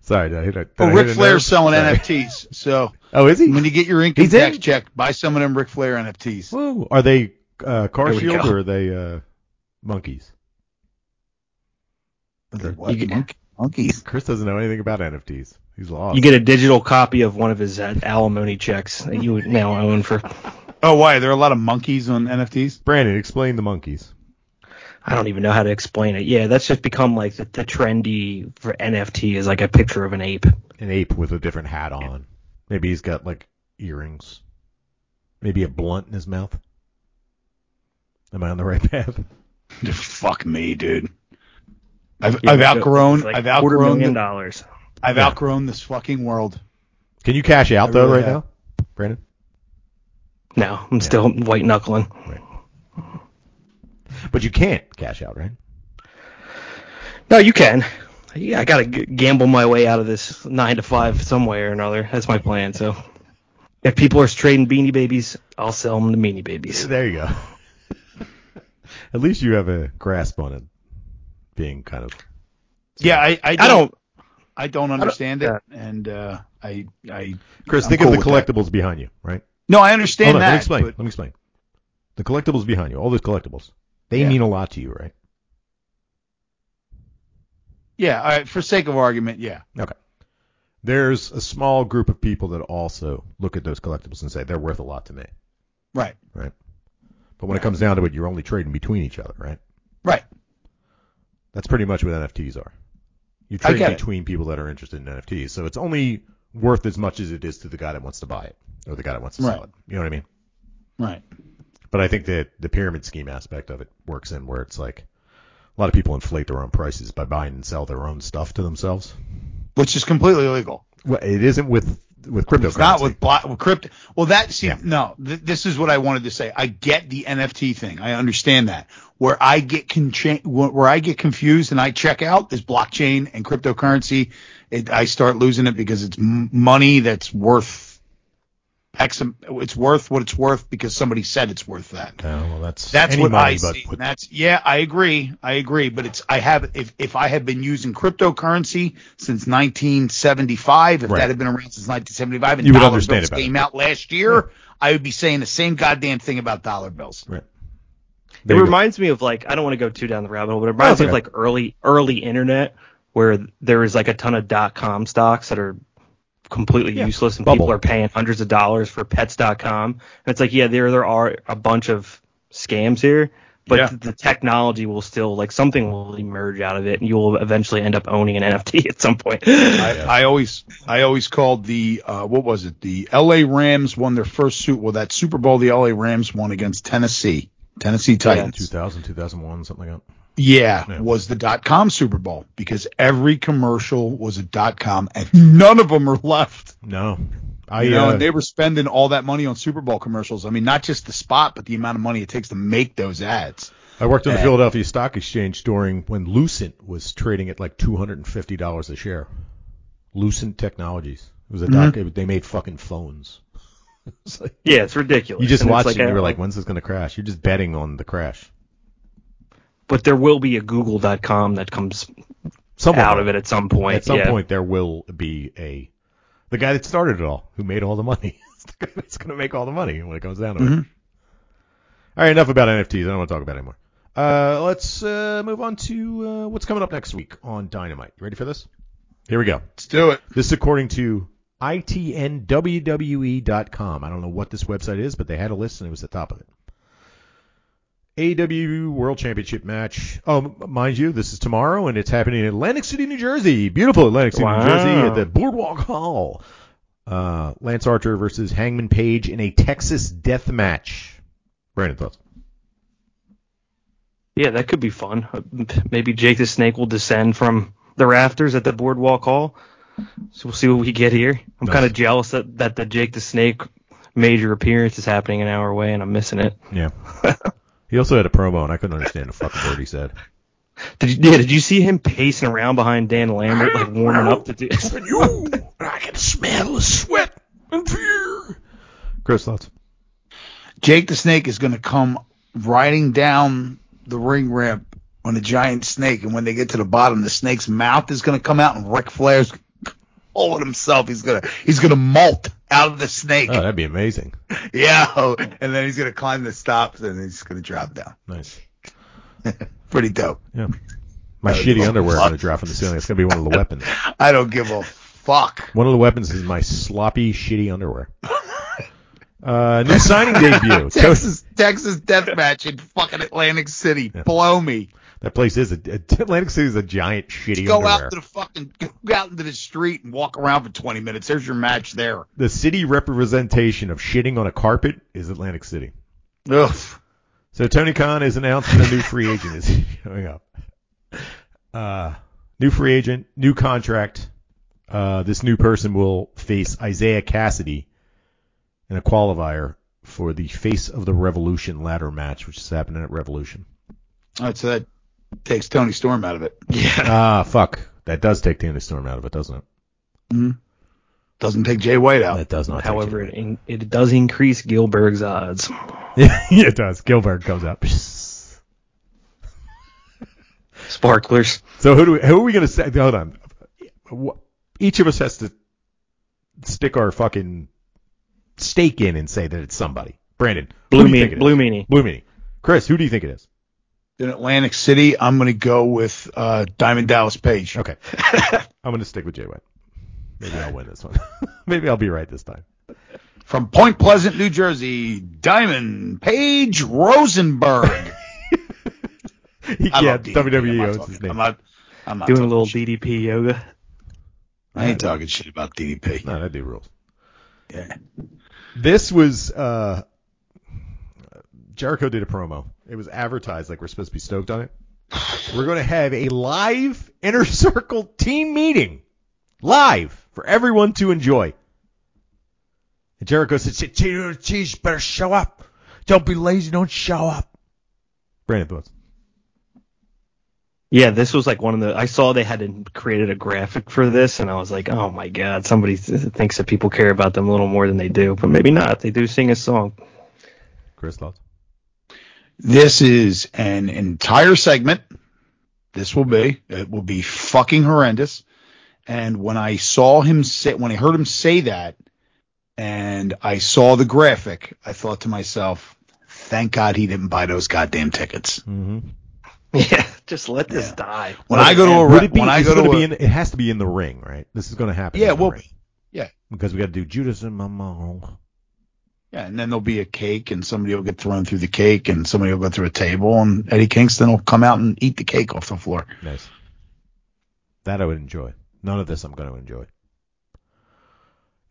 Sorry, did I hit a, did Well, I hit Ric a Flair's nerve? selling Sorry. NFTs, so Oh, is he? when you get your income He's in? tax check, buy some of them Ric Flair NFTs. Whoa. Are they uh, car There we shield go. or are they uh, monkeys? What, You get- monk- monkeys? Chris doesn't know anything about NFTs. He's lost. You get a digital copy of one of his uh, alimony checks that you would now own for. Oh, why? There are a lot of monkeys on NFTs. Brandon, explain the monkeys. I don't even know how to explain it. Yeah, that's just become like the, the trendy for NFT is like a picture of an ape. An ape with a different hat on. Maybe he's got like earrings. Maybe a blunt in his mouth. Am I on the right path? Fuck me, dude. I've, Yeah, I've outgrown. like I've quarter outgrown. million The, dollars. I've Yeah. outgrown this fucking world. Can you cash out I though really right have. now, Brandon? No, I'm still white knuckling. But you can't cash out, right? No, you can. Yeah, I gotta g- gamble my way out of this nine to five some way or another. That's my plan. So, if people are trading Beanie Babies, I'll sell them the Beanie Babies. There you go. At least you have a grasp on it being kind of. Yeah, I, I, don't, I don't. I don't understand it, yeah. and uh, I, I. Chris, I'm think cool of the with that. collectibles behind you, right? No, I understand Hold on, that. let me explain. but- Let me explain. The collectibles behind you, all those collectibles, they Yeah. mean a lot to you, right? Yeah, right, for sake of argument, yeah. Okay. There's a small group of people that also look at those collectibles and say they're worth a lot to me, Right, right? But when it comes down to it, you're only trading between each other, right? right. That's pretty much what NFTs are. You I trade get it. between people that are interested in NFTs, so it's only worth as much as it is to the guy that wants to buy it or the guy that wants to Right. sell it. You know what I mean? Right. But I think that the pyramid scheme aspect of it works in where it's like a lot of people inflate their own prices by buying and sell their own stuff to themselves. Which is completely illegal. Well, it isn't with with cryptocurrency. It's not with block with crypto. Well, that see Yeah. no. Th- this is what I wanted to say. I get the NFT thing. I understand that. Where I get con- where I get confused and I check out is blockchain and cryptocurrency. It, I start losing it because it's m- money that's worth X. It's worth what it's worth because somebody said it's worth that. No, well, that's That's what money, I see. with- That's yeah, I agree. I agree. But it's I have if if I have been using cryptocurrency since 1975, if Right. that had been around since 1975, and You would dollar understand bills about it. came out last year, I would be saying the same goddamn thing about dollar bills. right. It There you go. reminds me of like I don't want to go too down the rabbit hole, but it reminds it's me of like early early internet where there was like a ton of dot com stocks that are completely Yeah, useless and bubble. people are paying hundreds of dollars for pets.com. And it's like yeah, there there are a bunch of scams here, but Yeah. the technology will still like something will emerge out of it and you will eventually end up owning an NFT at some point. I, I always I always called the uh, what was it? The L.A. Rams won their first suit. Well, that Super Bowl the L.A. Rams won against Tennessee, Tennessee Titans. 2000, 2001, something like that. Yeah, Yeah. was the dot com Super Bowl because every commercial was a dot com and none of them are left. No, I You know, uh, and they were spending all that money on Super Bowl commercials. I mean, not just the spot, but the amount of money it takes to make those ads. I worked on the Philadelphia Stock Exchange during when Lucent was trading at like two hundred and fifty dollars a share. Lucent Technologies. It was a doc. Mm-hmm. it- they made fucking phones. It's like- yeah, it's ridiculous. you just And watched like it and you were like, when's this going to crash? You're just betting on the crash. But there will be a google.com that comes Somewhere out of it at some point. At some yeah. point, there will be a the guy that started it all, who made all the money. It's that's going to make all the money when it comes down to it. Mhm. All right, enough about NFTs. I don't want to talk about it anymore. Uh, let's uh, move on to uh, what's coming up next week on Dynamite. You ready for this? Here we go. Let's do it. This is according to itnwwe.com. I don't know what this website is, but they had a list and it was the top of it. AEW World Championship match. Oh, mind you, this is tomorrow and it's happening in Atlantic City, New Jersey. Beautiful Atlantic City, Wow. New Jersey at the Boardwalk Hall. Uh, Lance Archer versus Hangman Page in a Texas death match. Brandon, thoughts? Yeah, that could be fun. Uh, Maybe Jake the Snake will descend from the rafters at the Boardwalk Hall. So we'll see what we get here. I'm Nice. kind of jealous that, that the Jake the Snake major appearance is happening an hour away and I'm missing it. Yeah. he also had a promo and I couldn't understand a fucking word he said. Did you, yeah, did you see him pacing around behind Dan Lambert, like warming up to do? you, I can smell the sweat and fear. Chris, thoughts? Jake the Snake is going to come riding down the ring ramp on a giant snake, and when they get to the bottom, the snake's mouth is going to come out, and Ric Flair's holding himself. He's gonna he's gonna molt out of the snake. Oh, that'd be amazing. Yeah, and then he's gonna climb the stops, and he's gonna drop down. Nice. Pretty dope. Yeah. My shitty underwear going to drop from the ceiling. It's going to be one of the weapons. I don't give a fuck. One of the weapons is my sloppy, shitty underwear. Uh, new signing debut. Texas Texas death match in fucking Atlantic City. Blow me. That place is a, Atlantic City is a giant shitty Go underwear. out to the fucking go out into the street and walk around for 20 minutes. There's your match there. the city representation of shitting on a carpet is Atlantic City. Ugh. So Tony Khan is announcing a new free agent is showing up. Uh, new free agent, new contract. Uh, this new person will face Isiah Kassidy in a qualifier for the Face of the Revolution ladder match, which is happening at Revolution. All right, so that takes Toni Storm out of it. Yeah. Ah, fuck. That does take Toni Storm out of it, doesn't it? Doesn't take Jay White out. That does not. take However, Tony. it, in- it does increase Gilbert's odds. yeah, it does. Gilbert comes up. Sparklers. So who do we, who are we gonna say? Hold on. Each of us has to stick our fucking stake in and say that it's somebody. Brandon, Blue do meanie. Blue is? meanie. Blue meanie. Chris, who do you think it is? In Atlantic City, I'm going to go with uh, Diamond Dallas Page. Okay, I'm gonna stick with Jay White. Maybe I'll win this one. Maybe I'll be right this time. From Point Pleasant, New Jersey, Diamond Page Rosenberg. I yeah, love DDP. I'm WWE not owns talking- his name. I'm not, I'm not Doing a little shit. DDP yoga. I ain't talking shit about DDP. No, that dude rules. Yeah. This was uh Jericho did a promo. It was advertised like we're supposed to be stoked on it. We're going to have a live inner circle team meeting. Live for everyone to enjoy. And Jericho said, "Shit, Cheese, better show up. Don't be lazy, don't show up. Brandon thoughts? Yeah, this was like one of the. I saw they had created a graphic for this, and I was like, oh my god, somebody th- thinks that people care about them a little more than they do, but maybe not. They do sing a song. Chris thoughts? This is an entire segment. This will be. It will be fucking horrendous. And when I saw him say, when I heard him say that, and I saw the graphic, I thought to myself, thank God he didn't buy those goddamn tickets. Mm-hmm. Yeah, just let this Yeah. die. When I go to a Would re- it be? when I go to gonna a- be in, it has to be in the ring, right? This is going to happen. Yeah, well, ring. yeah. because we got to do Judas and Mama. Yeah, and then there'll be a cake, and somebody will get thrown through the cake, and somebody will go through a table, and Eddie Kingston will come out and eat the cake off the floor. Nice. That I would enjoy. None of this I'm going to enjoy.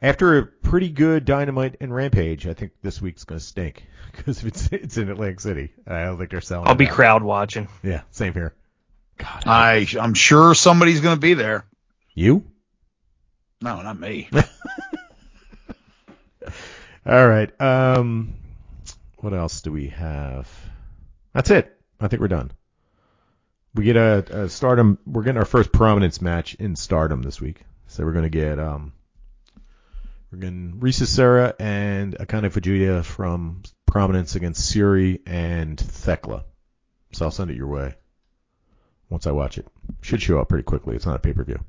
After a pretty good Dynamite and Rampage, I think this week's going to stink because it's it's in Atlantic City. I don't think they're selling. I'll it be out. crowd watching. Yeah, same here. God, I, I'm sure somebody's going to be there. you? No, not me. All right. Um, what else do we have? That's it. I think we're done. We get a, a Stardom. We're getting our first prominence match in Stardom this week. So we're gonna get um, we're getting Risa Sera and Akane Fujita from Prominence against Syuri and Thekla. So I'll send it your way once I watch it. Should show up pretty quickly. It's not a pay per view.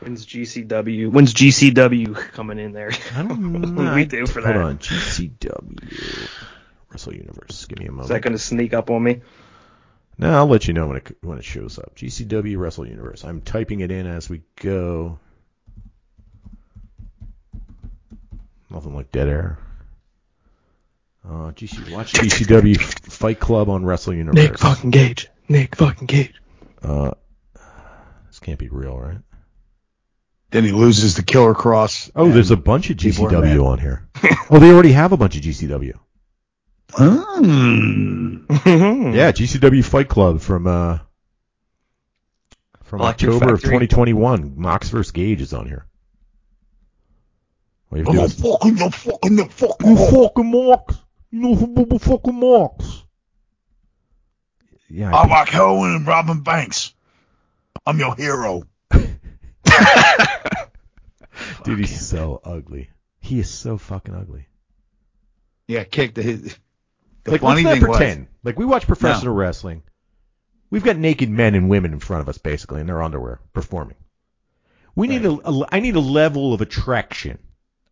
When's GCW? When's GCW coming in there? I don't What know. do we do for Hold that? on, GCW. Wrestle Universe. Give me a moment. Is that going to sneak up on me? No, I'll let you know when it when it shows up. GCW Wrestle Universe. I'm typing it in as we go. Nothing like dead air. Uh, GC, watch GCW Fight Club on Wrestle Universe. Nick fucking Gage. Nick fucking Gage. Uh, this can't be real, right? Then he loses the Killer Cross. Oh, there's a bunch of people are mad. GCW on here. oh, they already have a bunch of GCW. Mm. Yeah, GCW Fight Club from uh from Electric October of 2021. Mox vs. Gage is on here. All you have to do Oh, is fucking, no, fucking, no, you fucking. fucking Mox. You know who fucking Mox. Yeah, I I like heroin and Robin banks. I'm your hero. dude, he's so ugly. He is so fucking ugly. Yeah, kick the hit. The like, funny let's thing not pretend. Like, we watch professional wrestling. We've got naked men and women in front of us, basically, in their underwear, performing. We need a, a, I need a level of attraction.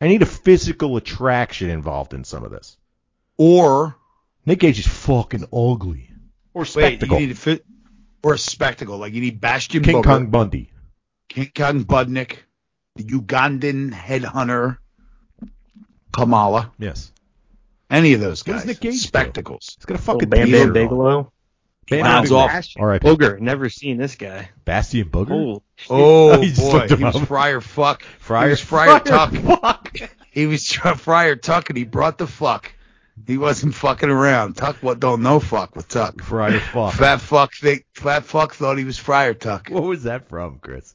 I need a physical attraction involved in some of this. or Nick Gage is fucking ugly. Or spectacle. wait, you need a fit or a spectacle. Like you need Bastion King Booger, Kong Bundy. King Kong Budnick, the Ugandan headhunter, Kamala, Yes. any of those guys. Nick Gage do? Spectacles. He's got a fucking Bam t-shirt Bam. Bigelow. Bam Bam it's Bigelow. off. All right. Booger. Never seen this guy. Bastion Booger? Oh, shit. Oh, Oh, you just boy, he was up. Friar Fuck. Friar, he was Friar, Tuck. Fuck. He was Friar Tuck, and he brought the fuck. He wasn't fucking around. Tuck what don't know fuck with Tuck. Friar Fuck. Fat fuck think Fat fuck thought he was Friar Tuck. What was that from, Chris?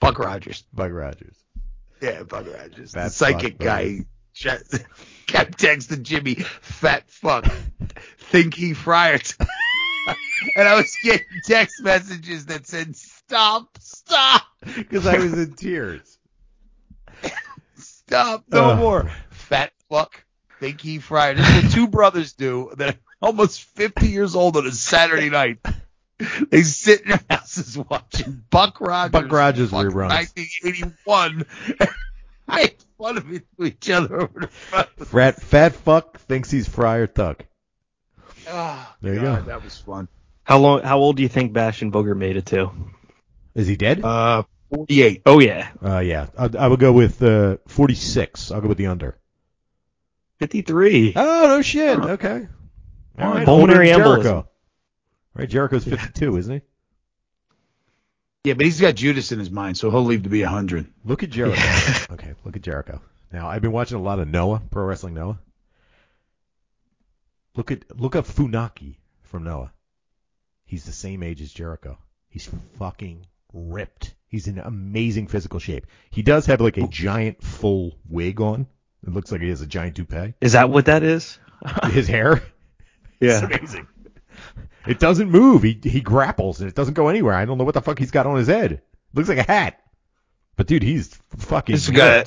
Buck Rogers. Buck Rogers. Yeah, Buck Rogers. Fat the psychic fuck, guy. Kept texting Jimmy, fat fuck. Think he Tuck. and I was getting text messages that said, stop, stop, Because I was in tears. stop, no Ugh. more. Fat fuck. Think he Friar. This is what two brothers do that are almost 50 years old on a Saturday night. They sit in their houses watching Buck Rogers. Buck Rogers fucking reruns. 1981. I had fun of to each other over the phone. Fat, fat fuck thinks he's Friar Tuck. Oh, There you God, go. That was fun. How long? How old do you think Bastion Booger made it to? Is he dead? Uh, 48. Oh yeah, Uh, yeah. I, I would go with uh, 46. I'll go with the under. 53. Oh, no shit. Okay. All right. Pulmonary older embolism. Jericho. Right, Jericho's 52, isn't he? Yeah, but he's got Judas in his mind, so he'll leave to be 100. Look at Jericho. okay, look at Jericho. Now, I've been watching a lot of Noah, Pro Wrestling Noah. Look at look up Funaki from Noah. He's the same age as Jericho. He's fucking ripped. He's in amazing physical shape. He does have like a giant full wig on. It looks like he has a giant toupee. Is that what that is? His hair, Yeah. it's amazing. It doesn't move. He he grapples and it doesn't go anywhere. I don't know what the fuck he's got on his head. looks like a hat. But dude, he's fucking. This guy-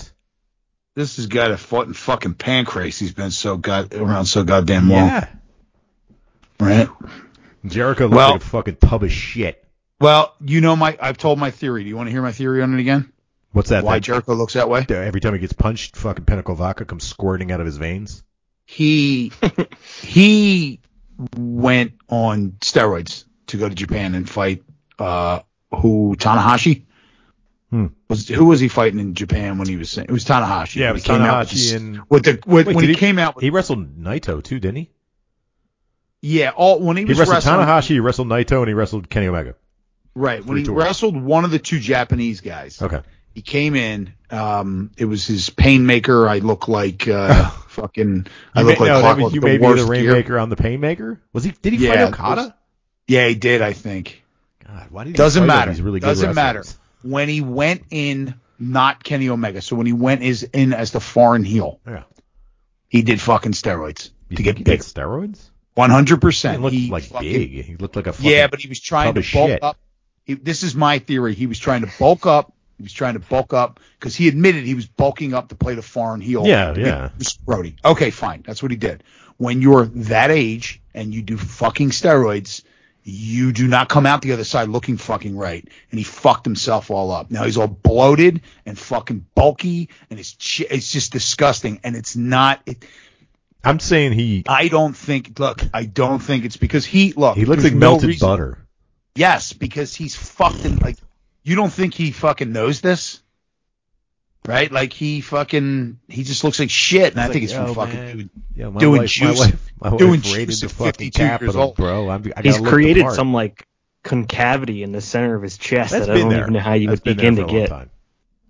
This is guy that fought in fucking Pancrase. He's been so god around so goddamn long, Yeah. right? Jericho looks Well- like a fucking tub of shit. Well, you know my. I've told my theory. Do you want to hear my theory on it again? What's that? Why Jericho looks that way? every time he gets punched, fucking Pinnacle vodka comes squirting out of his veins. He he went on steroids to go to Japan and fight uh who Tanahashi. Hmm. Was who was he fighting in Japan when he was it was Tanahashi. Yeah, it was he came out with Tanahashi and- with the with, Wait, when he, he- came out with He wrestled Naito too, didn't he? yeah all when he He was wrestled wrestling Tanahashi, he wrestled Naito, and he wrestled Kenny Omega. right when he tours. wrestled one of the two Japanese guys. Okay. He came in. Um, it was his painmaker. I look like uh, fucking. I You look may, like no, Clockwork, was, you the may be the. Rainmaker on the Painmaker. Was he? Did he Yeah, fight Okada? those- Yeah, he did. I think. God, why did he Doesn't matter. Really good Doesn't matter. When he went in, not Kenny Omega. So when he went is in as the foreign heel, Yeah. he did fucking steroids You to get big. steroids? One hundred percent. He looked He like fucking- big. He looked like a Yeah, but he was trying to bulk shit. up. He, this is my theory. He was trying to bulk up. He was trying to bulk up because he admitted he was bulking up to play the foreign heel. Yeah, yeah. Brody. Okay, fine. That's what he did. When you're that age and you do fucking steroids, you do not come out the other side looking fucking right. And he fucked himself all up. Now he's all bloated and fucking bulky, and it's it's just disgusting. And it's not. It, I'm saying he I don't think. Look, I don't think it's because he look. he looks like no melted reason- butter. Yes, because he's fucking like. You don't think he fucking knows this? Right? Like he fucking he just looks like shit, and I think like, it's from oh, fucking man, dude. Yeah, my Doing wife, my juice- wife, my wife doing raided juice the at fucking 52 years capital, old. bro. I'm, I gotta He's look created some like concavity in the center of his chest That's that I don't there. even know how you That's would begin to get. time.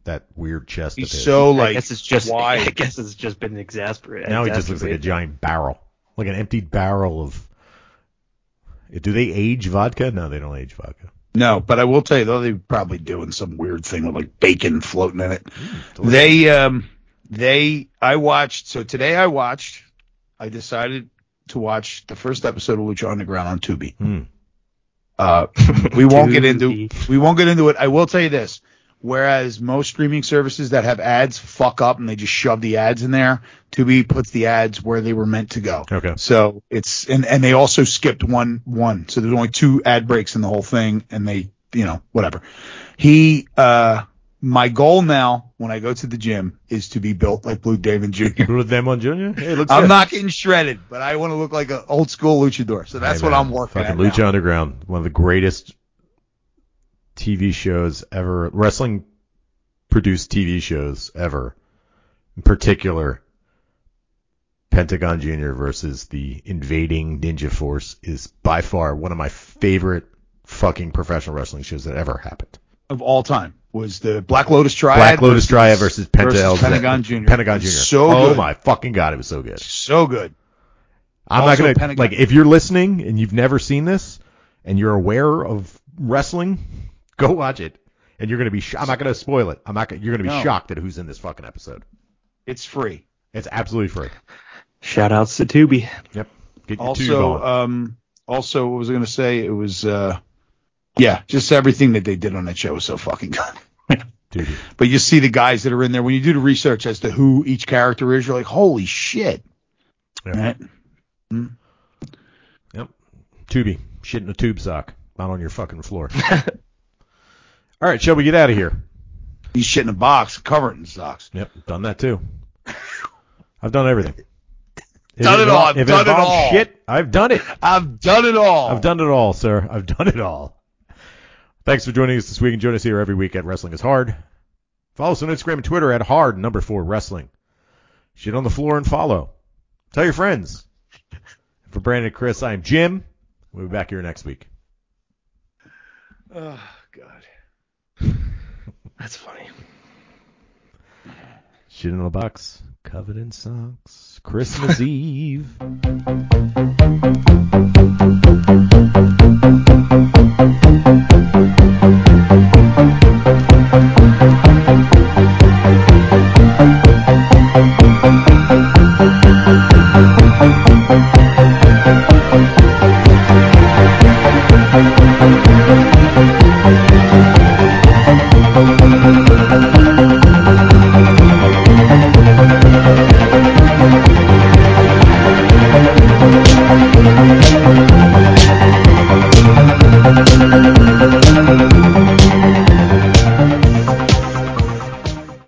That weird chest He's of his. so I like. guess it's just why? I guess it's just been exasperated. now he just looks like a giant barrel, like an emptied barrel of. Do they age vodka? No, they don't age vodka. No, but I will tell you though, they're probably doing some weird thing with like bacon floating in it. delicious. They um they I watched so today I watched I decided to watch the first episode of Lucha Underground on Tubi. Hmm. Uh we won't get into we won't get into it. I will tell you this. Whereas most streaming services that have ads fuck up and they just shove the ads in there, Tubi puts the ads where they were meant to go. Okay. So it's and and they also skipped one one. So there's only two ad breaks in the whole thing, and they you know whatever. He uh my goal now when I go to the gym is to be built like Blue Demon Jr. Blue Demon Jr. Hey, looks I'm good. not getting shredded, but I want to look like an old school luchador. So that's Hey, what I'm working Fucking at. Lucha now. Underground, one of the greatest TV shows ever, wrestling produced TV shows ever. In particular, Pentagon Jr. versus the invading Ninja Force is by far one of my favorite fucking professional wrestling shows that ever happened. of all time was the Black Lotus Triad. Black Lotus versus- Triad versus Penta versus Pentagon Jr. Pentagon Jr. So oh good. my fucking god, it was so good. So good. I'm not gonna Pentagon- like if you're listening and you've never seen this and you're aware of wrestling, go watch it. And you're gonna be. Sh- I'm not gonna spoil it. I'm not. Gonna, you're gonna be No. shocked at who's in this fucking episode. It's free. It's absolutely free. Shout outs to Tubi. Yep. Get your tube Also, on. um, also, what was I going to say? It was, uh, yeah, just everything that they did on that show was so fucking good. Dude. But you see the guys that are in there when you do the research as to who each character is, you're like, holy shit. Yeah. Right? Yep. Tubi. Shit in a tube sock. Not on your fucking floor. All right, shall we get out of here? He's shit in a box, covered in socks. Yep. Done that too. I've done everything. If Done it all, I've If done it involves all. Shit, I've done it. I've done it all. I've done it all, sir. I've done it all. Thanks for joining us this week and join us here every week at Wrestling is Hard. Follow us on Instagram and Twitter at hard number four wrestling. Shit on the floor and follow. Tell your friends. For Brandon and Chris, I am Jim. We'll be back here next week. God. That's funny. Shit in a box, covered in socks. Christmas Eve.